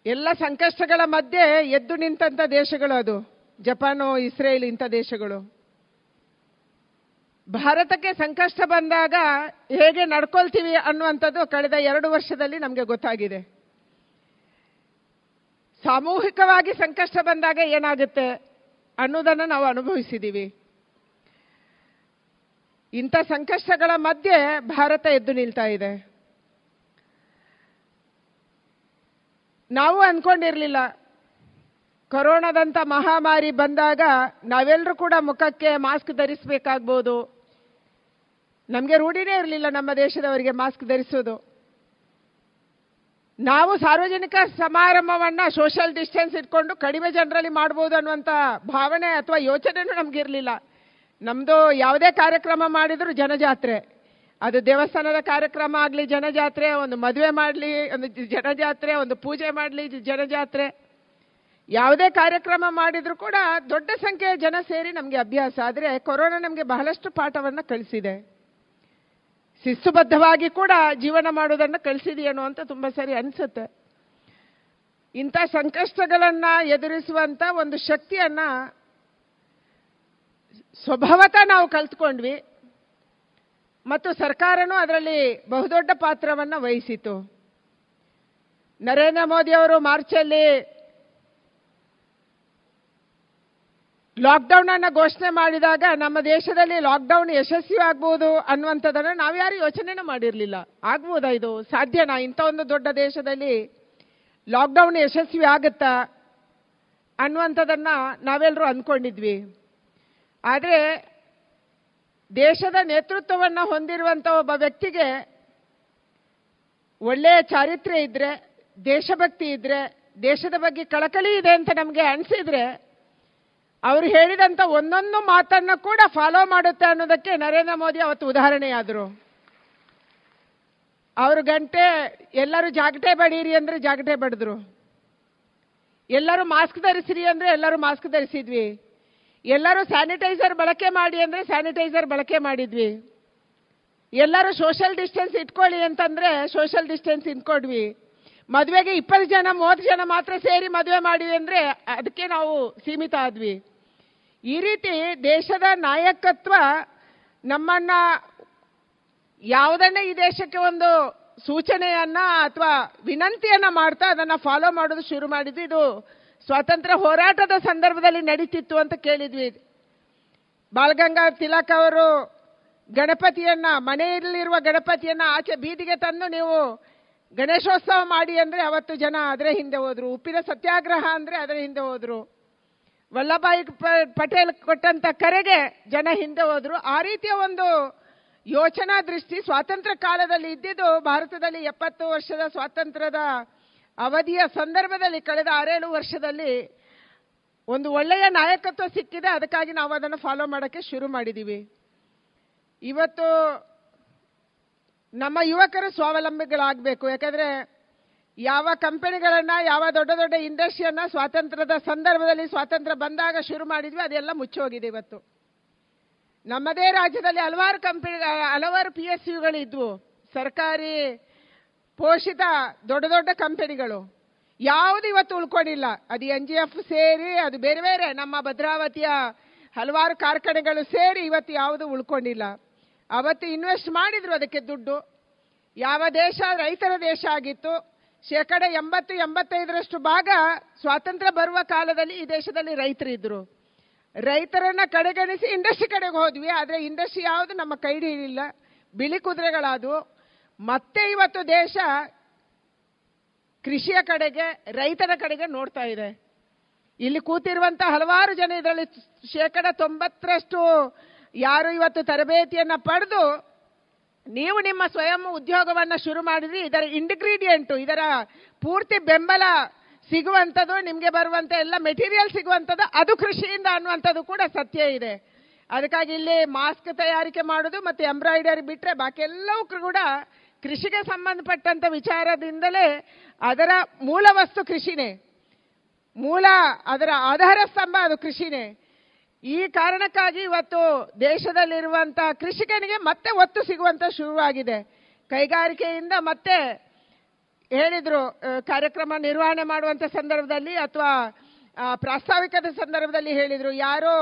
ಎಲ್ಲ ಸಂಕಷ್ಟಗಳ ಮಧ್ಯೆ ಎದ್ದು ನಿಂತ ದೇಶಗಳು ಅದು. ಜಪಾನು, ಇಸ್ರೇಲ್ ಇಂಥ ದೇಶಗಳು. ಭಾರತಕ್ಕೆ ಸಂಕಷ್ಟ ಬಂದಾಗ ಹೇಗೆ ನಡ್ಕೊಳ್ತೀವಿ ಅನ್ನುವಂಥದ್ದು ಕಳೆದ ಎರಡು ವರ್ಷದಲ್ಲಿ ನಮಗೆ ಗೊತ್ತಾಗಿದೆ. ಸಾಮೂಹಿಕವಾಗಿ ಸಂಕಷ್ಟ ಬಂದಾಗ ಏನಾಗುತ್ತೆ ಅನ್ನೋದನ್ನು ನಾವು ಅನುಭವಿಸಿದ್ದೀವಿ. ಇಂಥ ಸಂಕಷ್ಟಗಳ ಮಧ್ಯೆ ಭಾರತ ಎದ್ದು ನಿಲ್ತಾ ಇದೆ. ನಾವು ಅಂದ್ಕೊಂಡಿರಲಿಲ್ಲ ಕೊರೋನಾದಂಥ ಮಹಾಮಾರಿ ಬಂದಾಗ ನಾವೆಲ್ಲರೂ ಕೂಡ ಮುಖಕ್ಕೆ ಮಾಸ್ಕ್ ಧರಿಸಬೇಕಾಗ್ಬೋದು. ನಮಗೆ ರೂಢಿನೇ ಇರಲಿಲ್ಲ ನಮ್ಮ ದೇಶದವರಿಗೆ ಮಾಸ್ಕ್ ಧರಿಸೋದು ನಾವು ಸಾರ್ವಜನಿಕ ಸಮಾರಂಭವನ್ನ ಸೋಷಿಯಲ್ ಡಿಸ್ಟೆನ್ಸ್ ಇಟ್ಕೊಂಡು ಕಡಿಮೆ ಜನರಲ್ಲಿ ಮಾಡ್ಬೋದು ಅನ್ನುವಂಥ ಭಾವನೆ ಅಥವಾ ಯೋಚನೆನೂ ನಮಗಿರಲಿಲ್ಲ ನಮ್ಮದು ಯಾವುದೇ ಕಾರ್ಯಕ್ರಮ ಮಾಡಿದ್ರು ಜನಜಾತ್ರೆ. ಅದು ದೇವಸ್ಥಾನದ ಕಾರ್ಯಕ್ರಮ ಆಗಲಿ, ಜನಜಾತ್ರೆ, ಒಂದು ಮದುವೆ ಮಾಡಲಿ, ಒಂದು ಜನಜಾತ್ರೆ, ಒಂದು ಪೂಜೆ ಮಾಡಲಿ ಜನಜಾತ್ರೆ. ಯಾವುದೇ ಕಾರ್ಯಕ್ರಮ ಮಾಡಿದ್ರು ಕೂಡ ದೊಡ್ಡ ಸಂಖ್ಯೆಯ ಜನ ಸೇರಿ ನಮಗೆ ಅಭ್ಯಾಸ. ಆದರೆ ಕೊರೋನಾ ನಮಗೆ ಬಹಳಷ್ಟು ಪಾಠವನ್ನು ಕಳಿಸಿದೆ ಶಿಸ್ತುಬದ್ಧವಾಗಿ ಕೂಡ ಜೀವನ ಮಾಡೋದನ್ನು ಕಳಿಸಿದೆಯೇನೋ ಅಂತ ತುಂಬ ಸರಿ ಅನಿಸುತ್ತೆ. ಇಂಥ ಸಂಕಷ್ಟಗಳನ್ನ ಎದುರಿಸುವಂಥ ಒಂದು ಶಕ್ತಿಯನ್ನ ಸ್ವಭಾವತ ನಾವು ಕಲ್ತ್ಕೊಂಡ್ವಿ. ಮತ್ತು ಸರ್ಕಾರನೂ ಅದರಲ್ಲಿ ಬಹುದೊಡ್ಡ ಪಾತ್ರವನ್ನು ವಹಿಸಿತು. ನರೇಂದ್ರ ಮೋದಿ ಅವರು ಮಾರ್ಚಲ್ಲಿ ಲಾಕ್ಡೌನ್ ಅನ್ನ ಘೋಷಣೆ ಮಾಡಿದಾಗ ನಮ್ಮ ದೇಶದಲ್ಲಿ ಲಾಕ್ಡೌನ್ ಯಶಸ್ವಿ ಆಗ್ಬೋದು ಅನ್ನುವಂಥದ್ದನ್ನ ನಾವ್ಯಾರು ಯೋಚನೆನೂ ಮಾಡಿರಲಿಲ್ಲ. ಆಗ್ಬೋದಾ ಇದು? ಸಾಧ್ಯನಾ? ಇಂಥ ಒಂದು ದೊಡ್ಡ ದೇಶದಲ್ಲಿ ಲಾಕ್ಡೌನ್ ಯಶಸ್ವಿ ಆಗುತ್ತಾ ಅನ್ನುವಂಥದ್ದನ್ನ ನಾವೆಲ್ಲರೂ ಅಂದ್ಕೊಂಡಿದ್ವಿ. ಆದರೆ ದೇಶದ ನೇತೃತ್ವವನ್ನು ಹೊಂದಿರುವಂಥ ಒಬ್ಬ ವ್ಯಕ್ತಿಗೆ ಒಳ್ಳೆಯ ಚಾರಿತ್ರ್ಯ ಇದ್ದರೆ ದೇಶಭಕ್ತಿ ಇದ್ದರೆ ದೇಶದ ಬಗ್ಗೆ ಕಳಕಳಿ ಇದೆ ಅಂತ ನಮಗೆ ಅನಿಸಿದ್ರೆ ಅವರು ಹೇಳಿದಂಥ ಒಂದೊಂದು ಮಾತನ್ನು ಕೂಡ ಫಾಲೋ ಮಾಡುತ್ತೆ ಅನ್ನೋದಕ್ಕೆ ನರೇಂದ್ರ ಮೋದಿ ಅವತ್ತು ಉದಾಹರಣೆಯಾದರು. ಅವರು ಗಂಟೆ, ಎಲ್ಲರೂ ಜಾಗಟೆ ಬಡೀರಿ ಅಂದ್ರೆ ಜಾಗಟೆ ಬಡಿದ್ರು. ಎಲ್ಲರೂ ಮಾಸ್ಕ್ ಧರಿಸಿರಿ ಅಂದ್ರೆ ಎಲ್ಲರೂ ಮಾಸ್ಕ್ ಧರಿಸಿದ್ವಿ. ಎಲ್ಲರೂ ಸ್ಯಾನಿಟೈಸರ್ ಬಳಕೆ ಮಾಡಿ ಅಂದ್ರೆ ಸ್ಯಾನಿಟೈಸರ್ ಬಳಕೆ ಮಾಡಿದ್ವಿ. ಎಲ್ಲರೂ ಸೋಷಲ್ ಡಿಸ್ಟೆನ್ಸ್ ಇಟ್ಕೊಳ್ಳಿ ಅಂತಂದ್ರೆ ಸೋಷಲ್ ಡಿಸ್ಟೆನ್ಸ್ ಇಟ್ಕೊಡ್ವಿ ಮದುವೆಗೆ ಇಪ್ಪತ್ತು ಜನ, ಮೂವತ್ತು ಜನ ಮಾತ್ರ ಸೇರಿ ಮದುವೆ ಮಾಡಿವಿ ಅಂದರೆ ಅದಕ್ಕೆ ನಾವು ಸೀಮಿತ ಆದ್ವಿ. ಈ ರೀತಿ ದೇಶದ ನಾಯಕತ್ವ ನಮ್ಮನ್ನ ಯಾವುದನ್ನೇ ಈ ದೇಶಕ್ಕೆ ಒಂದು ಸೂಚನೆಯನ್ನ ಅಥವಾ ವಿನಂತಿಯನ್ನ ಮಾಡ್ತಾ ಅದನ್ನ ಫಾಲೋ ಮಾಡೋದು ಶುರು ಮಾಡಿದ್ವಿ. ಇದು ಸ್ವಾತಂತ್ರ್ಯ ಹೋರಾಟದ ಸಂದರ್ಭದಲ್ಲಿ ನಡೀತಿತ್ತು ಅಂತ ಕೇಳಿದ್ವಿ. ಬಾಲಗಂಗಾಧರ್ ತಿಲಕ್ ಅವರು ಗಣಪತಿಯನ್ನ, ಮನೆಯಲ್ಲಿರುವ ಗಣಪತಿಯನ್ನ ಆಚೆ ಬೀದಿಗೆ ತಂದು ನೀವು ಗಣೇಶೋತ್ಸವ ಮಾಡಿ ಅಂದ್ರೆ ಅವತ್ತು ಜನ ಅದರ ಹಿಂದೆ ಹೋದ್ರು. ಉಪ್ಪಿನ ಸತ್ಯಾಗ್ರಹ ಅಂದ್ರೆ ಅದರ ಹಿಂದೆ ಹೋದ್ರು. ವಲ್ಲಭಾಯಿ ಪಟೇಲ್ ಕೊಟ್ಟಂತ ಕರೆಗೆ ಜನ ಹಿಂದೆ ಹೋದ್ರು. ಆ ರೀತಿಯ ಒಂದು ಯೋಚನಾ ದೃಷ್ಟಿ ಸ್ವಾತಂತ್ರ್ಯ ಕಾಲದಲ್ಲಿ ಇದ್ದಿದ್ದು ಭಾರತದಲ್ಲಿ ಎಪ್ಪತ್ತು ವರ್ಷದ ಸ್ವಾತಂತ್ರ್ಯದ ಅವಧಿಯ ಸಂದರ್ಭದಲ್ಲಿ ಕಳೆದ ಆರೇಳು ವರ್ಷದಲ್ಲಿ ಒಂದು ಒಳ್ಳೆಯ ನಾಯಕತ್ವ ಸಿಕ್ಕಿದೆ. ಅದಕ್ಕಾಗಿ ನಾವು ಅದನ್ನು ಫಾಲೋ ಮಾಡೋಕ್ಕೆ ಶುರು ಮಾಡಿದ್ದೀವಿ ಇವತ್ತು ನಮ್ಮ ಯುವಕರು ಸ್ವಾವಲಂಬಿಗಳಾಗಬೇಕು. ಯಾಕಂದ್ರೆ ಯಾವ ಕಂಪನಿಗಳನ್ನ, ಯಾವ ದೊಡ್ಡ ದೊಡ್ಡ ಇಂಡಸ್ಟ್ರಿಯನ್ನ ಸ್ವಾತಂತ್ರ್ಯದ ಸಂದರ್ಭದಲ್ಲಿ ಸ್ವಾತಂತ್ರ್ಯ ಬಂದಾಗ ಶುರು ಮಾಡಿದ್ವಿ, ಅದೆಲ್ಲ ಮುಚ್ಚೋಗಿದೆ ಇವತ್ತು. ನಮ್ಮದೇ ರಾಜ್ಯದಲ್ಲಿ ಹಲವಾರು ಕಂಪನಿ, ಹಲವಾರು ಪಿ ಎಸ್ ಯುಗಳಿದ್ವು ಸರ್ಕಾರಿ ಪೋಷಿತ ದೊಡ್ಡ ದೊಡ್ಡ ಕಂಪನಿಗಳು. ಯಾವುದು ಇವತ್ತು ಉಳ್ಕೊಂಡಿಲ್ಲ. ಅದು ಎನ್ ಜಿ ಎಫ್ ಸೇರಿ, ಅದು ಬೇರೆ ಬೇರೆ, ನಮ್ಮ ಭದ್ರಾವತಿಯ ಹಲವಾರು ಕಾರ್ಖಾನೆಗಳು ಸೇರಿ ಇವತ್ತು ಯಾವುದು ಉಳ್ಕೊಂಡಿಲ್ಲ. ಅವತ್ತು ಇನ್ವೆಸ್ಟ್ ಮಾಡಿದ್ರು ಅದಕ್ಕೆ ದುಡ್ಡು. ಯಾವ ದೇಶ, ರೈತರ ದೇಶ ಆಗಿತ್ತು. ಶೇಕಡ ಎಂಬತ್ತು, ಎಂಬತ್ತೈದರಷ್ಟು ಭಾಗ ಸ್ವಾತಂತ್ರ್ಯ ಬರುವ ಕಾಲದಲ್ಲಿ ಈ ದೇಶದಲ್ಲಿ ರೈತರಿದ್ರು ರೈತರನ್ನ ಕಡೆಗಣಿಸಿ ಇಂಡಸ್ಟ್ರಿ ಕಡೆಗೆ ಹೋದ್ವಿ. ಆದರೆ ಇಂಡಸ್ಟ್ರಿ ಯಾವುದು ನಮ್ಮ ಕೈ ಹಿಡಿಯಲಿಲ್ಲ ಬಿಳಿ ಕುದುರೆಗಳಾದವು. ಮತ್ತೆ ಇವತ್ತು ದೇಶ ಕೃಷಿಯ ಕಡೆಗೆ, ರೈತರ ಕಡೆಗೆ ನೋಡ್ತಾ ಇದೆ. ಇಲ್ಲಿ ಕೂತಿರುವಂಥ ಹಲವಾರು ಜನ ಇದರಲ್ಲಿ ಶೇಕಡ ತೊಂಬತ್ತರಷ್ಟು ಯಾರು ಇವತ್ತು ತರಬೇತಿಯನ್ನು ಪಡೆದು ನೀವು ನಿಮ್ಮ ಸ್ವಯಂ ಉದ್ಯೋಗವನ್ನು ಶುರು ಮಾಡಿದ್ರಿ, ಇದರ ಇಂಡಿಗ್ರೀಡಿಯಂಟು ಇದರ ಪೂರ್ತಿ ಬೆಂಬಲ ಸಿಗುವಂಥದ್ದು, ನಿಮಗೆ ಬರುವಂಥ ಎಲ್ಲ ಮೆಟೀರಿಯಲ್ ಸಿಗುವಂಥದ್ದು, ಅದು ಕೃಷಿಯಿಂದ ಅನ್ನುವಂಥದ್ದು ಕೂಡ ಸತ್ಯ ಇದೆ. ಅದಕ್ಕಾಗಿ ಇಲ್ಲಿ ಮಾಸ್ಕ್ ತಯಾರಿಕೆ ಮಾಡೋದು ಮತ್ತು ಎಂಬ್ರಾಯ್ಡರಿ ಬಿಟ್ಟರೆ ಬಾಕಿ ಎಲ್ಲವೂ ಕೂಡ ಕೃಷಿಗೆ ಸಂಬಂಧಪಟ್ಟಂಥ ವಿಚಾರದಿಂದಲೇ ಅದರ ಮೂಲ ವಸ್ತು ಕೃಷಿನೇ. ಮೂಲ ಅದರ ಆಧಾರ ಸ್ತಂಭ ಅದು ಕೃಷಿನೇ. ಈ ಕಾರಣಕ್ಕಾಗಿ ಇವತ್ತು ದೇಶದಲ್ಲಿರುವಂತ ಕೃಷಿಕನಿಗೆ ಮತ್ತೆ ಒತ್ತು ಸಿಗುವಂತ ಶುರುವಾಗಿದೆ. ಕೈಗಾರಿಕೆಯಿಂದ ಮತ್ತೆ ಹೇಳಿದ್ರು ಕಾರ್ಯಕ್ರಮ ನಿರ್ವಹಣೆ ಮಾಡುವಂತ ಸಂದರ್ಭದಲ್ಲಿ ಅಥವಾ ಪ್ರಾಸ್ತಾವಿಕದ ಸಂದರ್ಭದಲ್ಲಿ ಹೇಳಿದ್ರು. ಯಾರೋ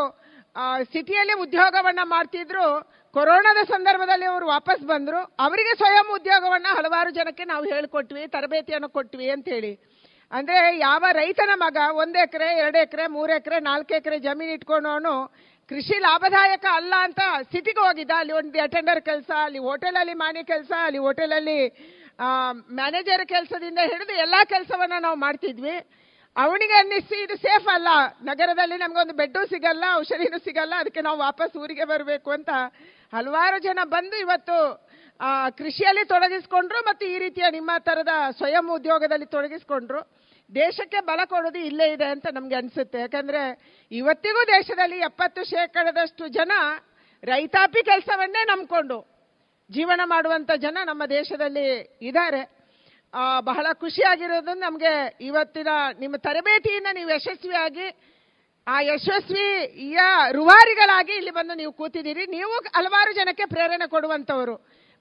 ಸಿಟಿಯಲ್ಲಿ ಉದ್ಯೋಗವನ್ನ ಮಾಡ್ತಿದ್ರು, ಕೊರೋನಾದ ಸಂದರ್ಭದಲ್ಲಿ ಅವರು ವಾಪಸ್ ಬಂದರು. ಅವರಿಗೆ ಸ್ವಯಂ ಉದ್ಯೋಗವನ್ನ ಹಲವಾರು ಜನಕ್ಕೆ ನಾವು ಹೇಳಿಕೊಟ್ವಿ, ತರಬೇತಿಯನ್ನು ಕೊಟ್ವಿ ಅಂತ ಹೇಳಿ. ಅಂದ್ರೆ ಯಾವ ರೈತನ ಮಗ ಒಂದು ಎಕರೆ, ಎರಡು ಎಕರೆ, ಮೂರು ಎಕರೆ, ನಾಲ್ಕು ಎಕರೆ ಜಮೀನು ಇಟ್ಕೊಂಡವನು ಕೃಷಿ ಲಾಭದಾಯಕ ಅಲ್ಲ ಅಂತ ಸಿಟಿಗೆ ಹೋಗಿದ್ದ. ಅಲ್ಲಿ ಒಂದು ಅಟೆಂಡರ್ ಕೆಲಸ, ಅಲ್ಲಿ ಹೋಟೆಲಲ್ಲಿ ಮಾನಿ ಕೆಲಸ, ಅಲ್ಲಿ ಹೋಟೆಲಲ್ಲಿ ಮ್ಯಾನೇಜರ್ ಕೆಲಸದಿಂದ ಹಿಡಿದು ಎಲ್ಲಾ ಕೆಲಸವನ್ನು ನಾವು ಮಾಡ್ತಿದ್ವಿ. ಅವನಿಗೆ ಅನ್ನಿಸಿ ಇದು ಸೇಫ್ ಅಲ್ಲ. ನಗರದಲ್ಲಿ ನಮಗೊಂದು ಬೆಡ್ಡು ಸಿಗಲ್ಲ, ಔಷಧಿನೂ ಸಿಗಲ್ಲ, ಅದಕ್ಕೆ ನಾವು ವಾಪಸ್ ಊರಿಗೆ ಬರಬೇಕು ಅಂತ ಹಲವಾರು ಜನ ಬಂದು ಇವತ್ತು ಕೃಷಿಯಲ್ಲಿ ತೊಡಗಿಸ್ಕೊಂಡ್ರು ಮತ್ತು ಈ ರೀತಿಯ ನಿಮ್ಮ ತರದ ಸ್ವಯಂ ಉದ್ಯೋಗದಲ್ಲಿ ತೊಡಗಿಸ್ಕೊಂಡ್ರು. ದೇಶಕ್ಕೆ ಬಲ ಕೊಡೋದು ಇಲ್ಲೇ ಇದೆ ಅಂತ ನಮ್ಗೆ ಅನ್ಸುತ್ತೆ. ಯಾಕಂದ್ರೆ ಇವತ್ತಿಗೂ ದೇಶದಲ್ಲಿ ಎಪ್ಪತ್ತು ಶೇಕಡದಷ್ಟು ಜನ ರೈತಾಪಿ ಕೆಲಸವನ್ನೇ ನಂಬಿಕೊಂಡು ಜೀವನ ಮಾಡುವಂಥ ಜನ ನಮ್ಮ ದೇಶದಲ್ಲಿ ಇದ್ದಾರೆ. ಬಹಳ ಖುಷಿಯಾಗಿರೋದು ನಮಗೆ ಇವತ್ತಿನ ನಿಮ್ಮ ತರಬೇತಿಯಿಂದ ನೀವು ಯಶಸ್ವಿಯಾಗಿ, ಆ ಯಶಸ್ವಿಯ ರುವಾರಿಗಳಾಗಿ ಇಲ್ಲಿ ಬಂದು ನೀವು ಕೂತಿದ್ದೀರಿ. ನೀವು ಹಲವಾರು ಜನಕ್ಕೆ ಪ್ರೇರಣೆ ಕೊಡುವಂತವರು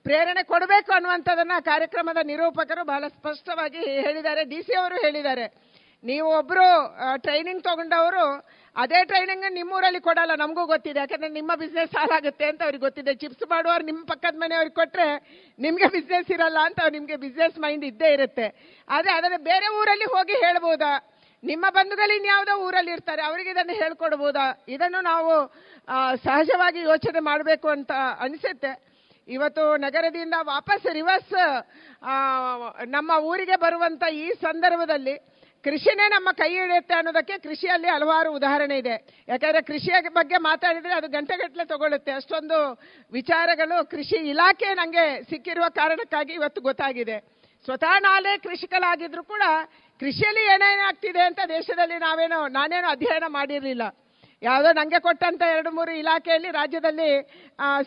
ಪ್ರೇರಣೆ ಕೊಡಬೇಕು ಅನ್ನುವಂಥದ್ದನ್ನ ಕಾರ್ಯಕ್ರಮದ ನಿರೂಪಕರು ಬಹಳ ಸ್ಪಷ್ಟವಾಗಿ ಹೇಳಿದ್ದಾರೆ. ಡಿ ಸಿ ಅವರು ಹೇಳಿದ್ದಾರೆ, ನೀವು ಒಬ್ರು ಟ್ರೈನಿಂಗ್ ತಗೊಂಡವರು, ಅದೇ ಟ್ರೈನಿಂಗ್ ನಿಮ್ಮೂರಲ್ಲಿ ಕೊಡಲ್ಲ, ನಮಗೂ ಗೊತ್ತಿದೆ. ಯಾಕಂದ್ರೆ ನಿಮ್ಮ ಬಿಸ್ನೆಸ್ ಹಾಳಾಗುತ್ತೆ ಅಂತ ಅವ್ರಿಗೆ ಗೊತ್ತಿದೆ. ಚಿಪ್ಸ್ ಮಾಡುವವ್ರು ನಿಮ್ಮ ಪಕ್ಕದ ಮನೆಯವ್ರಿಗೆ ಕೊಟ್ಟರೆ ನಿಮಗೆ ಬಿಸ್ನೆಸ್ ಇರಲ್ಲ ಅಂತ ಅವ್ರು ನಿಮಗೆ ಬಿಸ್ನೆಸ್ ಮೈಂಡ್ ಇದ್ದೇ ಇರುತ್ತೆ. ಆದರೆ ಅದನ್ನು ಬೇರೆ ಊರಲ್ಲಿ ಹೋಗಿ ಹೇಳ್ಬೋದಾ? ನಿಮ್ಮ ಬಂಧುಗಳು ಇನ್ಯಾವುದೋ ಊರಲ್ಲಿ ಇರ್ತಾರೆ, ಅವರಿಗೆ ಇದನ್ನು ಹೇಳ್ಕೊಡ್ಬೋದಾ? ಇದನ್ನು ನಾವು ಸಹಜವಾಗಿ ಯೋಚನೆ ಮಾಡಬೇಕು ಅಂತ ಅನಿಸುತ್ತೆ. ಇವತ್ತು ನಗರದಿಂದ ವಾಪಸ್ ರಿವರ್ಸ್ ನಮ್ಮ ಊರಿಗೆ ಬರುವಂತ ಈ ಸಂದರ್ಭದಲ್ಲಿ ಕೃಷಿನೇ ನಮ್ಮ ಕೈ ಹಿಡಿಯುತ್ತೆ ಅನ್ನೋದಕ್ಕೆ ಕೃಷಿಯಲ್ಲಿ ಹಲವಾರು ಉದಾಹರಣೆ ಇದೆ. ಯಾಕಂದ್ರೆ ಕೃಷಿಯ ಬಗ್ಗೆ ಮಾತಾಡಿದ್ರೆ ಅದು ಗಂಟೆಗಟ್ಟಲೆ ತಗೊಳ್ಳುತ್ತೆ. ಅಷ್ಟೊಂದು ವಿಚಾರಗಳು ಕೃಷಿ ಇಲಾಖೆ ನನಗೆ ಸಿಕ್ಕಿರುವ ಕಾರಣಕ್ಕಾಗಿ ಇವತ್ತು ಗೊತ್ತಾಗಿದೆ. ಸ್ವತಃ ನಾಳೆ ಕೃಷಿಕಲಾಗಿದ್ರು ಕೂಡ ಕೃಷಿಯಲ್ಲಿ ಏನೇನಾಗ್ತಿದೆ ಅಂತ ದೇಶದಲ್ಲಿ ನಾವೇನೋ, ನಾನೇನೋ ಅಧ್ಯಯನ ಮಾಡಿರಲಿಲ್ಲ. ಯಾವುದೋ ನನಗೆ ಕೊಟ್ಟಂಥ ಎರಡು ಮೂರು ಇಲಾಖೆಯಲ್ಲಿ ರಾಜ್ಯದಲ್ಲಿ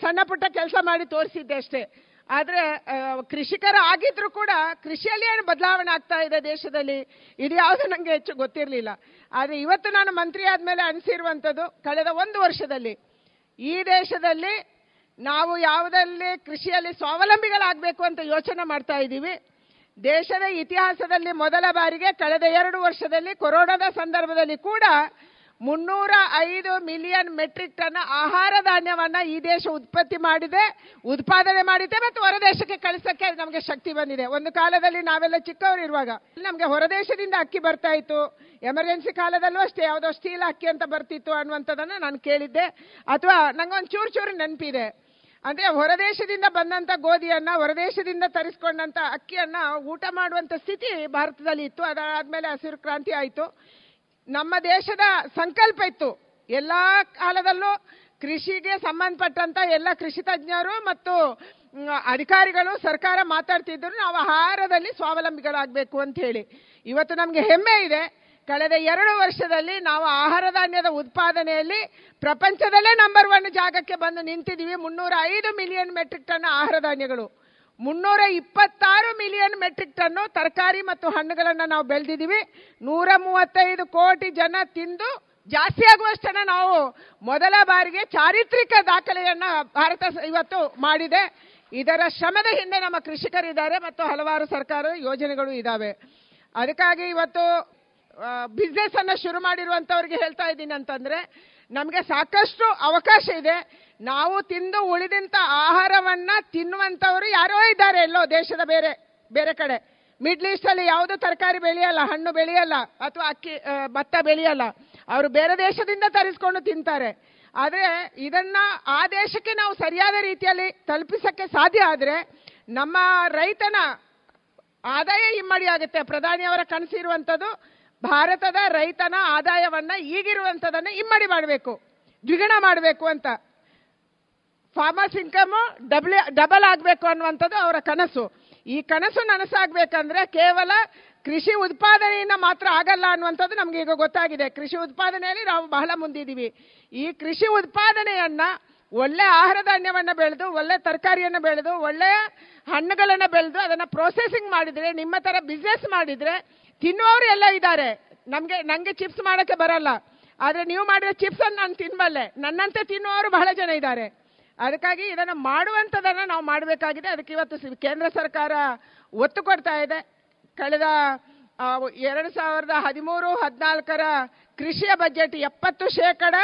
ಸಣ್ಣ ಪುಟ್ಟ ಕೆಲಸ ಮಾಡಿ ತೋರಿಸಿದ್ದೆ ಅಷ್ಟೇ. ಆದರೆ ಕೃಷಿಕರು ಕೃಷಿಕರ ಆಗಿದ್ರು ಕೂಡ ಕೃಷಿಯಲ್ಲಿ ಏನು ಬದಲಾವಣೆ ಆಗ್ತಾ ಇದೆ ದೇಶದಲ್ಲಿ. ಇದು ಯಾವುದು ನನಗೆ ಹೆಚ್ಚು ಗೊತ್ತಿರಲಿಲ್ಲ. ಆದರೆ ಇವತ್ತು ನಾನು ಮಂತ್ರಿ ಆದಮೇಲೆ ಅನಿಸಿರುವಂಥದ್ದು ಕಳೆದ ಒಂದು ವರ್ಷದಲ್ಲಿ. ಈ ದೇಶದಲ್ಲಿ ನಾವು ಯಾವುದಲ್ಲಿ ಕೃಷಿಯಲ್ಲಿ ಸ್ವಾವಲಂಬಿಗಳಾಗಬೇಕು ಅಂತ ಯೋಚನೆ ಮಾಡ್ತಾ ಇದ್ದೀವಿ. ದೇಶದ ಇತಿಹಾಸದಲ್ಲಿ ಮೊದಲ ಬಾರಿಗೆ ಕಳೆದ ಎರಡು ವರ್ಷದಲ್ಲಿ ಕೊರೋನಾದ ಸಂದರ್ಭದಲ್ಲಿ ಕೂಡ ಮುನ್ನೂರ ಐದು ಮಿಲಿಯನ್ ಮೆಟ್ರಿಕ್ ಟನ್ ಆಹಾರ ಧಾನ್ಯವನ್ನ ಈ ದೇಶ ಉತ್ಪತ್ತಿ ಮಾಡಿದೆ, ಉತ್ಪಾದನೆ ಮಾಡಿದೆ ಮತ್ತು ಹೊರದೇಶಕ್ಕೆ ಕಳಿಸಕ್ಕೆ ನಮಗೆ ಶಕ್ತಿ ಬಂದಿದೆ. ಒಂದು ಕಾಲದಲ್ಲಿ ನಾವೆಲ್ಲ ಚಿಕ್ಕವರು ಇರುವಾಗ ನಮಗೆ ಹೊರದೇಶದಿಂದ ಅಕ್ಕಿ ಬರ್ತಾ ಇತ್ತು. ಎಮರ್ಜೆನ್ಸಿ ಕಾಲದಲ್ಲೂ ಅಷ್ಟೇ, ಯಾವುದೋ ಸ್ಟೀಲ್ ಅಕ್ಕಿ ಅಂತ ಬರ್ತಿತ್ತು ಅನ್ನುವಂಥದ್ದನ್ನು ನಾನು ಕೇಳಿದ್ದೆ. ಅಥವಾ ನಂಗೊಂದು ಚೂರು ಚೂರು ನೆನಪಿದೆ. ಅಂದ್ರೆ ಹೊರದೇಶದಿಂದ ಬಂದಂತ ಗೋಧಿಯನ್ನ, ಹೊರದೇಶದಿಂದ ತರಿಸ್ಕೊಂಡಂತ ಅಕ್ಕಿಯನ್ನ ಊಟ ಮಾಡುವಂತ ಸ್ಥಿತಿ ಭಾರತದಲ್ಲಿ ಇತ್ತು. ಅದಾದ್ಮೇಲೆ ಹಸಿರು ಕ್ರಾಂತಿ ಆಯಿತು. ನಮ್ಮ ದೇಶದ ಸಂಕಲ್ಪ ಇತ್ತು. ಎಲ್ಲ ಕಾಲದಲ್ಲೂ ಕೃಷಿಗೆ ಸಂಬಂಧಪಟ್ಟಂತ ಎಲ್ಲ ಕೃಷಿ ತಜ್ಞರು ಮತ್ತು ಅಧಿಕಾರಿಗಳು, ಸರ್ಕಾರ ಮಾತಾಡ್ತಿದ್ರು, ನಾವು ಆಹಾರದಲ್ಲಿ ಸ್ವಾವಲಂಬಿಗಳಾಗಬೇಕು ಅಂತ ಹೇಳಿ. ಇವತ್ತು ನಮಗೆ ಹೆಮ್ಮೆ ಇದೆ. ಕಳೆದ ಎರಡು ವರ್ಷದಲ್ಲಿ ನಾವು ಆಹಾರ ಧಾನ್ಯದ ಉತ್ಪಾದನೆಯಲ್ಲಿ ಪ್ರಪಂಚದಲ್ಲೇ ನಂಬರ್ ಒನ್ ಜಾಗಕ್ಕೆ ಬಂದು ನಿಂತಿದ್ದೀವಿ. ಮುನ್ನೂರ ಐದು ಮಿಲಿಯನ್ ಮೆಟ್ರಿಕ್ ಟನ್ ಆಹಾರ ಧಾನ್ಯಗಳು. ಮುನ್ನೂರ ಇಪ್ಪತ್ತಾರು ಮಿಲಿಯನ್ ಮೆಟ್ರಿಕ್ ಟನ್ನು ತರಕಾರಿ ಮತ್ತು ಹಣ್ಣುಗಳನ್ನು ನಾವು ಬೆಳೆದಿದ್ದೀವಿ. ನೂರ ಮೂವತ್ತೈದು ಕೋಟಿ ಜನ ತಿಂದು ಜಾಸ್ತಿ ಆಗುವಷ್ಟನ್ನ ನಾವು ಮೊದಲ ಬಾರಿಗೆ ಚಾರಿತ್ರಿಕ ದಾಖಲೆಯನ್ನ ಭಾರತ ಇವತ್ತು ಮಾಡಿದೆ. ಇದರ ಶ್ರಮದ ಹಿಂದೆ ನಮ್ಮ ಕೃಷಿಕರಿದ್ದಾರೆ ಮತ್ತು ಹಲವಾರು ಸರ್ಕಾರ ಯೋಜನೆಗಳು ಇದ್ದಾವೆ ಅದಕ್ಕಾಗಿ ಇವತ್ತು ಬಿಸ್ನೆಸ್ ಅನ್ನ ಶುರು ಮಾಡಿರುವಂತವ್ರಿಗೆ ಹೇಳ್ತಾ ಇದ್ದೀನಿ ಅಂತಂದ್ರೆ, ನಮಗೆ ಸಾಕಷ್ಟು ಅವಕಾಶ ಇದೆ. ನಾವು ತಿಂದು ಉಳಿದಂತ ಆಹಾರವನ್ನ ತಿನ್ನುವಂತವರು ಯಾರೋ ಇದ್ದಾರೆ ಎಲ್ಲೋ ದೇಶದ ಬೇರೆ ಬೇರೆ ಕಡೆ. ಮಿಡ್ಲ್ ಈಸ್ಟ್ ಅಲ್ಲಿ ಯಾವುದು ತರಕಾರಿ ಬೆಳೆಯಲ್ಲ, ಹಣ್ಣು ಬೆಳೆಯಲ್ಲ, ಅಥವಾ ಅಕ್ಕಿ ಭತ್ತ ಬೆಳೆಯಲ್ಲ, ಅವರು ಬೇರೆ ದೇಶದಿಂದ ತರಿಸ್ಕೊಂಡು ತಿಂತಾರೆ. ಆದರೆ ಇದನ್ನ ಆ ದೇಶಕ್ಕೆ ನಾವು ಸರಿಯಾದ ರೀತಿಯಲ್ಲಿ ತಲುಪಿಸಕ್ಕೆ ಸಾಧ್ಯ ಆದರೆ ನಮ್ಮ ರೈತನ ಆದಾಯ ಇಮ್ಮಡಿ ಆಗುತ್ತೆ. ಪ್ರಧಾನಿಯವರ ಕನಸಿರುವಂಥದ್ದು ಭಾರತದ ರೈತನ ಆದಾಯವನ್ನ ಈಗಿರುವಂಥದ್ದನ್ನ ಇಮ್ಮಡಿ ಮಾಡಬೇಕು, ದ್ವಿಗುಣ ಮಾಡಬೇಕು ಅಂತ. ಫಾರ್ಮರ್ಸ್ ಇನ್ಕಮ್ ಡಬಲ್ ಡಬಲ್ ಆಗಬೇಕು ಅನ್ನುವಂಥದ್ದು ಅವರ ಕನಸು. ಈ ಕನಸು ನನಸಾಗಬೇಕಂದ್ರೆ ಕೇವಲ ಕೃಷಿ ಉತ್ಪಾದನೆಯಿಂದ ಮಾತ್ರ ಆಗಲ್ಲ ಅನ್ನುವಂಥದ್ದು ನಮಗೆ ಈಗ ಗೊತ್ತಾಗಿದೆ. ಕೃಷಿ ಉತ್ಪಾದನೆಯಲ್ಲಿ ನಾವು ಬಹಳ ಮುಂದಿದ್ದೀವಿ. ಈ ಕೃಷಿ ಉತ್ಪಾದನೆಯನ್ನ ಒಳ್ಳೆ ಆಹಾರ ಧಾನ್ಯವನ್ನು ಬೆಳೆದು, ಒಳ್ಳೆ ತರಕಾರಿಯನ್ನು ಬೆಳೆದು, ಒಳ್ಳೆಯ ಹಣ್ಣುಗಳನ್ನು ಬೆಳೆದು, ಅದನ್ನು ಪ್ರೊಸೆಸಿಂಗ್ ಮಾಡಿದರೆ, ನಿಮ್ಮ ಥರ ಬಿಸ್ನೆಸ್ ಮಾಡಿದರೆ ತಿನ್ನುವವರು ಎಲ್ಲ ಇದ್ದಾರೆ. ನಮಗೆ ನನಗೆ ಚಿಪ್ಸ್ ಮಾಡೋಕ್ಕೆ ಬರಲ್ಲ. ಆದರೆ ನೀವು ಮಾಡಿರೋ ಚಿಪ್ಸನ್ನು ನಾನು ತಿನ್ನಬಲ್ಲೆ ನನ್ನಂತೆ ತಿನ್ನುವವರು ಬಹಳ ಜನ ಇದ್ದಾರೆ. ಅದಕ್ಕಾಗಿ ಇದನ್ನು ಮಾಡುವಂಥದ್ದನ್ನು ನಾವು ಮಾಡಬೇಕಾಗಿದೆ. ಅದಕ್ಕೆ ಇವತ್ತು ಕೇಂದ್ರ ಸರ್ಕಾರ ಒತ್ತು ಕೊಡ್ತಾ ಇದೆ. ಕಳೆದ ಎರಡು ಸಾವಿರದ ಹದಿಮೂರು, ಹದಿನಾಲ್ಕರ ಕೃಷಿಯ ಬಜೆಟ್ ಎಪ್ಪತ್ತು ಶೇಕಡ.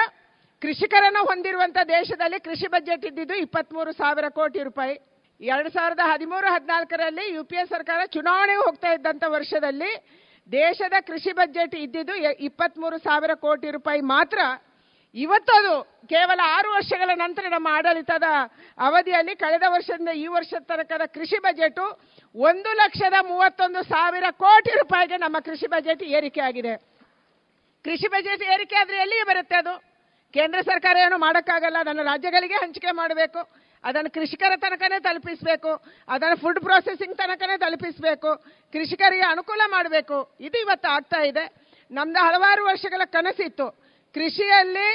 ಕೃಷಿಕರನ್ನು ಹೊಂದಿರುವಂಥ ದೇಶದಲ್ಲಿ ಕೃಷಿ ಬಜೆಟ್ ಇದ್ದಿದ್ದು ಇಪ್ಪತ್ತ್ಮೂರು ಸಾವಿರ ಕೋಟಿ ರೂಪಾಯಿ. ಎರಡು ಸಾವಿರದ ಹದಿಮೂರು, ಹದಿನಾಲ್ಕರಲ್ಲಿ ಯು ಪಿ ಎ ಸರ್ಕಾರ ಚುನಾವಣೆಗೆ ಹೋಗ್ತಾ ಇದ್ದಂಥ ವರ್ಷದಲ್ಲಿ ದೇಶದ ಕೃಷಿ ಬಜೆಟ್ ಇದ್ದಿದ್ದು ಇಪ್ಪತ್ಮೂರು ಸಾವಿರ ಕೋಟಿ ರೂಪಾಯಿ ಮಾತ್ರ. ಇವತ್ತು ಅದು ಕೇವಲ ಆರು ವರ್ಷಗಳ ನಂತರ ನಮ್ಮ ಆಡಳಿತದ ಅವಧಿಯಲ್ಲಿ ಕಳೆದ ವರ್ಷದಿಂದ ಈ ವರ್ಷದ ತನಕದ ಕೃಷಿ ಬಜೆಟು ಒಂದು ಲಕ್ಷದ ಮೂವತ್ತೊಂದು ಸಾವಿರ ಕೋಟಿ ರೂಪಾಯಿಗೆ ನಮ್ಮ ಕೃಷಿ ಬಜೆಟ್ ಏರಿಕೆ ಆಗಿದೆ. ಕೃಷಿ ಬಜೆಟ್ ಏರಿಕೆ ಆದರೆ ಎಲ್ಲಿಗೆ ಬರುತ್ತೆ ಅದು? ಕೇಂದ್ರ ಸರ್ಕಾರ ಏನು ಮಾಡೋಕ್ಕಾಗಲ್ಲ, ಅದನ್ನು ರಾಜ್ಯಗಳಿಗೆ ಹಂಚಿಕೆ ಮಾಡಬೇಕು, ಅದನ್ನು ಕೃಷಿಕರ ತನಕನೇ ತಲುಪಿಸಬೇಕು, ಅದನ್ನು ಫುಡ್ ಪ್ರೊಸೆಸಿಂಗ್ ತನಕನೇ ತಲುಪಿಸಬೇಕು, ಕೃಷಿಕರಿಗೆ ಅನುಕೂಲ ಮಾಡಬೇಕು. ಇದು ಇವತ್ತು ಆಗ್ತಾ ಇದೆ. ನಮ್ದು ಹಲವಾರು ವರ್ಷಗಳ ಕನಸಿತ್ತು. ಕೃಷಿಯಲ್ಲಿ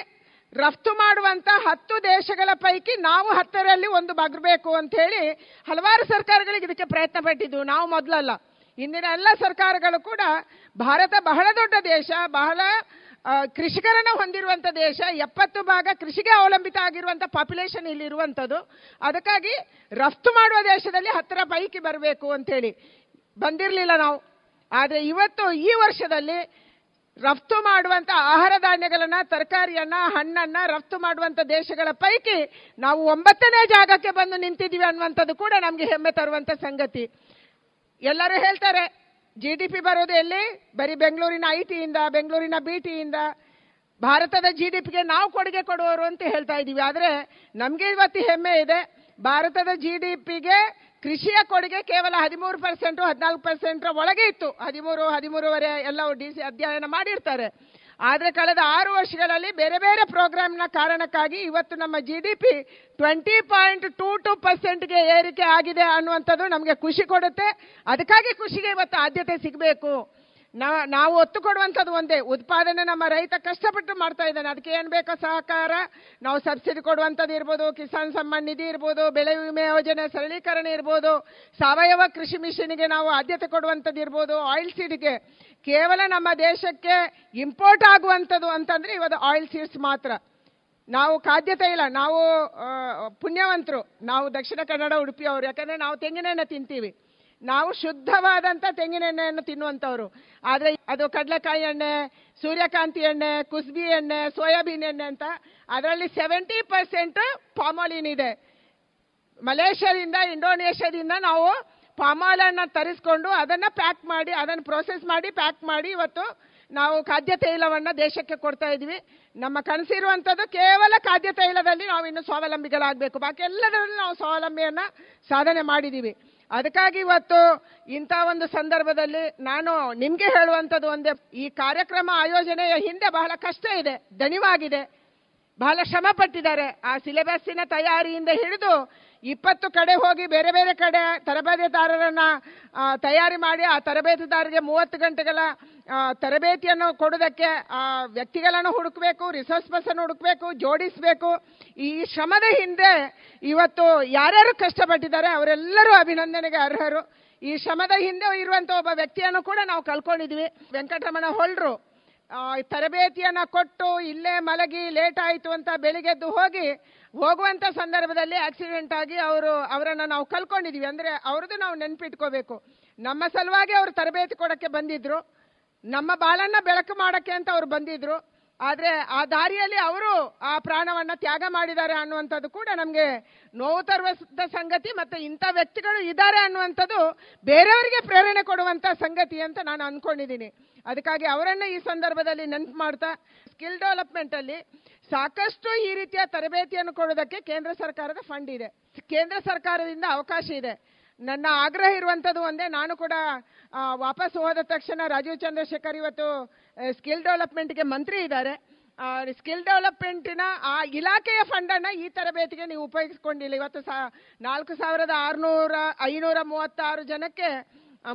ರಫ್ತು ಮಾಡುವಂತ ಹತ್ತು ದೇಶಗಳ ಪೈಕಿ ನಾವು ಹತ್ತರಲ್ಲಿ ಒಂದು ಬಗ್ಬೇಕು ಅಂತ ಹೇಳಿ ಹಲವಾರು ಸರ್ಕಾರಗಳಿಗೆ ಇದಕ್ಕೆ ಪ್ರಯತ್ನ ಪಟ್ಟಿದ್ದು. ನಾವು ಮೊದಲಲ್ಲ. ಇಂದಿನ ಎಲ್ಲ ಸರ್ಕಾರಗಳು ಕೂಡ ಭಾರತ ಬಹಳ ದೊಡ್ಡ ದೇಶ, ಬಹಳ ಕೃಷಿಕರನ್ನು ಹೊಂದಿರುವಂಥ ದೇಶ, ಎಪ್ಪತ್ತು ಭಾಗ ಕೃಷಿಗೆ ಅವಲಂಬಿತ ಆಗಿರುವಂಥ ಪಾಪ್ಯುಲೇಷನ್ ಇಲ್ಲಿ ಇರುವಂತದ್ದು. ಅದಕ್ಕಾಗಿ ರಫ್ತು ಮಾಡುವ ದೇಶದಲ್ಲಿ ಹತ್ತಿರ ಪೈಕಿ ಬರಬೇಕು ಅಂತೇಳಿ ಬಂದಿರಲಿಲ್ಲ ನಾವು. ಆದರೆ ಇವತ್ತು ಈ ವರ್ಷದಲ್ಲಿ ರಫ್ತು ಮಾಡುವಂತ ಆಹಾರ ಧಾನ್ಯಗಳನ್ನ, ತರಕಾರಿಯನ್ನ, ಹಣ್ಣನ್ನ ರಫ್ತು ಮಾಡುವಂತ ದೇಶಗಳ ಪೈಕಿ ನಾವು ಒಂಬತ್ತನೇ ಜಾಗಕ್ಕೆ ಬಂದು ನಿಂತಿದ್ದೀವಿ ಅನ್ನುವಂಥದ್ದು ಕೂಡ ನಮಗೆ ಹೆಮ್ಮೆ ತರುವಂತ ಸಂಗತಿ. ಎಲ್ಲರೂ ಹೇಳ್ತಾರೆ ಜಿ ಡಿ ಪಿ ಬರೋದು ಎಲ್ಲಿ? ಬರೀ ಬೆಂಗಳೂರಿನ ಐ ಟಿಯಿಂದ ಬೆಂಗಳೂರಿನ ಬಿ ಟಿಯಿಂದ ಭಾರತದ ಜಿ ಡಿ ಪಿಗೆ ನಾವು ಕೊಡುಗೆ ಕೊಡುವವರು ಅಂತ ಹೇಳ್ತಾ ಇದ್ದೀವಿ. ಆದರೆ ನಮಗೆ ಇವತ್ತು ಹೆಮ್ಮೆ ಇದೆ, ಭಾರತದ ಜಿ ಡಿ ಪಿಗೆ ಕೃಷಿಯ ಕೊಡುಗೆ ಕೇವಲ ಹದಿಮೂರು ಪರ್ಸೆಂಟು ಹದಿನಾಲ್ಕು ಪರ್ಸೆಂಟ್ರ ಒಳಗೆ ಇತ್ತು. ಹದಿಮೂರು, ಹದಿಮೂರುವರೆ ಎಲ್ಲವೂ ಡಿ ಸಿ ಅಧ್ಯಯನ ಮಾಡಿರ್ತಾರೆ. ಆದರೆ ಕಳೆದ ಆರು ವರ್ಷಗಳಲ್ಲಿ ಬೇರೆ ಬೇರೆ ಪ್ರೋಗ್ರಾಮ್ನ ಕಾರಣಕ್ಕಾಗಿ ಇವತ್ತು ನಮ್ಮ G D P twenty point two two ಪರ್ಸೆಂಟ್ಗೆ ಏರಿಕೆ ಆಗಿದೆ ಅನ್ನುವಂಥದ್ದು ನಮಗೆ ಖುಷಿ ಕೊಡುತ್ತೆ. ಅದಕ್ಕಾಗಿ ಖುಷಿಗೆ ಇವತ್ತು ಆದ್ಯತೆ ಸಿಗಬೇಕು. ನಾವು ಒತ್ತು ಕೊಡುವಂಥದ್ದು ಒಂದೇ. ಉತ್ಪಾದನೆ ನಮ್ಮ ರೈತ ಕಷ್ಟಪಟ್ಟು ಮಾಡ್ತಾ ಇದ್ದಾನೆ. ಅದಕ್ಕೆ ಏನು ಬೇಕೋ ಸಹಕಾರ? ನಾವು ಸಬ್ಸಿಡಿ ಕೊಡುವಂಥದ್ದು ಇರ್ಬೋದು, ಕಿಸಾನ್ ಸಮ್ಮಾನ್ ನಿಧಿ ಇರ್ಬೋದು, ಬೆಳೆ ವಿಮೆ ಯೋಜನೆ ಸರಳೀಕರಣ ಇರ್ಬೋದು, ಸಾವಯವ ಕೃಷಿ ಮಿಷನ್ಗೆ ನಾವು ಆದ್ಯತೆ ಕೊಡುವಂಥದ್ದು ಇರ್ಬೋದು ಆಯಿಲ್ ಸೀಡ್ಗೆ ಕೇವಲ ನಮ್ಮ ದೇಶಕ್ಕೆ ಇಂಪೋರ್ಟ್ ಆಗುವಂಥದ್ದು ಅಂತಂದ್ರೆ ಇವತ್ತು ಆಯಿಲ್ ಸೀಡ್ಸ್ ಮಾತ್ರ. ನಾವು ಖಾದ್ಯತೆ ಇಲ್ಲ. ನಾವು ಪುಣ್ಯವಂತರು. ನಾವು ದಕ್ಷಿಣ ಕನ್ನಡ ಉಡುಪಿಯವರು ಯಾಕಂದ್ರೆ ನಾವು ತೆಂಗಿನೆಣ್ಣೆ ತಿಂತೀವಿ. ನಾವು ಶುದ್ಧವಾದಂಥ ತೆಂಗಿನೆಣ್ಣೆಯನ್ನು ತಿನ್ನುವಂಥವ್ರು. ಆದರೆ ಅದು ಕಡಲೆಕಾಯಿ ಎಣ್ಣೆ, ಸೂರ್ಯಕಾಂತಿ ಎಣ್ಣೆ, ಕುಸ್ಬಿ ಎಣ್ಣೆ, ಸೋಯಾಬೀನ್ ಎಣ್ಣೆ ಅಂತ ಅದರಲ್ಲಿ ಸೆವೆಂಟಿ ಪರ್ಸೆಂಟ್ ಪಾಮಾಲಿನ್ ಇದೆ. ಮಲೇಷ್ಯಾದಿಂದ, ಇಂಡೋನೇಷ್ಯಾದಿಂದ ನಾವು ಪಾಮಾಲನ್ನು ತರಿಸ್ಕೊಂಡು ಅದನ್ನು ಪ್ಯಾಕ್ ಮಾಡಿ, ಅದನ್ನು ಪ್ರೋಸೆಸ್ ಮಾಡಿ ಪ್ಯಾಕ್ ಮಾಡಿ ಇವತ್ತು ನಾವು ಖಾದ್ಯ ತೈಲವನ್ನು ದೇಶಕ್ಕೆ ಕೊಡ್ತಾ ಇದ್ದೀವಿ. ನಮ್ಮ ಕನಸಿರುವಂಥದ್ದು ಕೇವಲ ಖಾದ್ಯ ತೈಲದಲ್ಲಿ ನಾವು ಇನ್ನು ಸ್ವಾವಲಂಬಿಗಳಾಗಬೇಕು. ಬಾಕಿ ಎಲ್ಲದರಲ್ಲೂ ನಾವು ಸ್ವಾವಲಂಬಿಯನ್ನು ಸಾಧನೆ ಮಾಡಿದ್ದೀವಿ. ಅದಕ್ಕಾಗಿ ಇವತ್ತು ಇಂಥ ಒಂದು ಸಂದರ್ಭದಲ್ಲಿ ನಾನು ನಿಮಗೆ ಹೇಳುವಂಥದ್ದು ಒಂದೇ, ಈ ಕಾರ್ಯಕ್ರಮ ಆಯೋಜನೆಯ ಹಿಂದೆ ಬಹಳ ಕಷ್ಟ ಇದೆ, ದಣಿವಾಗಿದೆ. ಬಹಳ ಶ್ರಮ ಪಟ್ಟಿದ್ದಾರೆ ಆ ಸಿಲೆಬಸ್ಸಿನ ತಯಾರಿಯಿಂದ ಹಿಡಿದು ಇಪ್ಪತ್ತು ಕಡೆ ಹೋಗಿ ಬೇರೆ ಬೇರೆ ಕಡೆ ತರಬೇತಿದಾರರನ್ನ ತಯಾರಿ ಮಾಡಿ ಆ ತರಬೇತಿದಾರರಿಗೆ ಮೂವತ್ತು ಗಂಟೆಗಳ ತರಬೇತಿಯನ್ನು ಕೊಡೋದಕ್ಕೆ ಆ, ವ್ಯಕ್ತಿಗಳನ್ನು ಹುಡುಕಬೇಕು ರಿಸೋರ್ಸ್ ಪರ್ಸನ್ ಹುಡುಕಬೇಕು, ಜೋಡಿಸಬೇಕು. ಈ ಶ್ರಮದ ಹಿಂದೆ ಇವತ್ತು ಯಾರ್ಯಾರು ಕಷ್ಟಪಟ್ಟಿದ್ದಾರೆ ಅವರೆಲ್ಲರೂ ಅಭಿನಂದನೆಗೆ ಅರ್ಹರು. ಈ ಶ್ರಮದ ಹಿಂದೆ ಇರುವಂಥ ಒಬ್ಬ ವ್ಯಕ್ತಿಯನ್ನು ಕೂಡ ನಾವು ಕಳ್ಕೊಂಡಿದ್ವಿ. ವೆಂಕಟರಮಣ ಹೊಳ್ರು. ತರಬೇತಿಯನ್ನು ಕೊಟ್ಟು ಇಲ್ಲೇ ಮಲಗಿ ಲೇಟ್ ಆಯಿತು ಅಂತ ಬೆಳಿಗ್ಗೆದ್ದು ಹೋಗಿ ಹೋಗುವಂಥ ಸಂದರ್ಭದಲ್ಲಿ ಆಕ್ಸಿಡೆಂಟ್ ಆಗಿ ಅವರು ಅವರನ್ನು ನಾವು ಕಲ್ಕೊಂಡಿದೀವಿ. ಅಂದರೆ ಅವ್ರದ್ದು ನಾವು ನೆನ್ಪಿಟ್ಕೋಬೇಕು. ನಮ್ಮ ಸಲುವಾಗಿ ಅವರು ತರಬೇತಿ ಕೊಡೋಕ್ಕೆ ಬಂದಿದ್ರು. ನಮ್ಮ ಬಾಳನ್ನು ಬೆಳಕು ಮಾಡೋಕ್ಕೆ ಅಂತ ಅವ್ರು ಬಂದಿದ್ರು. ಆದರೆ ಆ ದಾರಿಯಲ್ಲಿ ಅವರು ಆ ಪ್ರಾಣವನ್ನು ತ್ಯಾಗ ಮಾಡಿದ್ದಾರೆ ಅನ್ನುವಂಥದ್ದು ಕೂಡ ನಮಗೆ ನೋವು ತರುವ ಸಂಗತಿ ಮತ್ತು ಇಂಥ ವ್ಯಕ್ತಿಗಳು ಇದ್ದಾರೆ ಅನ್ನುವಂಥದ್ದು ಬೇರೆಯವರಿಗೆ ಪ್ರೇರಣೆ ಕೊಡುವಂಥ ಸಂಗತಿ ಅಂತ ನಾನು ಅಂದ್ಕೊಂಡಿದ್ದೀನಿ ಅದಕ್ಕಾಗಿ ಅವರನ್ನು ಈ ಸಂದರ್ಭದಲ್ಲಿ ನೆನ್ಪು ಮಾಡ್ತಾ ಸ್ಕಿಲ್ ಡೆವಲಪ್ಮೆಂಟಲ್ಲಿ ಸಾಕಷ್ಟು ಈ ರೀತಿಯ ತರಬೇತಿಯನ್ನು ಕೊಡೋದಕ್ಕೆ ಕೇಂದ್ರ ಸರ್ಕಾರದ ಫಂಡ್ ಇದೆ. ಕೇಂದ್ರ ಸರ್ಕಾರದಿಂದ ಅವಕಾಶ ಇದೆ. ನನ್ನ ಆಗ್ರಹ ಇರುವಂಥದ್ದು ಒಂದೇ, ನಾನು ಕೂಡ ವಾಪಸ್ ಹೋದ ತಕ್ಷಣ ರಾಜೀವ್ ಚಂದ್ರಶೇಖರ್ ಇವತ್ತು ಸ್ಕಿಲ್ ಡೆವಲಪ್ಮೆಂಟ್ಗೆ ಮಂತ್ರಿ ಇದ್ದಾರೆ. ಸ್ಕಿಲ್ ಡೆವಲಪ್ಮೆಂಟಿನ ಆ ಇಲಾಖೆಯ ಫಂಡನ್ನು ಈ ತರಬೇತಿಗೆ ನೀವು ಉಪಯೋಗಿಸ್ಕೊಂಡಿಲ್ಲ. ಇವತ್ತು ಸಾ, ನಾಲ್ಕು ಸಾವಿರದ ಆರುನೂರ ಐನೂರ ಮೂವತ್ತಾರು ಜನಕ್ಕೆ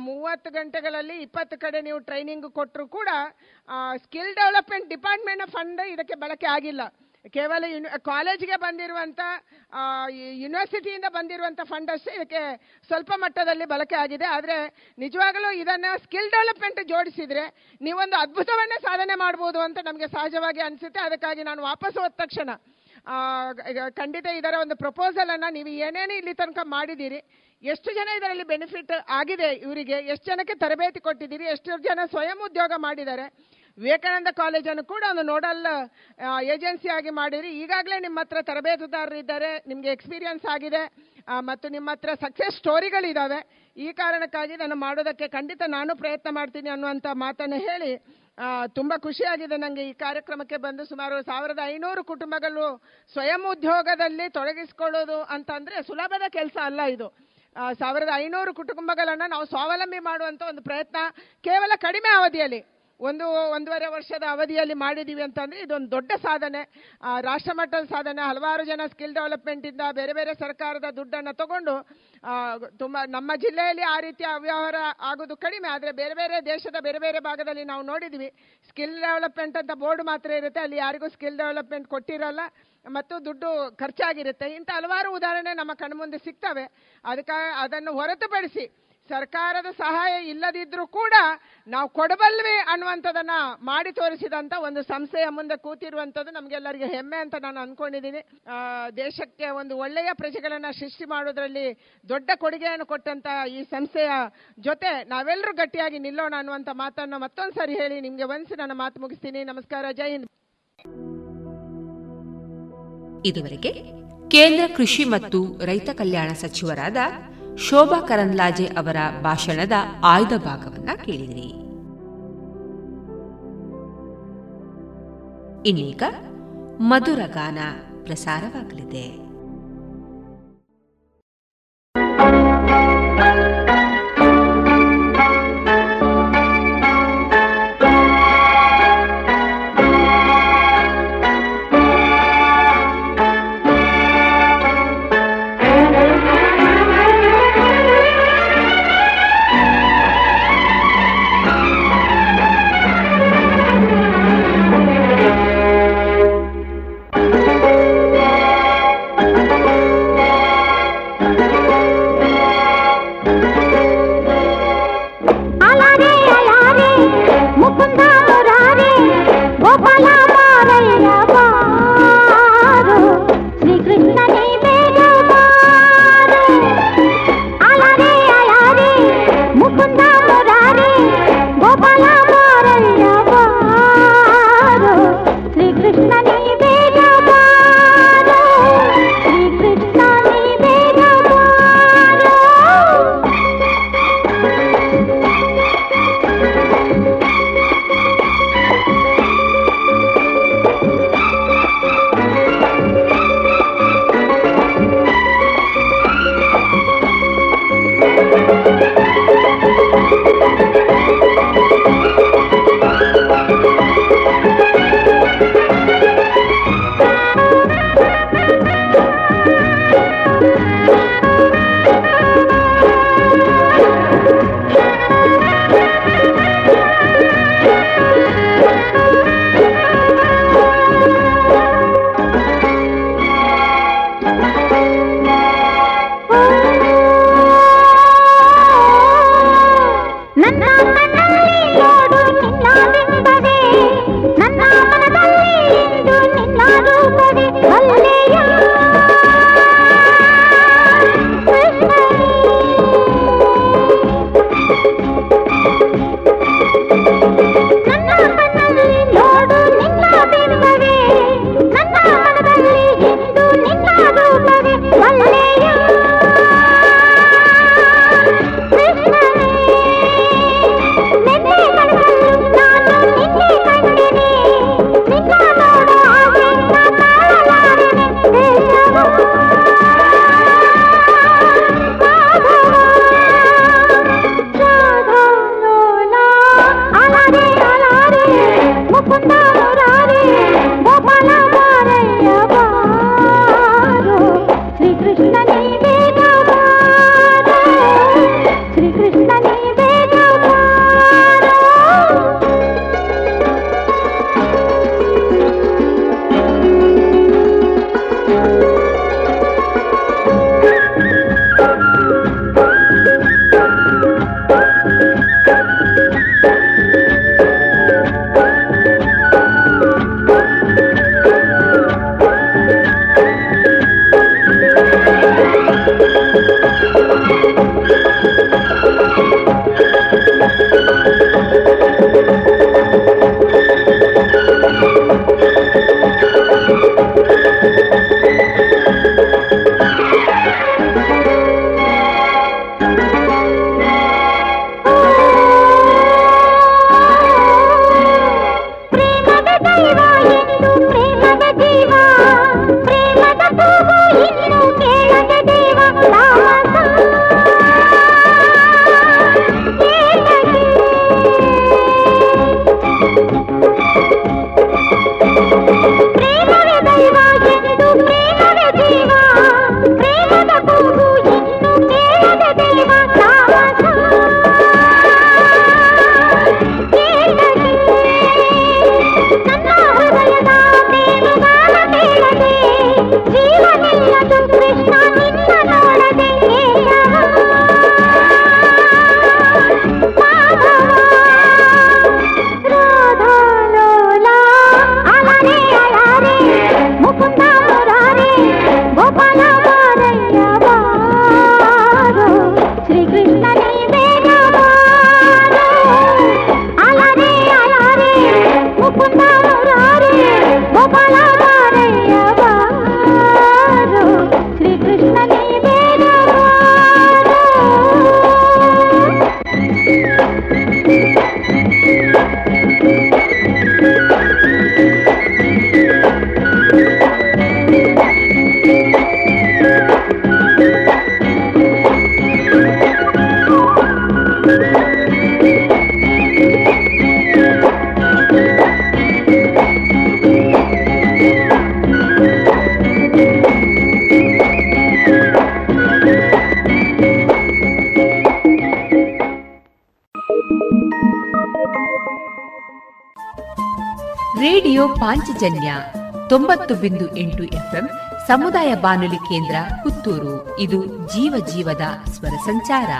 ಮೂವತ್ತು ಗಂಟೆಗಳಲ್ಲಿ ಇಪ್ಪತ್ತು ಕಡೆ ನೀವು ಟ್ರೈನಿಂಗ್ ಕೊಟ್ಟರು ಕೂಡ ಸ್ಕಿಲ್ ಡೆವಲಪ್ಮೆಂಟ್ ಡಿಪಾರ್ಟ್ಮೆಂಟ್ನ ಫಂಡ್ ಇದಕ್ಕೆ ಬಳಕೆ ಆಗಿಲ್ಲ. ಕೇವಲ ಕಾಲೇಜ್ಗೆ ಬಂದಿರುವಂಥ ಯೂನಿವರ್ಸಿಟಿಯಿಂದ ಬಂದಿರುವಂಥ ಫಂಡ್ ಅಷ್ಟೇ ಇದಕ್ಕೆ ಸ್ವಲ್ಪ ಮಟ್ಟದಲ್ಲಿ ಬಳಕೆ ಆಗಿದೆ. ಆದರೆ ನಿಜವಾಗಲೂ ಇದನ್ನು ಸ್ಕಿಲ್ ಡೆವಲಪ್ಮೆಂಟ್ ಜೋಡಿಸಿದರೆ ನೀವೊಂದು ಅದ್ಭುತವನ್ನೇ ಸಾಧನೆ ಮಾಡ್ಬೋದು ಅಂತ ನಮಗೆ ಸಹಜವಾಗಿ ಅನಿಸುತ್ತೆ. ಅದಕ್ಕಾಗಿ ನಾನು ವಾಪಸ್ ಹೋದ ತಕ್ಷಣ ಖಂಡಿತ ಇದರ ಒಂದು ಪ್ರಪೋಸಲನ್ನು ನೀವು ಏನೇನು ಇಲ್ಲಿ ತನಕ ಮಾಡಿದ್ದೀರಿ ಎಷ್ಟು ಜನ ಇದರಲ್ಲಿ ಬೆನಿಫಿಟ್ ಆಗಿದೆ ಇವರಿಗೆ? ಎಷ್ಟು ಜನಕ್ಕೆ ತರಬೇತಿ ಕೊಟ್ಟಿದ್ದೀರಿ? ಎಷ್ಟು ಜನ ಸ್ವಯಂ ಉದ್ಯೋಗ ಮಾಡಿದ್ದಾರೆ? ವಿವೇಕಾನಂದ ಕಾಲೇಜನ್ನು ಕೂಡ ಒಂದು ನೋಡಲ್ ಏಜೆನ್ಸಿ ಆಗಿ ಮಾಡಿರಿ. ಈಗಾಗಲೇ ನಿಮ್ಮ ಹತ್ರ ತರಬೇತುದಾರರು ಇದ್ದಾರೆ. ನಿಮಗೆ ಎಕ್ಸ್ಪೀರಿಯನ್ಸ್ ಆಗಿದೆ. ಮತ್ತು ನಿಮ್ಮ ಹತ್ರ ಸಕ್ಸಸ್ ಸ್ಟೋರಿಗಳಿದ್ದಾವೆ ಈ ಕಾರಣಕ್ಕಾಗಿ ನಾನು ಮಾಡೋದಕ್ಕೆ ಖಂಡಿತ ನಾನು ಪ್ರಯತ್ನ ಮಾಡ್ತೀನಿ ಅನ್ನುವಂಥ ಮಾತನ್ನು ಹೇಳಿ ತುಂಬ ಖುಷಿಯಾಗಿದೆ ನನಗೆ ಈ ಕಾರ್ಯಕ್ರಮಕ್ಕೆ ಬಂದು ಸುಮಾರು ಸಾವಿರದ ಐನೂರು ಕುಟುಂಬಗಳು ಸ್ವಯಂ ಉದ್ಯೋಗದಲ್ಲಿ ತೊಡಗಿಸ್ಕೊಳ್ಳೋದು ಅಂತಂದರೆ ಸುಲಭದ ಕೆಲಸ ಅಲ್ಲ ಇದು. ಸಾವಿರದ ಐನೂರು ಕುಟುಂಬಗಳನ್ನು ನಾವು ಸ್ವಾವಲಂಬಿ ಮಾಡುವಂಥ ಒಂದು ಪ್ರಯತ್ನ ಕೇವಲ ಕಡಿಮೆ ಅವಧಿಯಲ್ಲಿ, ಒಂದು ಒಂದೂವರೆ ವರ್ಷದ ಅವಧಿಯಲ್ಲಿ ಮಾಡಿದ್ದೀವಿ ಅಂತಂದರೆ ಇದೊಂದು ದೊಡ್ಡ ಸಾಧನೆ. ರಾಷ್ಟ್ರ ಮಟ್ಟದ ಸಾಧನೆ, ಹಲವಾರು ಜನ ಸ್ಕಿಲ್ ಡೆವಲಪ್ಮೆಂಟಿಂದ ಬೇರೆ ಬೇರೆ ಸರ್ಕಾರದ ದುಡ್ಡನ್ನು ತಗೊಂಡು ತುಂಬ ನಮ್ಮ ಜಿಲ್ಲೆಯಲ್ಲಿ ಆ ರೀತಿಯ ಅವ್ಯವಹಾರ ಆಗೋದು ಕಡಿಮೆ, ಆದರೆ ಬೇರೆ ಬೇರೆ ದೇಶದ ಬೇರೆ ಬೇರೆ ಭಾಗದಲ್ಲಿ ನಾವು ನೋಡಿದ್ವಿ. ಸ್ಕಿಲ್ ಡೆವಲಪ್ಮೆಂಟ್ ಅಂತ ಬೋರ್ಡ್ ಮಾತ್ರ ಇರುತ್ತೆ, ಅಲ್ಲಿ ಯಾರಿಗೂ ಸ್ಕಿಲ್ ಡೆವಲಪ್ಮೆಂಟ್ ಕೊಟ್ಟಿರಲ್ಲ. ಮತ್ತು ದುಡ್ಡು ಖರ್ಚಾಗಿರುತ್ತೆ. ಇಂಥ ಹಲವಾರು ಉದಾಹರಣೆ ನಮ್ಮ ಕಣ್ಮುಂದೆ ಸಿಗ್ತವೆ. ಅದಕ್ಕೆ, ಅದನ್ನು ಹೊರತುಪಡಿಸಿ ಸರ್ಕಾರದ ಸಹಾಯ ಇಲ್ಲದಿದ್ದರೂ ಕೂಡ ನಾವು ಕೊಡಬಲ್ವಿ ಅನ್ನುವಂಥದ್ದನ್ನ ಮಾಡಿ ತೋರಿಸಿದಂಥ ಒಂದು ಸಂಸ್ಥೆಯ ಮುಂದೆ ಕೂತಿರುವಂಥದ್ದು ನಮಗೆಲ್ಲರಿಗೆ ಹೆಮ್ಮೆ ಅಂತ ನಾನು ಅಂದ್ಕೊಂಡಿದ್ದೀನಿ. ದೇಶಕ್ಕೆ ಒಂದು ಒಳ್ಳೆಯ ಪ್ರಜೆಗಳನ್ನು ಸೃಷ್ಟಿ ಮಾಡೋದ್ರಲ್ಲಿ ದೊಡ್ಡ ಕೊಡುಗೆಯನ್ನು ಕೊಟ್ಟಂತ ಈ ಸಂಸ್ಥೆಯ ಜೊತೆ ನಾವೆಲ್ಲರೂ ಗಟ್ಟಿಯಾಗಿ ನಿಲ್ಲೋಣ ಅನ್ನುವಂಥ ಮಾತನ್ನು ಮತ್ತೊಂದು ಸಾರಿ ಹೇಳಿ ನಿಮಗೆ ಒಂದ್ಸಿ ನನ್ನ ಮಾತು ಮುಗಿಸ್ತೀನಿ. ನಮಸ್ಕಾರ, ಜೈ ಹಿಂದ್. ಇದುವರೆಗೆ ಕೇಂದ್ರ ಕೃಷಿ ಮತ್ತು ರೈತ ಕಲ್ಯಾಣ ಸಚಿವರಾದ ಶೋಭಾ ಕರಂದ್ಲಾಜೆ ಅವರ ಭಾಷಣದ ಆಯ್ದ ಭಾಗವನ್ನ ಕೇಳಿದಿರಿ. ಇನ್ನೀಗ ಮಧುರ ಗಾನ ಪ್ರಸಾರವಾಗಲಿದೆ. ಪಾಂಚಜನ್ಯ ತೊಂಬತ್ತು ಬಿಂದು ಎಂಟು ಎಫ್ಎಂ ಸಮುದಾಯ ಬಾನುಲಿ ಕೇಂದ್ರ ಪುತ್ತೂರು. ಇದು ಜೀವ ಜೀವದ ಸ್ವರ ಸಂಚಾರ.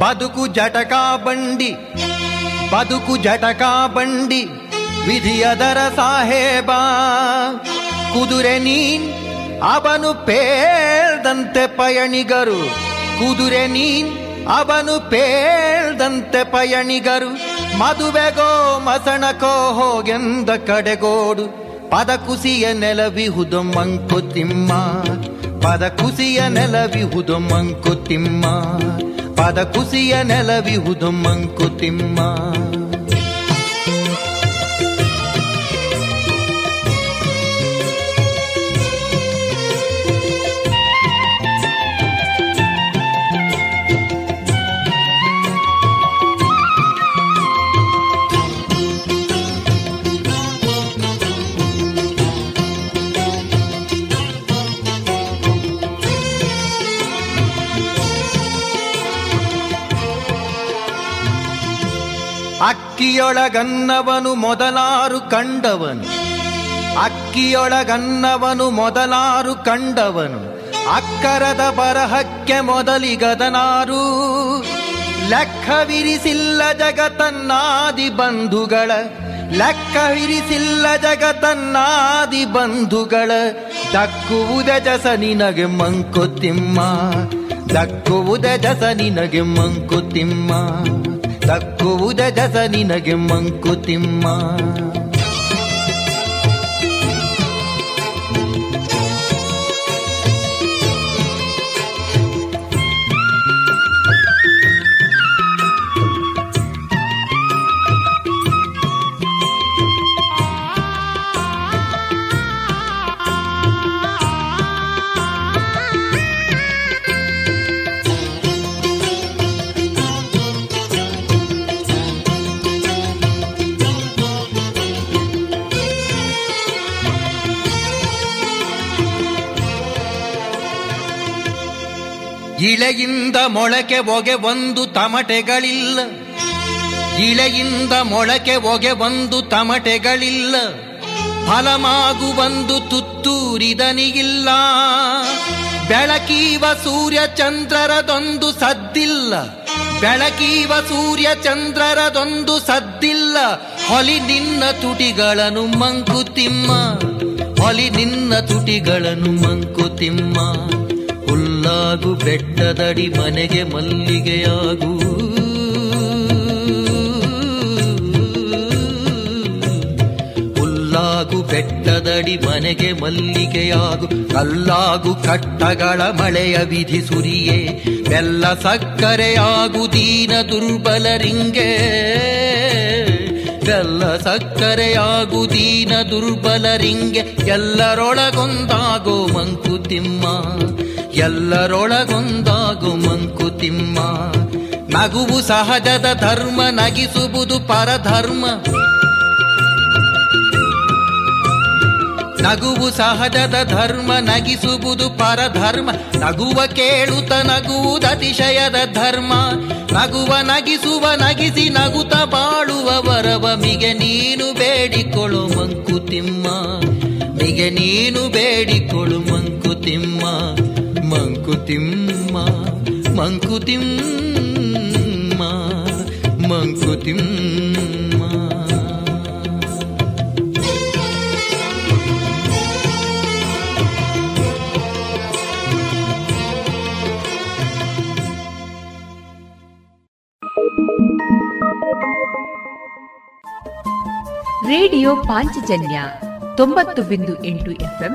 ಬದುಕು ಜಟಕಾ ಬಂಡಿ, ಬದುಕು ಜಟಕಾ ಬಂಡಿ ವಿಧಿಯದರ ಸಾಹೇಬಾ, ಕುದುರೆ ನೀನ್ ಅವನು ಪೇಳ್ದಂತೆ ಪಯಣಿಗರು. ಕುದುರೆ ನೀನ್, ಅವನು ಪೇಳ್ದಂತೆ ಪಯಣಿಗರು. ಮದುವೆಗೋ ಮಸಣಕೋ ಹೋಗೆಂದ ಕಡೆಗೋಡು. ಪದ ಕುಸಿಯ ನೆಲವಿಹುದು ಮಂಕುತಿಮ್ಮ ಪದ ಕುಸಿಯ ನೆಲವಿಹುದು ಮಂಕುತಿಮ್ಮ ಪದ ಕುಸಿಯ ನೆಲವಿಹುದು ಮಂಕುತಿಮ್ಮ ಅಕ್ಕಿಯೊಳಗನ್ನವನು ಮೊದಲಾರು ಕಂಡವನು. ಅಕ್ಕಿಯೊಳಗನ್ನವನು ಮೊದಲಾರು ಕಂಡವನು. ಅಕ್ಕರದ ಬರಹಕ್ಕೆ ಮೊದಲಿಗದನಾರು. ಲೆಕ್ಕವಿರಿಸಿಲ್ಲ ಜಗತನ್ನಾದಿ ಬಂಧುಗಳ. ಲೆಕ್ಕವಿರಿಸಿಲ್ಲ ಜಗತನ್ನಾದಿ ಬಂಧುಗಳ. ದಕ್ಕುವುದ ಜಸ ನಿನಗೆ ಮಂಕುತಿಮ್ಮ. ದಕ್ಕುವುದ ಜಸ ನಿನಗೆ ಮಂಕುತಿಮ್ಮ. ದಕ್ಕುವುದ ಜಸ ನಿನಗೆ ಮಂಕುತಿಮ್ಮ ಇಳೆಯಿಂದ ಮೊಳಕೆ ಹೊಗೆ ಒಂದು ತಮಟೆಗಳಿಲ್ಲ. ಇಳೆಯಿಂದ ಮೊಳಕೆ ಹೊಗೆ ಒಂದು ತಮಟೆಗಳಿಲ್ಲ. ಫಲಮಾಗು ಒಂದು ತುತ್ತೂರಿದನಿಗಿಲ್ಲ. ಬೆಳಕೀವ ಸೂರ್ಯ ಚಂದ್ರರದೊಂದು ಸದ್ದಿಲ್ಲ. ಬೆಳಕೀವ ಸೂರ್ಯ ಚಂದ್ರರದೊಂದು ಸದ್ದಿಲ್ಲ. ಹೊಲಿ ನಿನ್ನ ತುಟಿಗಳನ್ನು ಮಂಕುತಿಮ್ಮ. ಹೊಲಿ ನಿನ್ನ ತುಟಿಗಳನ್ನು ಮಂಕುತಿಮ್ಮ. ಹುಲ್ಲಾಗು ಬೆಟ್ಟದಡಿ ಮನೆಗೆ ಮಲ್ಲಿಗೆಯಾಗು. ಹುಲ್ಲಾಗು ಬೆಟ್ಟದಡಿ ಮನೆಗೆ ಮಲ್ಲಿಗೆಯಾಗು. ಕಲ್ಲಾಗು ಕಟ್ಟಗಳ ಮಳೆಯ ವಿಧಿ ಸುರಿಯೇ. ಬೆಲ್ಲ ಸಕ್ಕರೆಯಾಗು ದೀನ ದುರ್ಬಲರಿಂಗೆ ಬೆಲ್ಲ ಸಕ್ಕರೆಯಾಗು ದೀನ ದುರ್ಬಲರಿಂಗೆ ಎಲ್ಲರೊಳಗೊಂದಾಗೋ ಮಂಕುತಿಮ್ಮ. ಎಲ್ಲರೊಳಗೊಂದಾಗು ಮಂಕುತಿಮ್ಮ ನಗುವು ಸಹಜದ ಧರ್ಮ, ನಗಿಸುವುದು ಪರಧರ್ಮ. ನಗುವು ಸಹಜದ ಧರ್ಮ, ನಗಿಸುವುದು ಪರಧರ್ಮ. ನಗುವ ಕೇಳುತ್ತ ನಗುವುದು ಅತಿಶಯದ ಧರ್ಮ. ನಗುವ ನಗಿಸುವ, ನಗಿಸಿ ನಗುತ ಬಾಳುವ ವರವ ಮಿಗೆ ನೀನು ಬೇಡಿಕೊಳ್ಳು ಮಂಕುತಿಮ್ಮ ಮಿಗೆ ನೀನು ಬೇಡಿಕೊಳ್ಳು ಮಂಕುತಿಮ್ಮ ಮಂಕುತಿಮ್ಮ ಮಂಕುತಿಮ್ಮ ಮಂಕುತಿಮ್ಮ ರೇಡಿಯೋ ಪಾಂಚಜನ್ಯ ತೊಂಬತ್ತು ಬಿಂದು ಎಂಟು ಎಫ್ಎಂ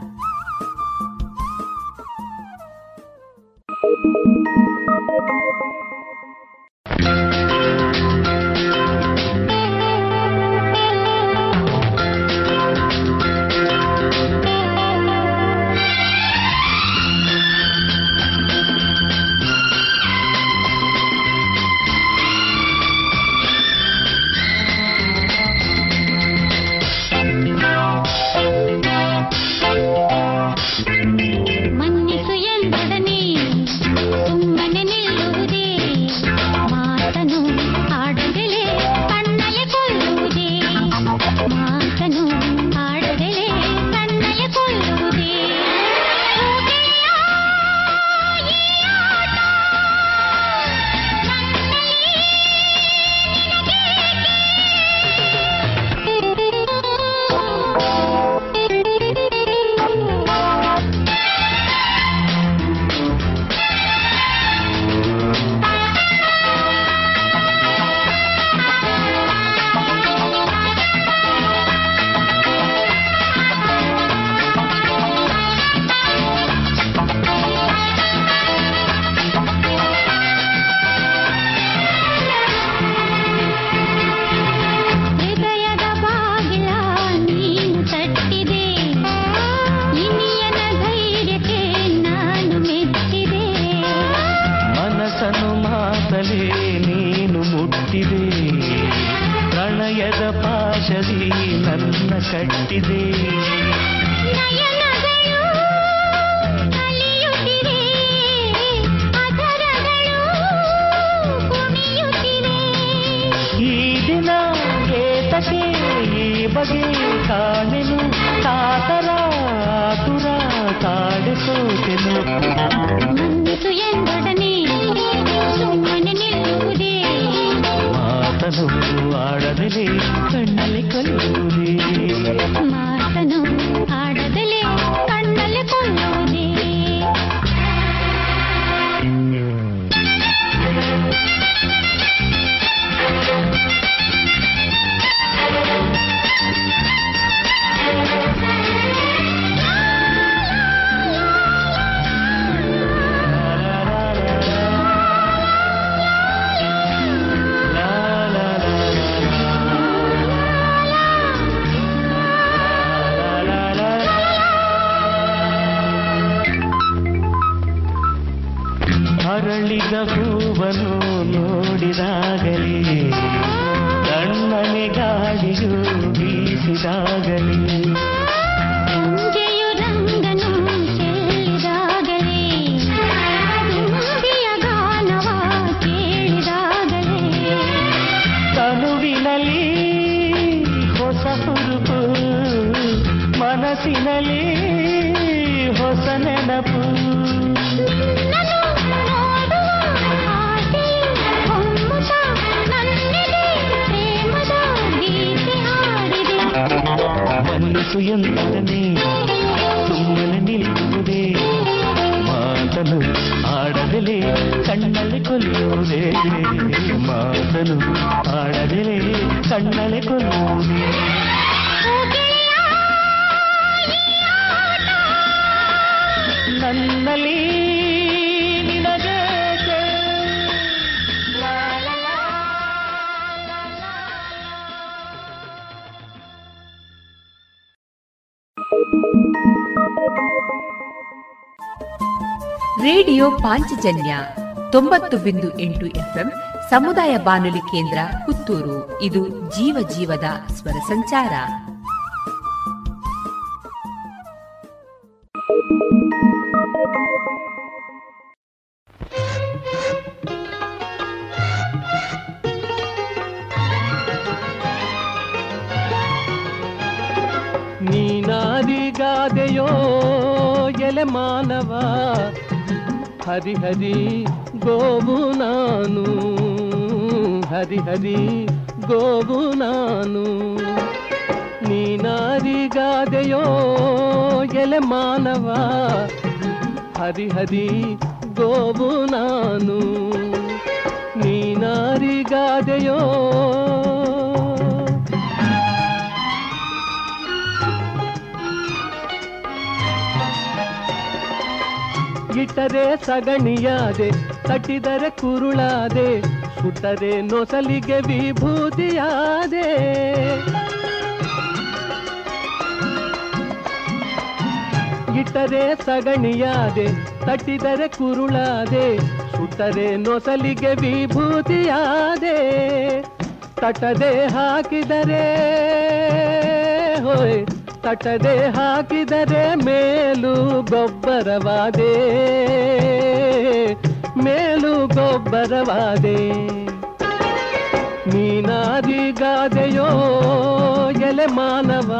ಪಾಂಚಜನ್ಯ ತೊಂಬತ್ತು ಬಿಂದು ಎಂಟು ಎಫ್ಎಂ ಸಮುದಾಯ ಬಾನುಲಿ ಕೇಂದ್ರ ಪುತ್ತೂರು. ಇದು ಜೀವ ಜೀವದ ಸ್ವರ ಸಂಚಾರ. ನೀನಾದಿಗಾದೆಯೋ ಎಲೆ ಮಾನವ ಹರಿ ಹರಿ ಗೋವು ನಾನು ಹರಿ ಹರಿ ಗೋವು ನಾನು ನೀನಾದಿಗಾದೆಯೋ ಎಲೆ ಮಾನವ ಹರಿ ಹರಿ ಗೋವು ನಾನು ನೀನಾರಿಗಾದೆಯೋ ಇಟ್ಟರೆ ಸಗಣಿಯಾದೆ ತಟ್ಟಿದರೆ ಕುರುಳಾದೆ ಸುಟ್ಟರೆ ನೊಸಲಿಗೆ ವಿಭೂತಿಯಾದೆ ಇಟ್ಟರೆ ಸಗಣಿಯಾದೆ ತಟ್ಟಿದರೆ ಕುರುಳಾದೆ ಸುಟ್ಟರೆ ನೊಸಲಿಗೆ ವಿಭೂತಿಯಾದೆ ತಟದೆ ಹಾಕಿದರೆ ಹೋಯ್ ತಟದೆ ಹಾಕಿದರೆ ಮೇಲು ಗೊಬ್ಬರವಾದೆ ಮೇಲು ಗೊಬ್ಬರವಾದೆ ನೀನಾದಿಗಾದೆಯೋ ಎಲೆ ಮಾನವ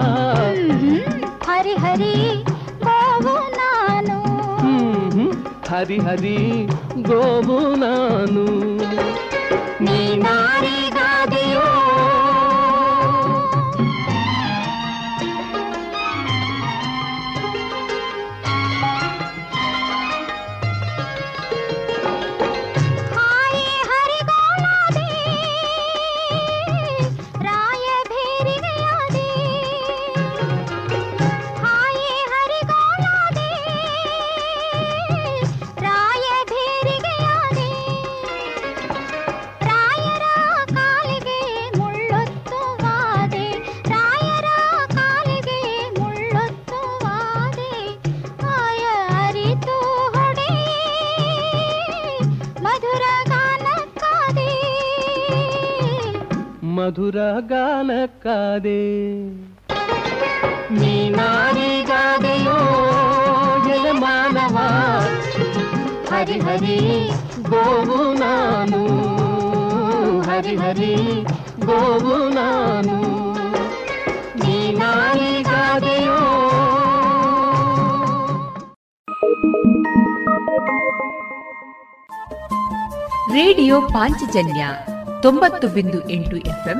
ಹರಿ ಹರಿ ಗೋವು ನಾನು ಹ್ಮ್ ಹರಿ ಹರಿ ಗೋವು ನಾನು ನೀನಾರಿಗಾದೆಯೋ కాదే ನೀ ನಾನಿಗಾದೆಯೋ ಜಲಮಾನವ ಹರಿ ಹರಿ ಗೋವು ನಾನು ಹರಿ ಹರಿ ಗೋವು ನಾನು ನೀ ನಾನಿಗಾದೆಯೋ ರೇಡಿಯೋ ಪಾಂಚಜನ್ಯ ತೊಂಬತ್ತು ಬಿಂದು ಎಂಟು ಎಫ್ಎಂ